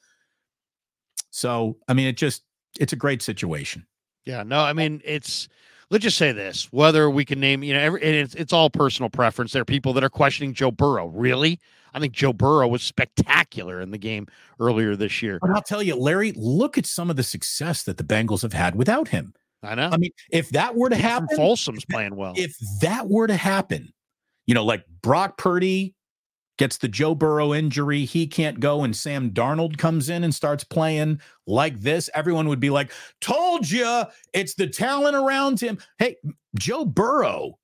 So, I mean, it just it's a great situation. Yeah, no, I mean it's let's just say this: whether we can name, you know, every, it's it's all personal preference. There are people that are questioning Joe Burrow. Really, I think Joe Burrow was spectacular in the game earlier this year. But I'll tell you, Larry, look at some of the success that the Bengals have had without him. I know. I mean, if that were to happen, Folsom's playing well. if that were to happen, you know, like Brock Purdy gets the Joe Burrow injury, he can't go, and Sam Darnold comes in and starts playing like this, everyone would be like, Told you it's the talent around him. Hey, Joe Burrow,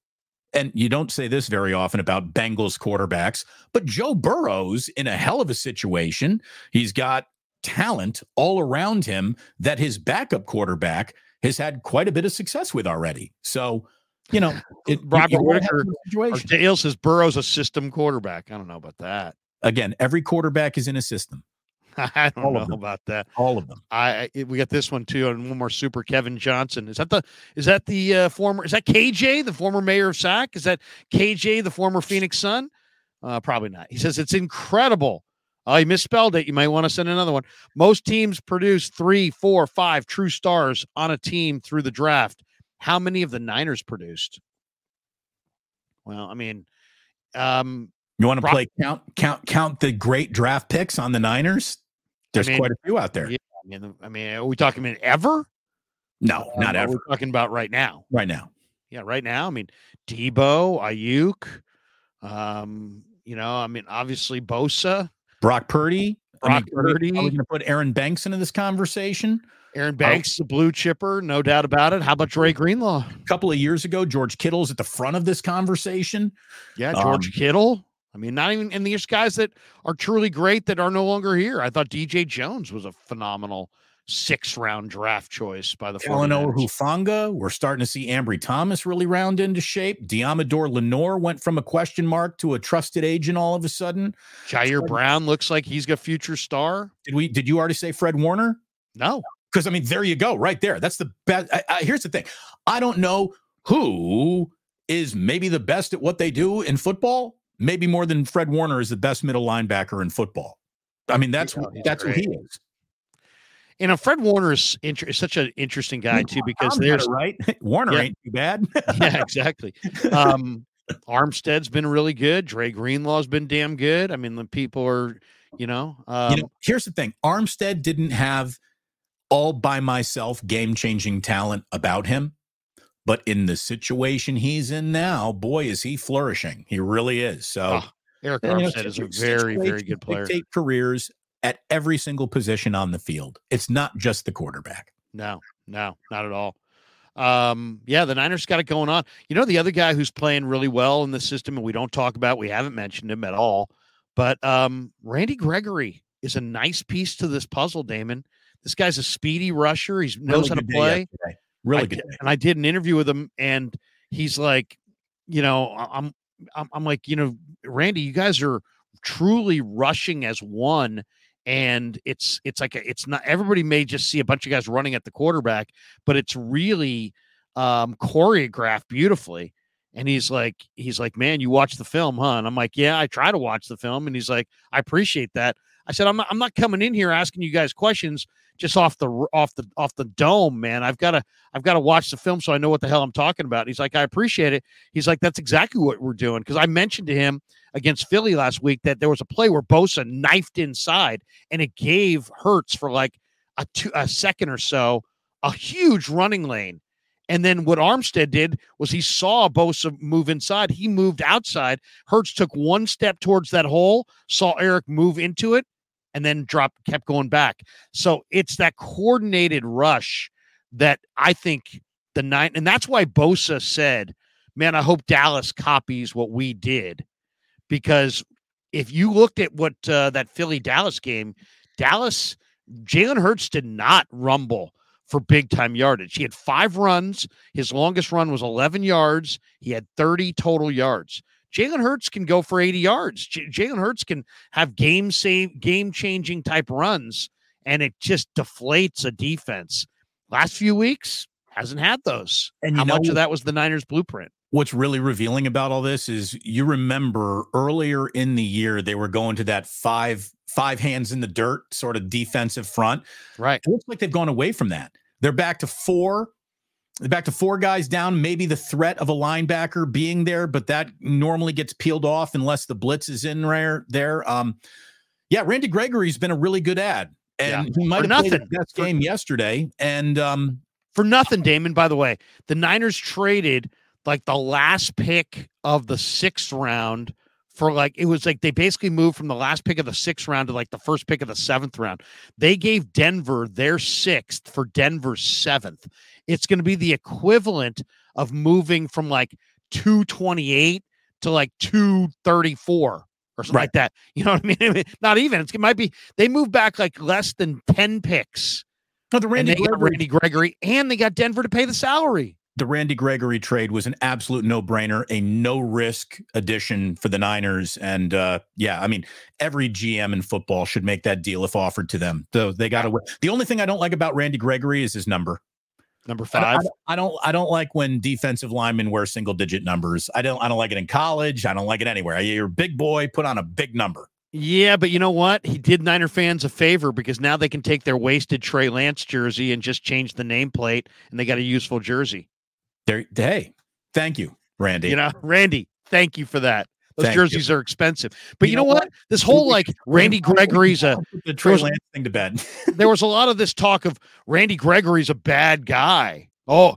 and you don't say this very often about Bengals quarterbacks, but Joe Burrow's in a hell of a situation. He's got talent all around him that his backup quarterback has had quite a bit of success with already. So, you know, it, Robert you- you Whitaker- those Or. Dale says Burrow's a system quarterback. I don't know about that. Again, every quarterback is in a system, I don't All know about that. all of them. I I- we got this one too, and one more super. Kevin Johnson is that the is that the uh, former is that KJ the former mayor of Sac? Is that KJ the former Phoenix Sun? Uh, probably not. He says it's incredible. Oh, he misspelled it. You might want to send another one. Most teams produce three, four, five true stars on a team through the draft. How many of the Niners produced? Well, I mean, um, You want to Brock- play count count count the great draft picks on the Niners? There's mean, quite a few out there. yeah, I mean, I mean, are we talking about ever? No, Um, not ever. We're talking about right now. Right now. Yeah, right now. I mean, Deebo, Aiyuk, um, you know, I mean, obviously Bosa, Brock Purdy. I Brock mean, Purdy. Are we going to put Aaron Banks into this conversation? Aaron Banks, the blue chipper, no doubt about it. How about Dre Greenlaw? A couple of years ago, George Kittle's at the front of this conversation. Yeah, George Um, Kittle. I mean, not even, and there's guys that are truly great that are no longer here. I thought DJ Jones was a phenomenal six round draft choice by the 49ers. Hufanga. We're starting to see Ambry Thomas really round into shape. Deommodore Lenoir went from a question mark to a trusted agent all of a sudden. Ji'Ayir Brown looks like he's a future star. Did we? Did you already say Fred Warner? No, Because I mean, there you go, right there. That's the best. I, I, here's the thing: I don't know who is maybe the best at what they do in football. Maybe more than Fred Warner is the best middle linebacker in football. I mean, that's Yeah, he's that's what he is. you know, Fred Warner is, inter- is such an interesting guy too because Tom got there's right. Warner Yeah. ain't too bad. yeah, exactly. Um, Armstead's been really good. Dre Greenlaw's been damn good. I mean, the people are, you know, um, you know, here's the thing: Armstead didn't have all by myself game changing talent about him, but in the situation he's in now, boy, is he flourishing. He really is. So. Oh, Arik And, you know, Armstead is a very, very good player. Dictate careers at every single position on the field. It's not just the quarterback. No, no, not at all. Um, yeah, the Niners got it going on. You know, the other guy who's playing really well in the system, and we don't talk about, we haven't mentioned him at all, but um, Randy Gregory is a nice piece to this puzzle, Damon. This guy's a speedy rusher. He knows Really how to play. Really I good. day. and I did an interview with him, and he's like, you know, I'm, I'm, I'm like, you know, Randy, you guys are truly rushing as one, and it's, it's like, a, it's not. Everybody may just see a bunch of guys running at the quarterback, but it's really um, choreographed beautifully. And he's like, he's like, man, you watch the film, huh? And I'm like, yeah, I try to watch the film. And he's like, I appreciate that. I said, I'm not, I'm not coming in here asking you guys questions just off the off the off the dome, man. I've got to I've got to watch the film so I know what the hell I'm talking about. He's like, I appreciate it. He's like, that's exactly what we're doing. Because I mentioned to him against Philly last week that there was a play where Bosa knifed inside and it gave Hurts for like a two a second or so a huge running lane. And then what Armstead did was he saw Bosa move inside. He moved outside. Hurts took one step towards that hole, saw Eric move into it, and then dropped, kept going back. So it's that coordinated rush that I think the nine, and that's why Bosa said, "Man, I hope Dallas copies what we did," because if you looked at what uh, that Philly Dallas game, Dallas Jalen Hurts did not rumble for big time yardage. He had five runs. His longest run was 11 yards. He had 30 total yards. Jalen Hurts can go for 80 yards. J- Jalen Hurts can have game save, game changing type runs, and it just deflates a defense. Last few weeks, hasn't had those. And How know much of that was the Niners blueprint? what's really revealing about all this is you remember earlier in the year they were going to that five five hands in the dirt sort of defensive front. Right. It looks like they've gone away from that. They're back to four. Back to four guys down. Maybe the threat of a linebacker being there, but that normally gets peeled off unless the blitz is in there. There, um, yeah. Randy Gregory's been a really good ad, and he might For have played nothing. his best For- game yesterday. And um, For nothing, Damon, by the way, the Niners traded like the last pick of the sixth round for like it was like they basically moved from the last pick of the sixth round to like the first pick of the seventh round. They gave Denver their sixth for Denver's seventh. It's going to be the equivalent of moving from like 228 to like 234 or something Right. like that. You know what I mean? I mean, Not even. It's, it might be they moved back like less than 10 picks. no, the And Randy they got Gregory Randy Gregory and they got Denver to pay the salary. The Randy Gregory trade was an absolute no brainer, a no risk addition for the Niners. And uh, yeah, I mean, every GM in football should make that deal if offered to them. So they got to. The only thing I don't like about Randy Gregory is his number. Number don't- I five. don't, I don't. I don't like when defensive linemen wear single digit numbers. I don't. I don't like it in college. I don't like it anywhere. You're a big boy. Put on a big number. Yeah, but you know what? He did Niner fans a favor because now they can take their wasted Trey Lance jersey and just change the nameplate, and they got a useful jersey. There. Hey, thank you, Randy. You know, Randy, thank you for that. Those Thank you. jerseys are expensive, but you, You know, know what? This whole like Randy Gregory's a. The Trey Lance thing to bed. There was a lot of this talk of Randy Gregory's a bad guy. Oh,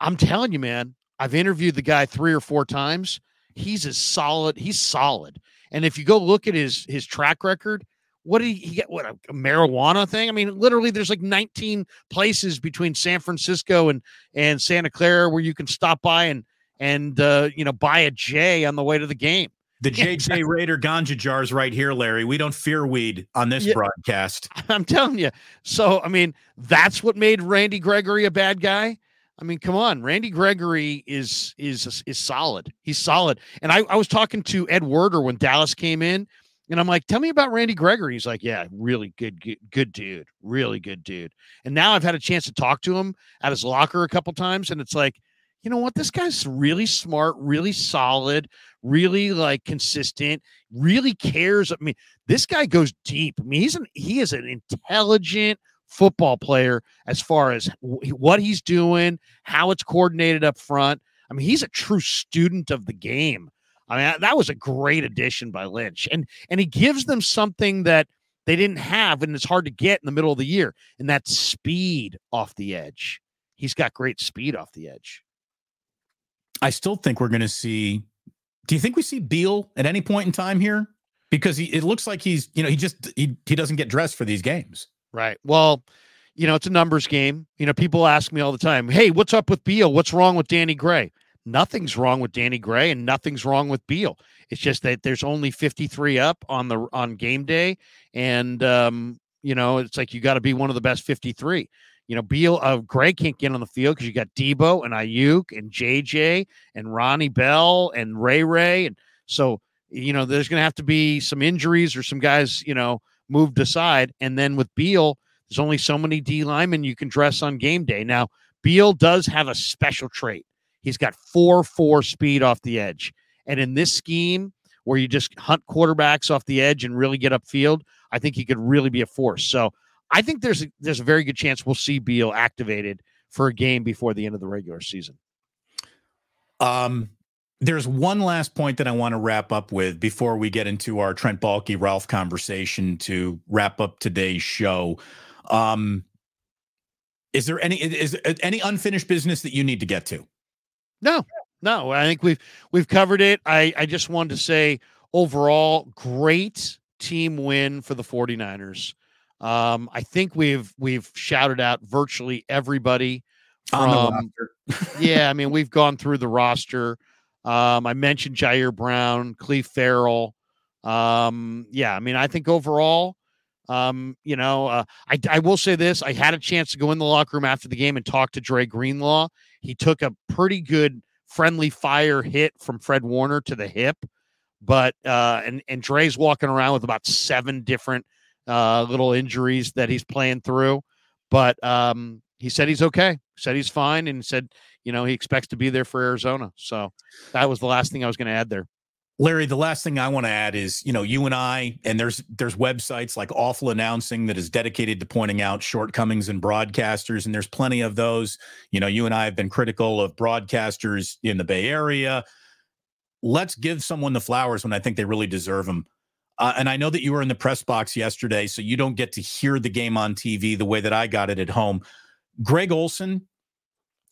I'm telling you, man. I've interviewed the guy three or four times. He's as solid. He's solid. And if you go look at his his track record, what did he, he get? What a, a marijuana thing? I mean, literally, there's like 19 places between San Francisco and and Santa Clara where you can stop by and and uh, you know buy a J on the way to the game. The JJ. Raider ganja jars right here, Larry. We don't fear weed on this Yeah. broadcast. I'm telling you. So, I mean, that's what made Randy Gregory a bad guy. I mean, come on, Randy Gregory is is is solid. He's solid. And I, I was talking to Ed Werder when Dallas came in, and I'm like, "Tell me about Randy Gregory." He's like, "Yeah, really good, good, good dude, really good dude." And now I've had a chance to talk to him at his locker a couple times, and it's like, you know what? This guy's really smart, really solid, really like consistent, really cares. I mean, this guy goes deep. I mean, he's an he is an intelligent football player as far as wh- what he's doing, how it's coordinated up front. I mean, he's a true student of the game. I mean, that was a great addition by Lynch, and and he gives them something that they didn't have, and it's hard to get in the middle of the year, and that's speed off the edge. He's got great speed off the edge. I still think we're going to see. Do you think we see Beal at any point in time here? Because he, it looks like he's, you know, he just he, he doesn't get dressed for these games. Right. Well, you know, it's a numbers game. You know, people ask me all the time, "Hey, what's up with Beal? What's wrong with Danny Gray?" Nothing's wrong with Danny Gray, and nothing's wrong with Beal. It's just that there's only 53 up on the on game day, and um, you know, it's like you got to be one of the best 53. You know, Beal, uh, Gray can't get on the field because you got Deebo and Aiyuk and JJ and Ronnie Bell and Ray Ray, and so you know, there's going to have to be some injuries or some guys, you know, moved aside. And then with Beal, there's only so many D linemen you can dress on game day. Now, Beal does have a special trait. He's got 4 4 speed off the edge. And in this scheme, where you just hunt quarterbacks off the edge and really get upfield, I think he could really be a force. So I think there's a, there's a very good chance we'll see Beal activated for a game before the end of the regular season. Um, there's one last point that I want to wrap up with before we get into our Trent Baalke Ralph conversation to wrap up today's show. Um, is there any is there any unfinished business that you need to get to? No, no, I think we've we've covered it. I I just wanted to say overall great team win for the 49ers. Um, I think we've we've shouted out virtually everybody from yeah, I mean, we've gone through the roster. Um, I mentioned Ji'Ayir Brown, Clelin Ferrell. Um, yeah, I mean, I think overall, um, you know, uh, I, I will say this: I had a chance to go in the locker room after the game and talk to Dre Greenlaw. He took a pretty good friendly fire hit from Fred Warner to the hip, but uh, and and Dre's walking around with about seven different uh, little injuries that he's playing through. But um, he said he's okay. said he's fine and said, you know, he expects to be there for Arizona. So that was the last thing I was going to add there. Larry, the last thing I want to add is, you know, you and I, and there's there's websites like Awful Announcing that is dedicated to pointing out shortcomings in broadcasters, and there's plenty of those. You know, you and I have been critical of broadcasters in the Bay Area. Let's give someone the flowers when I think they really deserve them. Uh, and I know that you were in the press box yesterday, so you don't get to hear the game on TV the way that I got it at home. Greg Olsen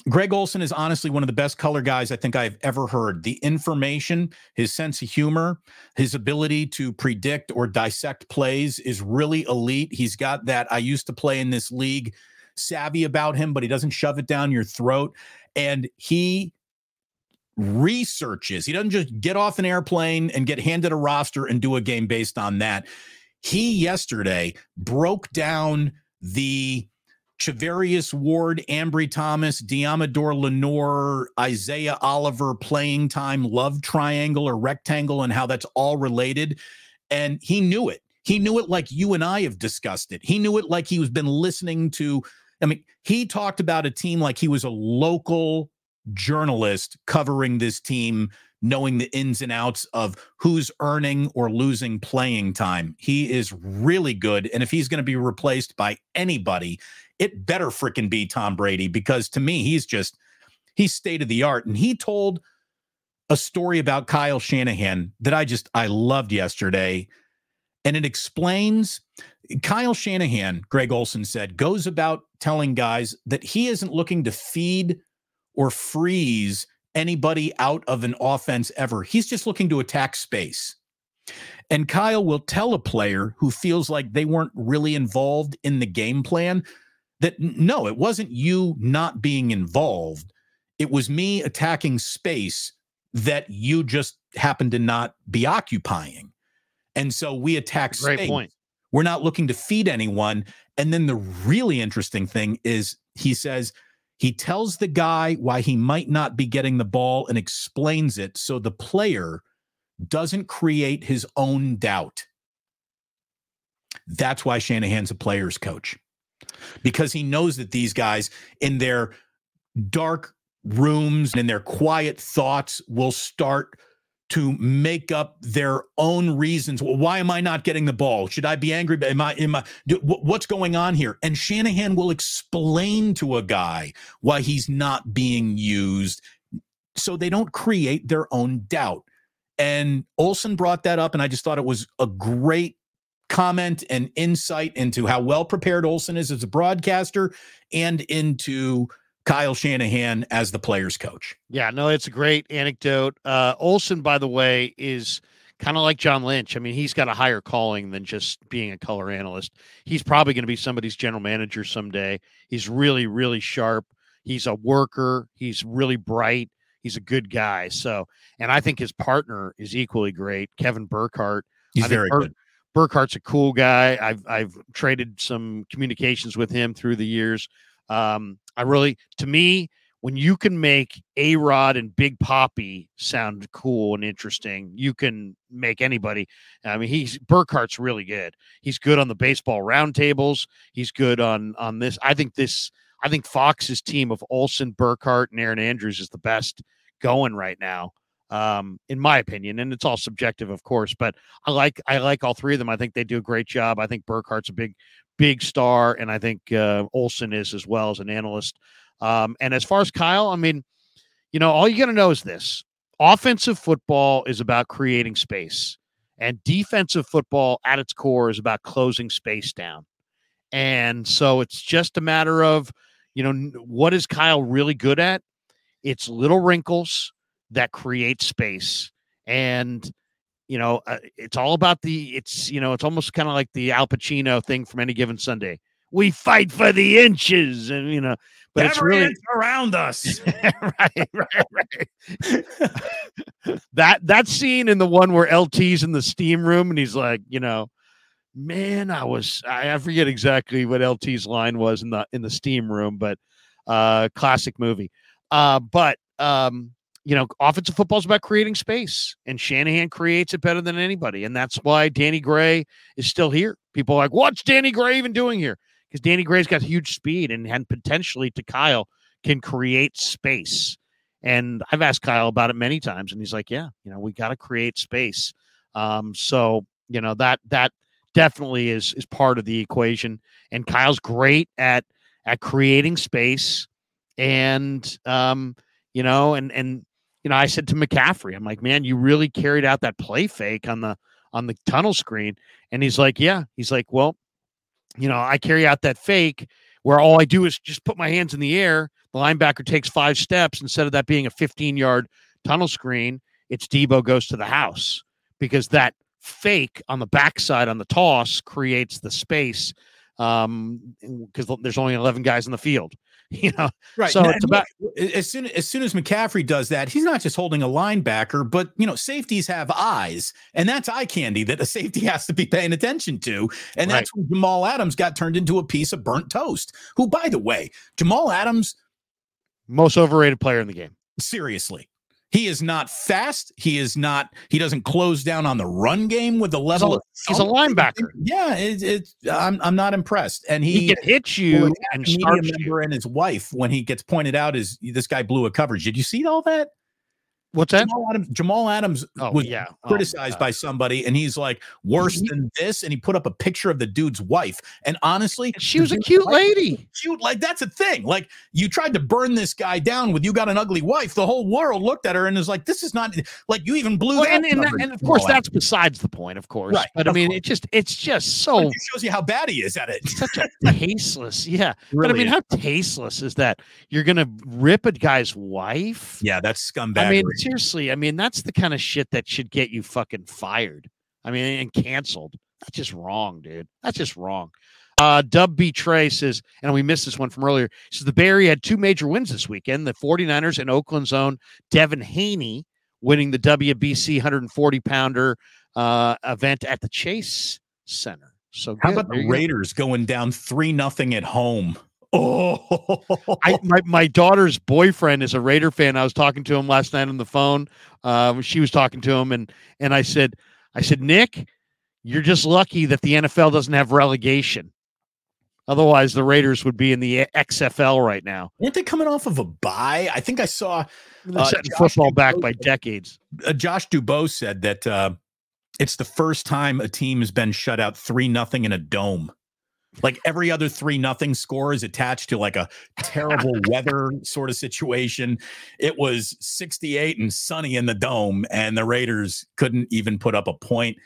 Greg Olsen is honestly one of the best color guys I think I've ever heard. The information, his sense of humor, his ability to predict or dissect plays is really elite. He's got that I used to play in this league savvy about him, but he doesn't shove it down your throat. And he researches. He doesn't just get off an airplane and get handed a roster and do a game based on that. He yesterday broke down the Charvarius Ward, Ambry Thomas, Deommodore Lenoir, Isaiah Oliver playing time, love triangle or rectangle, and how that's all related. And he knew it. He knew it like you and I have discussed it. He knew it like he was been listening to. I mean, he talked about a team like he was a local journalist covering this team, knowing the ins and outs of who's earning or losing playing time. He is really good. And if he's going to be replaced by anybody, it better freaking be Tom Brady because to me, he's just, he's state of the art. And he told a story about Kyle Shanahan that I just, I loved yesterday. And it explains Kyle Shanahan, Greg Olsen said, goes about telling guys that he isn't looking to feed or freeze anybody out of an offense ever. He's just looking to attack space. And Kyle will tell a player who feels like they weren't really involved in the game plan that no, it wasn't you not being involved. It was me attacking space that you just happened to not be occupying. And so we attack Great space. point. We're not looking to feed anyone. And then the really interesting thing is he says he tells the guy why he might not be getting the ball and explains it so the player doesn't create his own doubt. That's why Shanahan's a player's coach because he knows that these guys in their dark rooms and in their quiet thoughts will start to make up their own reasons. Well, why am I not getting the ball? Should I be angry? Am I, am I, what's going on here? And Shanahan will explain to a guy why he's not being used so they don't create their own doubt. And Olsen brought that up, and I just thought it was a great comment and insight into how well prepared Olsen is as a broadcaster and into Kyle Shanahan as the players coach. Yeah, no, it's a great anecdote. Uh, Olsen, by the way, is kind of like John Lynch. I mean, he's got a higher calling than just being a color analyst. He's probably going to be somebody's general manager someday. He's really, really sharp. He's a worker. He's really bright. He's a good guy. So, and I think his partner is equally great, Kevin Burkhardt. He's I very Bur- good. Burkhardt's a cool guy. I've I've traded some communications with him through the years. Um, I really, to me, when you can make A Rod and Big Poppy sound cool and interesting, you can make anybody. I mean, he's Burkhardt's really good. He's good on the baseball roundtables. He's good on on this. I think this. I think Fox's team of Olsen, Burkhardt, and Erin Andrews is the best going right now um, in my opinion, and it's all subjective, of course. But I like I like all three of them. I think they do a great job. I think Burkhardt's a big big star, and I think uh, Olsen is as well as an analyst. Um, and as far as Kyle, I mean, you know, all you got to know is this: offensive football is about creating space, and defensive football, at its core, is about closing space down. And so it's just a matter of, you know, what is Kyle really good at? It's little wrinkles that create space. And you know uh, it's all about the it's you know it's almost kind of like the al pacino thing from any given sunday. We fight for the inches and you know but it's really around us. right right right. That that scene in the one where lt's in the steam room and he's like you know man i was i, I forget exactly what lt's line was in the in the steam room but uh classic movie. Uh but um you know, offensive football is about creating space, and Shanahan creates it better than anybody. And that's why Danny Gray is still here. People are like, what's Danny Gray even doing here? Because Danny Gray's got huge speed and, and potentially to Kyle can create space. And I've asked Kyle about it many times, and he's like, "Yeah, you know, we got to create space." Um, so you know that that definitely is is part of the equation. And Kyle's great at at creating space, and um, you know, and and you know, I said to McCaffrey, I'm like, "Man, you really carried out that play fake on the on the tunnel screen," and he's like, "Yeah." He's like, "Well, you know, I carry out that fake." Where all I do is just put my hands in the air the linebacker takes five steps instead of that being a 15 yard tunnel screen. It's Deebo goes to the house because that fake on the backside on the toss creates the space um because there's only 11 guys in the field you know right so and, it's about as soon as soon as mccaffrey does that he's not just holding a linebacker but you know safeties have eyes and that's eye candy that a safety has to be paying attention to and that's when jamal adams got turned into a piece of burnt toast who by the way jamal adams most overrated player in the game. Seriously. He is not fast. He is not. He doesn't close down on the run game with the level. He's a, he's a linebacker. Yeah, it's. It, I'm. I'm not impressed. And he, he can hit you and start member you. and his wife when he gets pointed out as this guy blew a coverage. Did you see all that? What's that? Jamal Adams, Jamal Adams oh, was yeah. Oh, criticized oh, by somebody, and he's like worse mm-hmm. than this. And he put up a picture of the dude's wife. And honestly, she was a cute lady. Cute, like that's a thing. Like you tried to burn this guy down with you got an ugly wife. The whole world looked at her and was like, "This is not like you even blew." Well, that and, and, and, of course, that's besides the point, of course. Right, but I mean, course. it just it's just so it shows you how bad he is at it. such a tasteless, yeah. Really but I mean, is. how tasteless is that? You're gonna rip a guy's wife? Yeah, that's scumbag. I mean, seriously. I mean, that's the kind of shit that should get you fucking fired. I mean, and canceled. That's just wrong, dude. That's just wrong. Uh, Dub B. Trey says, and we missed this one from earlier. Says the Area had two major wins this weekend. The 49ers and Oakland's own Devin Haney winning the WBC 140 pounder uh, event at the Chase Center. So how good. about the you go. Raiders going down three nothing at home? Oh, I my, my daughter's boyfriend is a Raider fan. I was talking to him last night on the phone. Uh, she was talking to him, and and I said, I said, Nick, you're just lucky that the NFL doesn't have relegation. Otherwise, the Raiders would be in the XFL right now. weren't they coming off of a bye? I think I saw Uh, setting football back by decades. uh, Josh Dubois said that uh, it's the first time a team has been shut out three nothing in a dome. Like every other three nothing score is attached to like a terrible weather sort of situation. It was 68 and sunny in the dome, and the Raiders couldn't even put up a point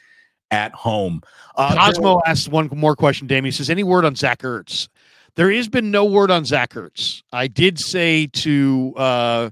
at home. Uh, Cosmo asked one more question, Damon. He says, any word on Zach Ertz? There has been no word on Zach Ertz. I did say to uh,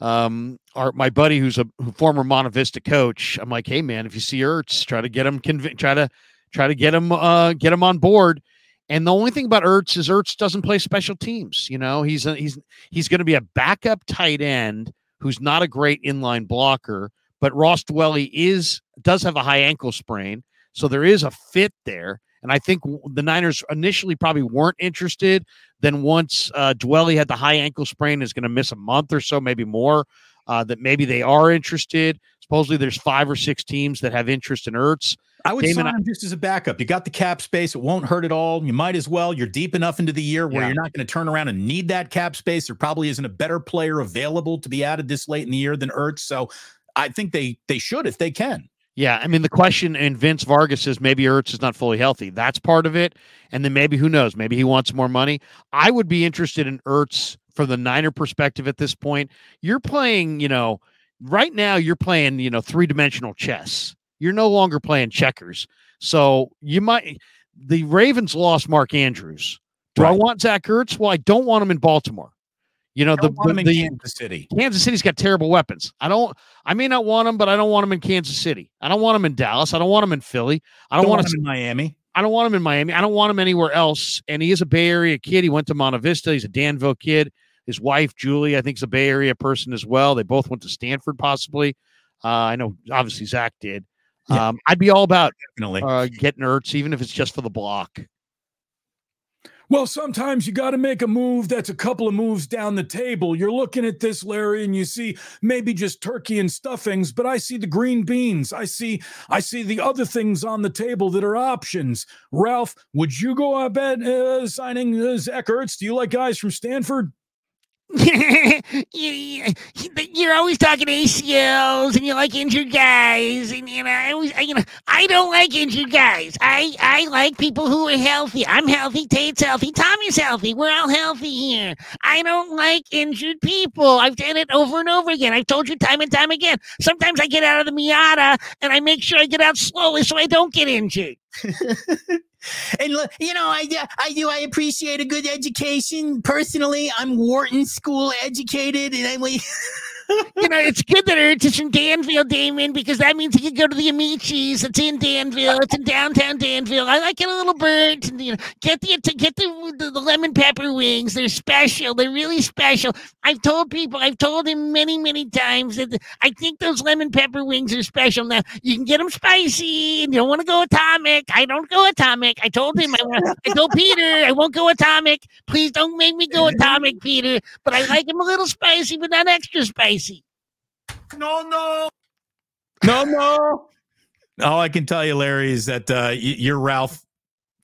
um, our my buddy who's a former Monta Vista coach, I'm like, hey man, if you see Ertz, try to get him conv- try to try to get him uh, get him on board. And the only thing about Ertz is Ertz doesn't play special teams. You know, he's a, he's he's going to be a backup tight end who's not a great inline blocker. But Ross Dwelley is does have a high ankle sprain, so there is a fit there. And I think the Niners initially probably weren't interested. Then once uh, Dwelly had the high ankle sprain, is going to miss a month or so, maybe more. Uh, that maybe they are interested. Supposedly, there's five or six teams that have interest in Ertz. I would Damon, sign him just as a backup. You got the cap space; it won't hurt at all. You might as well. You're deep enough into the year where Yeah. you're not going to turn around and need that cap space. There probably isn't a better player available to be added this late in the year than Ertz. So, I think they they should if they can. Yeah, I mean the question, and Vince Vargas says maybe Ertz is not fully healthy. That's part of it, and then maybe who knows? Maybe he wants more money. I would be interested in Ertz from the Niner perspective at this point. You're playing, you know, right now you're playing, you know, three dimensional chess. You're no longer playing checkers, so you might. The Ravens lost Mark Andrews. Do I want Zach Ertz? Well, I don't want him in Baltimore. You know, the, don't want him the, the Kansas City. Kansas City's got terrible weapons. I don't. I may not want him, but I don't want him in Kansas City. I don't want him in Dallas. I don't want him in Philly. I don't, Don't want want him in Miami. I don't want him in Miami. I don't want him anywhere else. And he is a Bay Area kid. He went to Monta Vista. He's a Danville kid. His wife Julie, I think, is a Bay Area person as well. They both went to Stanford, possibly. Uh, I know, obviously, Zach did. Yeah. Um, I'd be all about Definitely. uh, getting Ertz, even if it's just for the block. Well, sometimes you got to make a move that's a couple of moves down the table. You're looking at this, Larry, and you see maybe just turkey and stuffings, but I see the green beans. I see, I see the other things on the table that are options. Ralph, would you go up at uh, signing uh, Zach Ertz? Do you like guys from Stanford? you, you're always talking ACLs and you like injured guys and you know I always I, you know I don't like injured guys. I I like people who are healthy. I'm healthy. Tate's healthy. Tommy's healthy. We're all healthy here. I don't like injured people. I've done it over and over again. I've told you time and time again. Sometimes I get out of the Miata and I make sure I get out slowly so I don't get injured. and look, you know, I I do I appreciate a good education. Personally, I'm Wharton School educated, and I you know, it's good that Ertz in Danville, Damon, because that means he can go to the Amici's. It's in Danville. It's in downtown Danville. I like it a little burnt. And, you know, get the get the, the, the lemon pepper wings. They're special. They're really special. I've told people. I've told him many, many times that I think those lemon pepper wings are special. Now you can get them spicy, and you don't want to go atomic. I don't go atomic. I told him. I, I told Peter I won't go atomic. Please don't make me go atomic, Peter. But I like them a little spicy, but not extra spicy. No, no. No, no. All I can tell you, Larry, is that uh, you're Ralph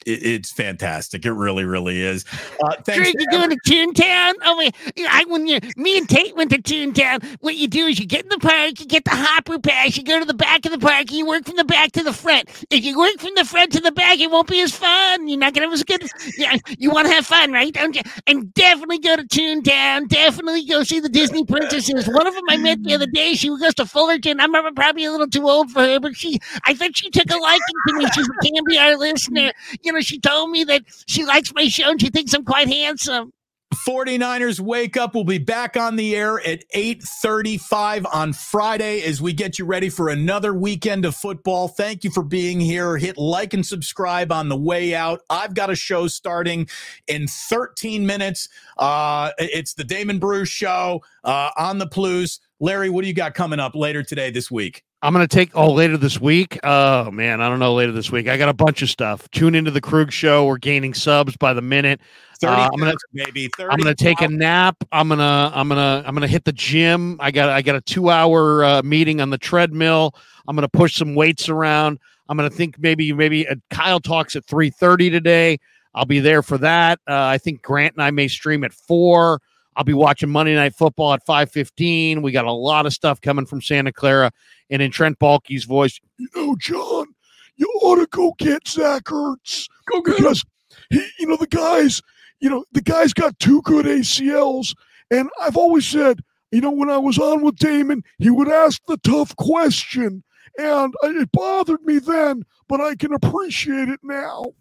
it's fantastic. It really, really is. Uh, thanks. you going to Toontown? Oh, my, I when you, me and Tate went to Toontown. What you do is you get in the park, you get the hopper pass, you go to the back of the park, you work from the back to the front. If you work from the front to the back, it won't be as fun. You're not gonna have as good. Yeah, you want to have fun, right? Don't you? And definitely go to Toontown. Definitely go see the Disney princesses. One of them I met the other day. She goes to Fullerton. I'm probably a little too old for her, but she, I think she took a liking to me. She's a Canby, our listener. You know she told me that she likes my show and she thinks I'm quite handsome. 49ers Wake Up We'll be back on the air at 8:35 on Friday as we get you ready for another weekend of football. Thank you for being here. Hit like and subscribe on the way out. I've got a show starting in 13 minutes. Uh, it's the Damon Bruce show uh, on the Plus. Larry, what do you got coming up later today this week? I'm going to take oh later this week. Oh man, I don't know later this week. I got a bunch of stuff. Tune into the Krueg show. We're gaining subs by the minute. Uh, I'm gonna maybe 30 I'm gonna take a nap. I'm gonna I'm gonna I'm gonna hit the gym. I got I got a two hour uh, meeting on the treadmill. I'm gonna push some weights around. I'm gonna think maybe maybe uh, Kyle talks at 3:30 today. I'll be there for that. Uh, I think Grant and I may stream at four. I'll be watching Monday Night Football at 5:15. We got a lot of stuff coming from Santa Clara, and in Trent Baalke's voice, you know, John, you ought to go get Zach Ertz. Go get because he, you know, the guys you know, the guy's got two good ACLs. And I've always said, you know, when I was on with Damon, he would ask the tough question. And it bothered me then, but I can appreciate it now.